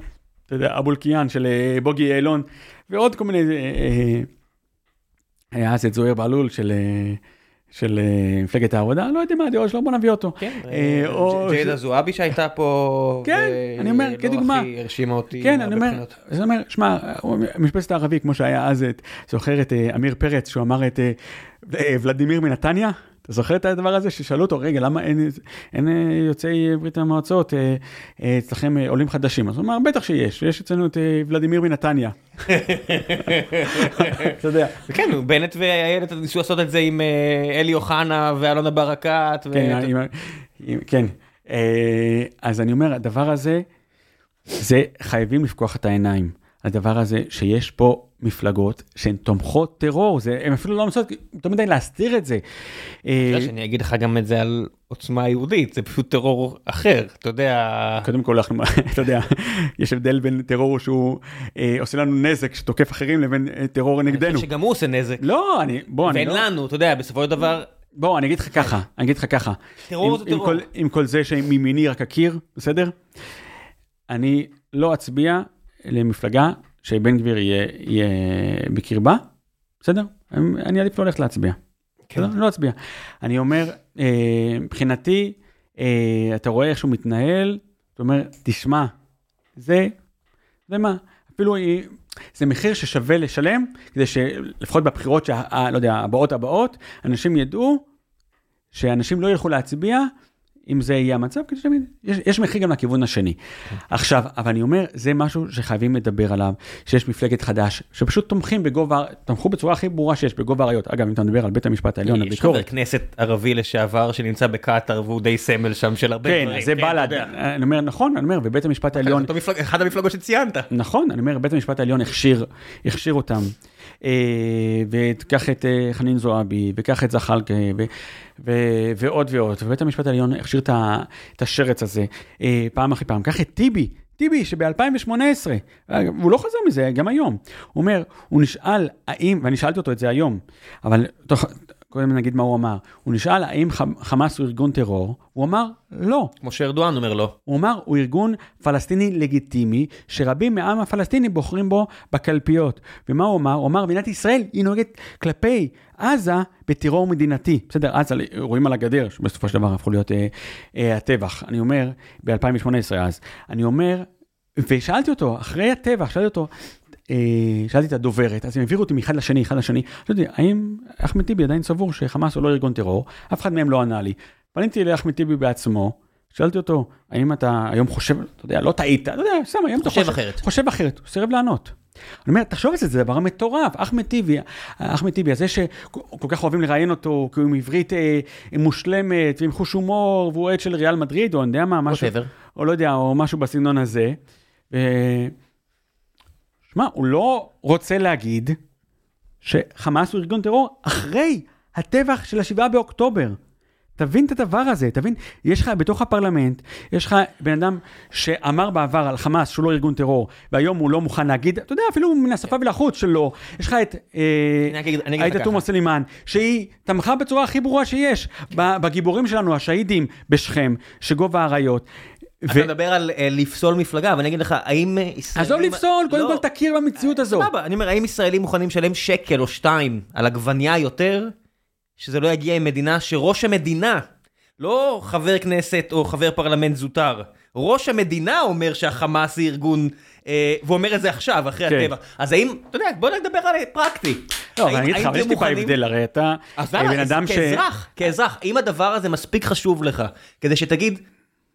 אתה יודע, אבו אלקיעאן של אה, בוגי יעלון, ועוד כל מיני, אה, היה אז את זוהיר בהלול של... של מפלגת העבודה, לא יודע מה הדעות שלו, בוא נביא אותו. כן, ג'יידה זועבי שהייתה פה, כן, אני אומר, כדוגמה. לא הכי הרשימה אותי. כן, אני אומר, אני אומר, שמע, משפטת הערבי, כמו שהיה אז, זוכר את עמיר פרץ, שהוא אמר את ולדימיר מנתניה, אתה זוכר את הדבר הזה ששאלו אותו, רגע, למה אין, אין אה, יוצאי ברית המועצות אה, אה, אצלכם עולים חדשים? אז הוא אמר, בטח שיש, יש אצלנו את ולדימיר מנתניה. אתה יודע. כן, בנט ואיילת ניסו לעשות את זה עם אלי אוחנה ואלונה ברקת. כן, כן. אז אני אומר, הדבר הזה, זה חייבים לפקוח את העיניים. הדבר הזה שיש פה מפלגות שהן תומכות טרור, זה, הן אפילו לא מנסות יותר מדי להסתיר את זה. אה, אני אגיד לך גם את זה על עוצמה יהודית, זה פשוט טרור אחר, אתה יודע. קודם כל, אנחנו, אתה יודע, יש הבדל בין טרור שהוא אה, עושה לנו נזק, שתוקף אחרים, לבין אה, טרור נגדנו. אני חושב שגם הוא עושה נזק. לא, אני, בוא, אני לא... ואין לנו, אתה יודע, בסופו של דבר... בוא, אני אגיד לך ככה, אני אגיד לך ככה. טרור זה טרור. עם כל זה שמימיני רק אכיר, בסדר? אני לא אצביע למפלגה שבן גביר יהיה, יהיה בקרבה, בסדר? אני עדיף לא ללכת להצביע. כן. אני לא אצביע. אני אומר, אה, מבחינתי, אה, אתה רואה איך שהוא מתנהל, אתה אומר, תשמע, זה, זה מה, אפילו זה מחיר ששווה לשלם, כדי שלפחות בבחירות, שה, לא יודע, הבאות הבאות, אנשים ידעו שאנשים לא ילכו להצביע, אם זה יהיה המצב, יש, יש מחיר גם לכיוון השני. עכשיו, אבל אני אומר, זה משהו שחייבים לדבר עליו, שיש מפלגת חדש, שפשוט תומכים בגובה, תמכו בצורה הכי ברורה שיש, בגובה האריות. אגב, אם אתה מדבר על בית המשפט העליון, הביקורת. יש חבר כנסת ערבי לשעבר שנמצא בקטאר והוא די סמל שם של הרבה כן, דברים. כן, זה בל"ד. אני אומר, נכון, אני אומר, ובית המשפט העליון... אחד המפלגות שציינת. נכון, אני אומר, בית המשפט העליון הכשיר, הכשיר אותם. אה, וקח את אה, חנין זועבי, וקח את זחאלקה, ועוד ועוד, ובית המשפט העליון הכשיר את השרץ הזה אה, פעם אחרי פעם. קח את טיבי, טיבי שב-2018, הוא לא חזר מזה, גם היום. הוא אומר, הוא נשאל האם, ואני שאלתי אותו את זה היום, אבל תוך, קודם נגיד מה הוא אמר. הוא נשאל האם חמאס הוא ארגון טרור, הוא אמר לא. כמו שארדואן אומר לא. הוא אמר, הוא ארגון פלסטיני לגיטימי, שרבים מהעם הפלסטיני בוחרים בו בקלפיות. ומה הוא אמר? הוא אמר, מדינת ישראל היא נוהגת כלפי עזה בטרור מדינתי. בסדר, עזה רואים על הגדר, שבסופו של דבר הפכו להיות אה, אה, הטבח. אני אומר, ב-2018 אז, אני אומר, ושאלתי אותו, אחרי הטבח, שאלתי אותו, שאלתי את הדוברת, אז הם העבירו אותי מאחד לשני, אחד לשני, שאלתי, האם אחמד טיבי עדיין סבור שחמאס הוא לא ארגון טרור? אף אחד מהם לא ענה לי. פניתי לאחמד טיבי בעצמו, שאלתי אותו, האם אתה היום חושב, אתה יודע, לא טעית, אתה יודע, סתם, היום אתה חושב אחרת. חושב אחרת, הוא סירב לענות. אני אומר, תחשוב על זה, זה דבר מטורף. אחמד טיבי, אחמד טיבי, הזה שכל כך אוהבים לראיין אותו, כי הוא עם עברית אה, מושלמת ועם חוש הומור, והוא עד של ריאל מדריד, או אני יודע מה, משהו, או לא יודע, או משהו בסגנון הזה. שמע, הוא לא רוצה להגיד שחמאס הוא ארגון טרור אחרי הטבח של השבעה באוקטובר. תבין את הדבר הזה, תבין, יש לך בתוך הפרלמנט, יש לך בן אדם שאמר בעבר על חמאס שהוא לא ארגון טרור, והיום הוא לא מוכן להגיד, אתה יודע, אפילו מן השפה ולחוץ שלו, יש לך את עאידה תומא סלימאן, שהיא תמכה בצורה הכי ברורה שיש, בגיבורים שלנו, השהידים בשכם, שגובה האריות. אתה מדבר על אה, לפסול מפלגה, ואני אגיד לך, האם ישראלים... עזוב לפסול, קודם לא. כל תכיר במציאות הזו. סבבה, אני אומר, האם ישראלים מוכנים לשלם שקל או שתיים על עגבנייה יותר, שזה לא יגיע עם מדינה שראש המדינה, לא חבר כנסת או חבר פרלמנט זוטר, ראש המדינה אומר שהחמאס זה ארגון, אה, ואומר את זה עכשיו, אחרי כן. הטבע. אז האם, אתה יודע, בוא נדבר על פרקטי. לא, אבל אני אגיד לך, אבל יש טיפה הבדל, הרי אתה בן אדם ש... כאזרח, כאזרח, אם הדבר הזה מספיק חשוב לך, כדי שתגיד,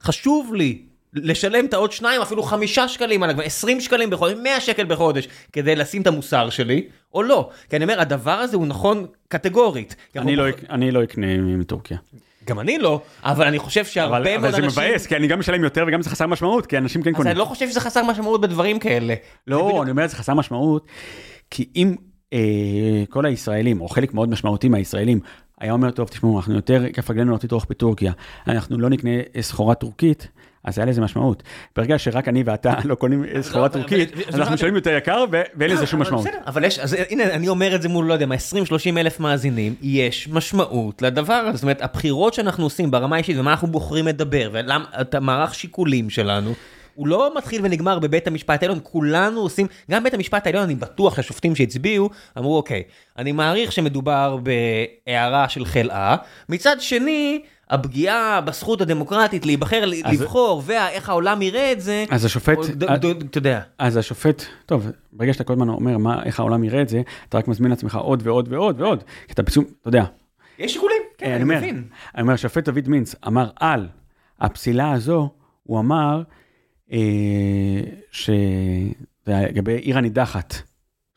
חשוב לי לשלם את העוד שניים, אפילו חמישה שקלים על הגבוה, עשרים שקלים בחודש, מאה שקל בחודש, כדי לשים את המוסר שלי, או לא. כי אני אומר, הדבר הזה הוא נכון קטגורית. אני לא, בח... אני לא אקנה מטורקיה. גם אני לא, אבל אני חושב שהרבה מאוד אנשים... אבל זה מבאס, כי אני גם משלם יותר וגם זה חסר משמעות, כי אנשים כן קונים. אז אני לא חושב שזה חסר משמעות בדברים כאלה. לא, אני אומר, זה חסר משמעות, כי אם אה, כל הישראלים, או חלק מאוד משמעותי מהישראלים, היה אומר, טוב, תשמעו, אנחנו יותר כיף רגלינו לא תטרוח בטורקיה, אנחנו לא נקנה סחורה טורקית, אז היה לזה משמעות. ברגע שרק אני ואתה לא קונים סחורה לא, טורקית, אנחנו משלמים יותר יקר ואין לזה שום משמעות. אבל יש, אז הנה, אני אומר את זה מול, לא יודע מה, 20-30 אלף מאזינים, יש משמעות לדבר הזה. זאת אומרת, הבחירות שאנחנו עושים ברמה האישית, ומה אנחנו בוחרים לדבר, ואת המערך שיקולים שלנו, הוא לא מתחיל ונגמר בבית המשפט העליון, כולנו עושים, גם בית המשפט העליון, אני בטוח שהשופטים שהצביעו, אמרו, אוקיי, אני מעריך שמדובר בהערה של חלאה, מצד שני, הפגיעה בזכות הדמוקרטית להיבחר, אז... לבחור, ואיך העולם יראה את זה, אז השופט, אתה יודע. אז השופט, טוב, ברגע שאתה כל הזמן אומר מה, איך העולם יראה את זה, אתה רק מזמין לעצמך עוד ועוד ועוד ועוד, כי אתה פשוט, אתה יודע. יש שיקולים, כן, אני מבין. אני אומר, השופט דוד מינץ אמר על הפסילה הזו, הוא אמר, אה, שלגבי עיר הנידחת,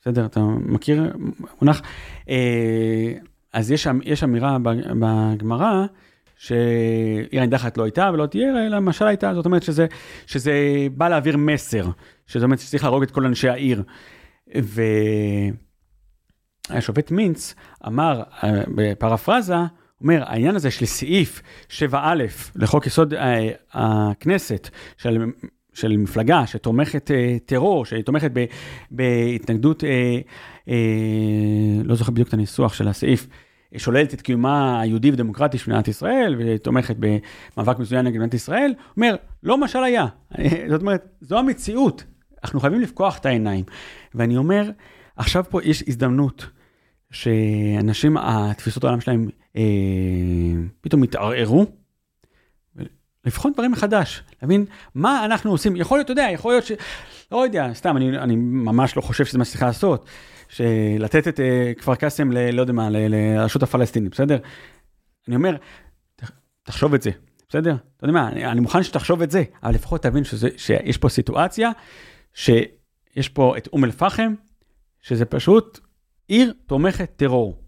בסדר, אתה מכיר מונח? אה, אז יש, יש אמירה בגמרא, שאיראן דחת לא הייתה ולא תהיה, אלא משל הייתה, זאת אומרת שזה, שזה בא להעביר מסר, זאת אומרת שצריך להרוג את כל אנשי העיר. והשופט מינץ אמר אה, בפרפרזה, אומר, העניין הזה של סעיף 7א לחוק יסוד הכנסת, של, של מפלגה שתומכת אה, טרור, שתומכת ב, בהתנגדות, אה, אה, לא זוכר בדיוק את הניסוח של הסעיף, שוללת את קיומה היהודי ודמוקרטי של מדינת ישראל, ותומכת במאבק מזוין נגד מדינת ישראל, אומר, לא משל היה. זאת אומרת, זו המציאות. אנחנו חייבים לפקוח את העיניים. ואני אומר, עכשיו פה יש הזדמנות שאנשים, התפיסות העולם שלהם אה, פתאום התערערו, לבחון דברים מחדש, להבין מה אנחנו עושים. יכול להיות, אתה יודע, יכול להיות ש... לא יודע, סתם, אני, אני ממש לא חושב שזה מה שצריך לעשות. שלתת את uh, כפר קאסם, ל, לא יודע מה, לרשות הפלסטינית, בסדר? אני אומר, תחשוב את זה, בסדר? אתה יודע מה, אני, אני מוכן שתחשוב את זה, אבל לפחות תבין שזה, שיש פה סיטואציה, שיש פה את אום אל-פחם, שזה פשוט עיר תומכת טרור.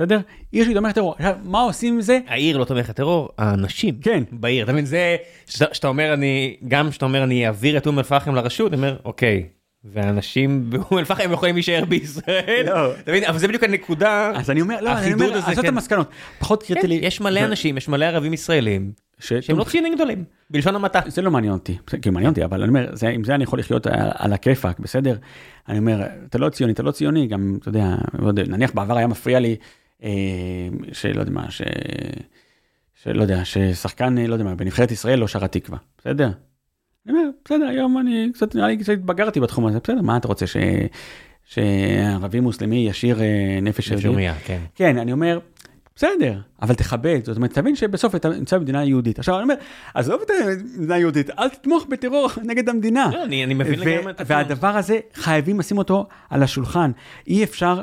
בסדר? עיר שהיא תומכת טרור. עכשיו, מה עושים עם זה? העיר לא תומכת טרור, האנשים. כן. בעיר, אתה מבין? זה, שאתה אומר, אני, גם שאתה אומר, אני אעביר את אום אל-פחם לרשות, אני אומר, אוקיי, ואנשים באום אל-פחם יכולים להישאר בישראל, לא. אתה מבין? אבל זה בדיוק הנקודה, אז אני אומר, לא, אני אומר, עזוב את כן. המסקנות. פחות קריטי כן, לי. יש מלא אנשים, יש מלא ערבים ישראלים, שהם לא ציונים גדולים, בלשון המעטה. זה לא מעניין אותי, כאילו מעניין אותי, אבל אני אומר, עם זה אני יכול לחיות על, הכיפאק, בסדר? אני אומר, אתה לא ציוני, אתה לא ציוני, גם, אתה יודע, לא נניח בעבר היה מפריע לי, שלא יודע מה, ש... שלא יודע, ששחקן, לא יודע מה, בנבחרת ישראל לא שר התקווה, בסדר? אני אומר, בסדר, היום אני קצת, נראה לי קצת התבגרתי בתחום הזה, בסדר, מה אתה רוצה, ש... שערבי מוסלמי ישיר אה, נפש יהודי? שומע, כן. כן, אני אומר, בסדר, אבל תכבד, זאת אומרת, תבין שבסוף אתה נמצא במדינה יהודית. עכשיו, אני אומר, עזוב את המדינה היהודית, אל תתמוך בטרור נגד המדינה. לא, אני אני מבין לגמרי את הפעם. והדבר הזה, חייבים לשים אותו על השולחן. אי אפשר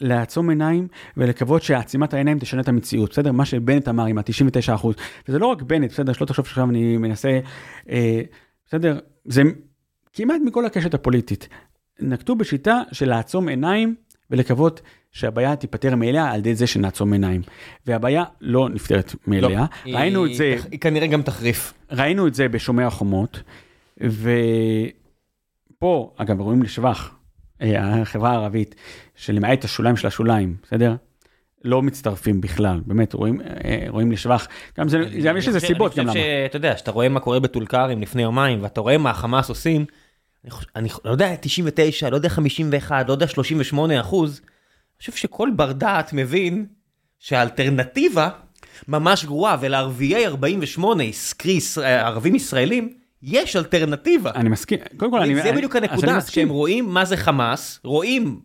לעצום עיניים ולקוות שעצימת העיניים תשנה את המציאות, בסדר? מה שבנט אמר עם ה-99 אחוז. וזה לא רק בנט, בסדר? שלא תחשוב שעכשיו אני מנסה, אה, בסדר? זה כמעט מכל הקשת הפוליטית. נקטו בשיטה של לעצום עיניים ולקוות שהבעיה תיפתר מאליה על ידי זה שנעצום עיניים. והבעיה לא נפתרת מאליה. לא, ראינו היא- את זה, היא כנראה גם תחריף. ראינו את זה בשומר החומות, ופה, אגב, רואים לשבח, החברה הערבית, שלמעט השוליים של השוליים, בסדר? לא מצטרפים בכלל, באמת, רואים, אה, רואים לשבח, גם זה, זה יש לזה סיבות גם אני למה. חושב שאתה יודע, שאתה רואה מה קורה בטול כרם לפני יומיים, ואתה רואה מה החמאס עושים, אני חושב- אני לא יודע 99, לא יודע 51, לא יודע 38 אחוז, אני חושב שכל בר דעת מבין שהאלטרנטיבה ממש גרועה, ולערביי 48, קרי יש- ערבים ישראלים, יש אלטרנטיבה. אני מסכים, קודם כל, אני, זה בדיוק הנקודה. שהם רואים מה זה חמאס, רואים,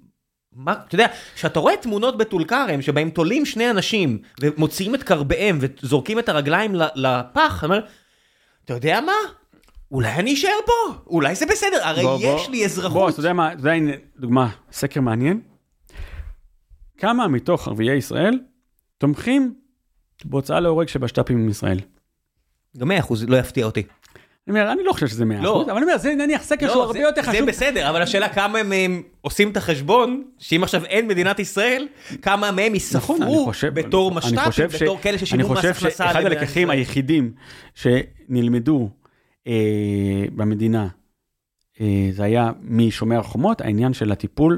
מה, אתה יודע, כשאתה רואה תמונות בטול כרם שבהם תולים שני אנשים ומוציאים את כרביהם וזורקים את הרגליים לפח, אני אומר, אתה יודע מה? אולי אני אשאר פה, אולי זה בסדר, הרי בוא, יש בוא, לי בוא, אזרחות. אז אתה יודע מה, אתה יודע, דוגמה, סקר מעניין. כמה מתוך ערביי ישראל תומכים בהוצאה להורג של בשת"פים עם ישראל? גם 100 אחוז לא יפתיע אותי. אני אומר, אני לא חושב שזה 100%, לא. אבל אני אומר, זה נניח סקר שהוא לא, הרבה זה- יותר זה חשוב. בסדר, אבל השאלה כמה הם, הם עושים את החשבון, שאם עכשיו אין מדינת ישראל, כמה מהם נכון, ייספרו אני חושב, בתור אני משת"פים, חושב ש- בתור כאלה ששילמו מס אני הכנסה חושב שאחד הלקחים. היחידים שנלמדו אה, במדינה, אה, זה היה משומר החומות, העניין של הטיפול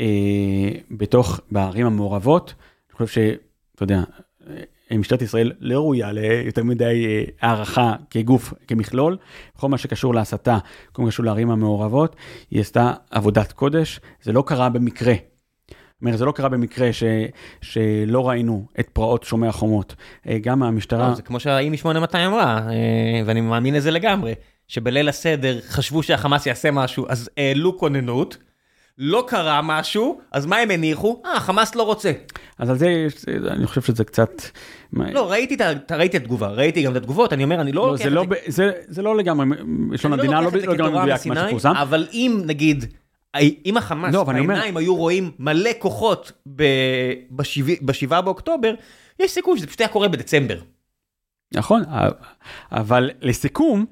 אה, בתוך, בערים המעורבות. אני חושב שאתה יודע, אה, משטרת ישראל לא ראויה ליותר מדי אה, הערכה כגוף, כמכלול. בכל מה שקשור להסתה, כל מה שקשור לערים המעורבות, היא עשתה עבודת קודש, זה לא קרה במקרה. זאת אומרת, זה לא קרה במקרה ש, שלא ראינו את פרעות שומר החומות. אה, גם המשטרה... לא, זה כמו שהאי מ-8200 אמרה, אה, ואני מאמין לזה לגמרי, שבליל הסדר חשבו שהחמאס יעשה משהו, אז העלו כוננות, לא קרה משהו, אז מה הם הניחו? אה, חמאס לא רוצה. אז על זה, יש- אני חושב שזה קצת... לא, ראיתי את ראיתי את התגובה, ראיתי גם את התגובות, אני אומר, אני לא לא, לוקח זה את לא, זה ב- זה, זה לא לגמרי, בלשון אני המדינה, לא לגמרי מדויק מה שפורסם. אבל אם נגיד, אם החמאס לא, אני אומר- היו רואים מלא כוחות ב-7 באוקטובר, יש סיכוי שזה פשוט היה קורה בדצמבר. נכון, אבל לסיכום,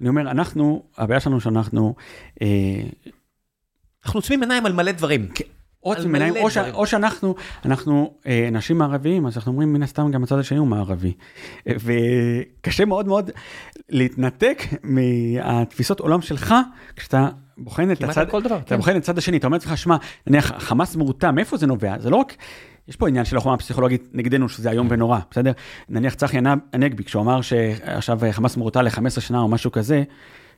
אני אומר, אנחנו, הבעיה שלנו שאנחנו, אה, אנחנו עוצמים עיניים על מלא דברים. עוצם על עיניים, או, ש... או שאנחנו, אנחנו אה, אנשים מערביים, אז אנחנו אומרים מן הסתם גם הצד השני הוא מערבי. אה, וקשה מאוד מאוד להתנתק מהתפיסות עולם שלך, כשאתה בוחן את הצד, כל דבר, אתה כן. בוחן את הצד השני, אתה אומר לעצמך, שמע, נניח חמאס מורתע, מאיפה זה נובע? זה לא רק, יש פה עניין של החומה הפסיכולוגית נגדנו, שזה איום ונורא, בסדר? נניח צחי הנגבי, כשהוא אמר שעכשיו חמאס מורתע ל-15 שנה או משהו כזה,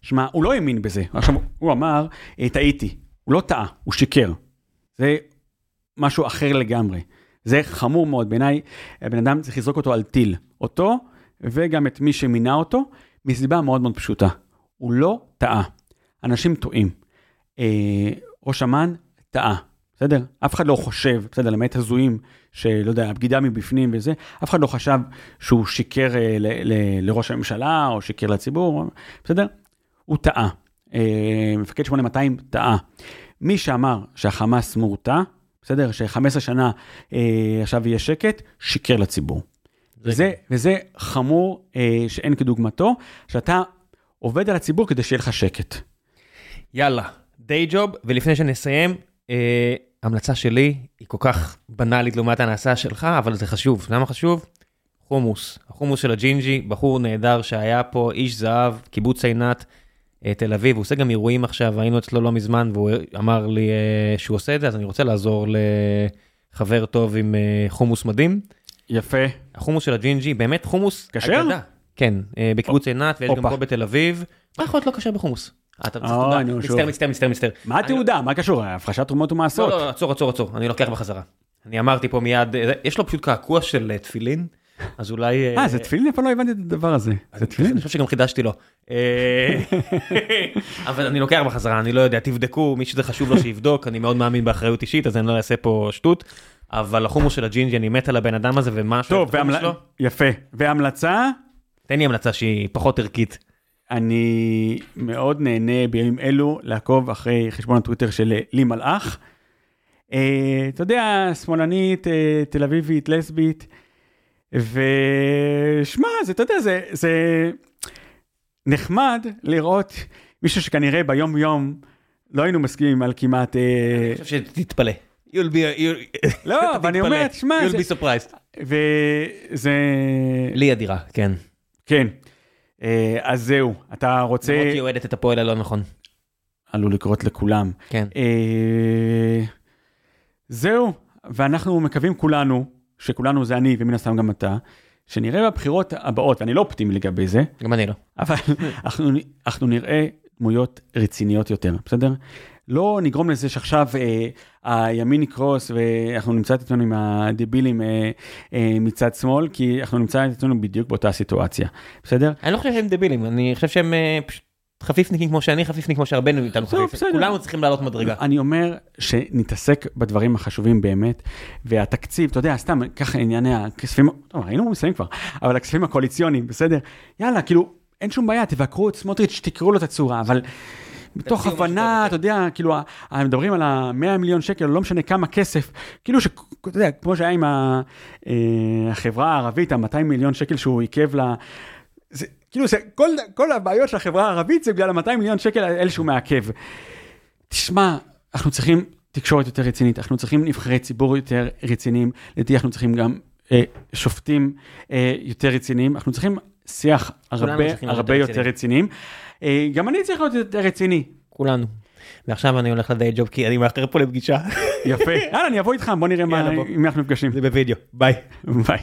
שמע, הוא לא האמין בזה. עכשיו, הוא אמר, "אה, טעיתי. הוא לא טעה, הוא שיקר. זה משהו אחר לגמרי. זה חמור מאוד. בעיניי, הבן אדם צריך לזרוק אותו על טיל. אותו, וגם את מי שמינה אותו, מסיבה מאוד מאוד פשוטה. הוא לא טעה. אנשים טועים. אה, ראש אמ"ן טעה, בסדר? אף אחד לא חושב, בסדר, למעט הזויים, שלא יודע, הבגידה מבפנים וזה, אף אחד לא חשב שהוא שיקר אה, ל- ל- לראש הממשלה, או שיקר לציבור, בסדר? הוא טעה. אה, מפקד 8200 טעה. מי שאמר שהחמאס מורתע, בסדר? ש-15 שנה אה, עכשיו יהיה שקט, שיקר לציבור. וזה, וזה חמור אה, שאין כדוגמתו, שאתה עובד על הציבור כדי שיהיה לך שקט. יאללה, דיי ג'וב, ולפני שנסיים, אה, המלצה שלי היא כל כך בנאלית לעומת הנעשה שלך, אבל זה חשוב. למה חשוב? חומוס. החומוס של הג'ינג'י, בחור נהדר שהיה פה, איש זהב, קיבוץ עינת, תל אביב, הוא עושה גם אירועים עכשיו, היינו אצלו לא מזמן, והוא אמר לי אה, שהוא עושה את זה, אז אני רוצה לעזור לחבר טוב עם אה, חומוס מדהים. יפה. החומוס של הג'ינג'י, באמת חומוס כשר? כן, אה, בקיבוץ עינת, ויש גם. פה בתל אביב. מה יכול להיות לא כשר בחומוס? אה, אתה תודה? מצטער. מצטער, מצטער, מצטער. מה התעודה? מה קשור? הפרשת תרומות לא, ומעשרות. לא, עצור, עצור, עצור, אני לוקח בחזרה. אני אמרתי פה מיד, אה, יש לו פשוט קעקוע של אה, תפילין, אז אולי... אה, זה תפילין? איפה לא הבנתי את הדבר הזה. זה תפילין? אני חושב שגם חידשתי לו. אה, אבל אני לוקח בחזרה, אני לא יודע, תבדקו, מי שזה חשוב לו שיבדוק, אני מאוד מאמין באחריות אישית, אז אני לא אעשה פה שטות. אבל החומוס של הג'ינג'י, אני מת על הבן אדם הזה, ומה טוב, והמל- שלו, יפה. והמלצה, תן לי המלצה שהיא פחות ערכית. אני מאוד נהנה בימים אלו לעקוב אחרי חשבון הטוויטר של אה, לי מלאך. אה, אתה יודע, שמאלנית, אה, תל אביבית, לסבית, ושמע, זה, אתה יודע, זה, זה נחמד לראות מישהו שכנראה ביום יום לא היינו מסכימים על כמעט... אה, אני חושב שתתפלא. You'll be, you'll- לא, אבל אני. אומר, תשמע, You'll זה- be surprised. וזה... לי אדירה, כן. כן. אה, אז זהו, אתה רוצה... למרות שהיא אוהדת את הפועל הלא נכון. עלול לקרות לכולם. כן. אה, זהו, ואנחנו מקווים כולנו, שכולנו זה אני ומן הסתם גם אתה, שנראה בבחירות הבאות, ואני לא אופטימי לגבי זה, גם אני לא. אבל אנחנו, אנחנו נראה דמויות רציניות יותר, בסדר? לא נגרום לזה שעכשיו אה, הימין יקרוס ואנחנו נמצא את עצמנו עם הדבילים אה, אה, מצד שמאל, כי אנחנו נמצא את עצמנו בדיוק באותה סיטואציה, בסדר? אני לא חושב שהם דבילים, אני חושב שהם אה, פשוט חפיפניקים כמו שאני חפיפניק כמו שהרבה מאיתנו טוב, חפיפניק. בסדר. כולנו צריכים לעלות מדרגה. אני אומר שנתעסק בדברים החשובים באמת, והתקציב, אתה יודע, סתם, ככה ענייני הכספים, טוב, היינו מסיימים כבר, אבל הכספים הקואליציוניים, בסדר? יאללה, כאילו, אין שום בעיה, תבקרו את סמוטריץ', תקראו לו את הצורה, אבל מתוך הבנה, טוב. אתה יודע, כאילו, מדברים על ה-100 מיליון שקל, לא משנה כמה כסף, כאילו שאתה יודע, כמו שהיה עם אה, החברה הערבית, ה-200 מיליון שקל שהוא עיכב לה, זה, כאילו, זה, כל, כל הבעיות של החברה הערבית זה בגלל ה-200 מיליון שקל האלה שהוא מעכב. תשמע, אנחנו צריכים תקשורת יותר רצינית, אנחנו צריכים נבחרי ציבור יותר רציניים, לדעתי אנחנו צריכים גם אה, שופטים אה, יותר רציניים, אנחנו צריכים שיח הרבה הרבה יותר יותר רציניים. אה, גם אני צריך להיות יותר רציני. כולנו. ועכשיו אני הולך לדיי ג'וב כי אני מאחר פה לפגישה. יפה. יאללה, אני אבוא איתך, בוא נראה מה, בוא. מי אנחנו נפגשים. זה בווידאו. ביי. ביי.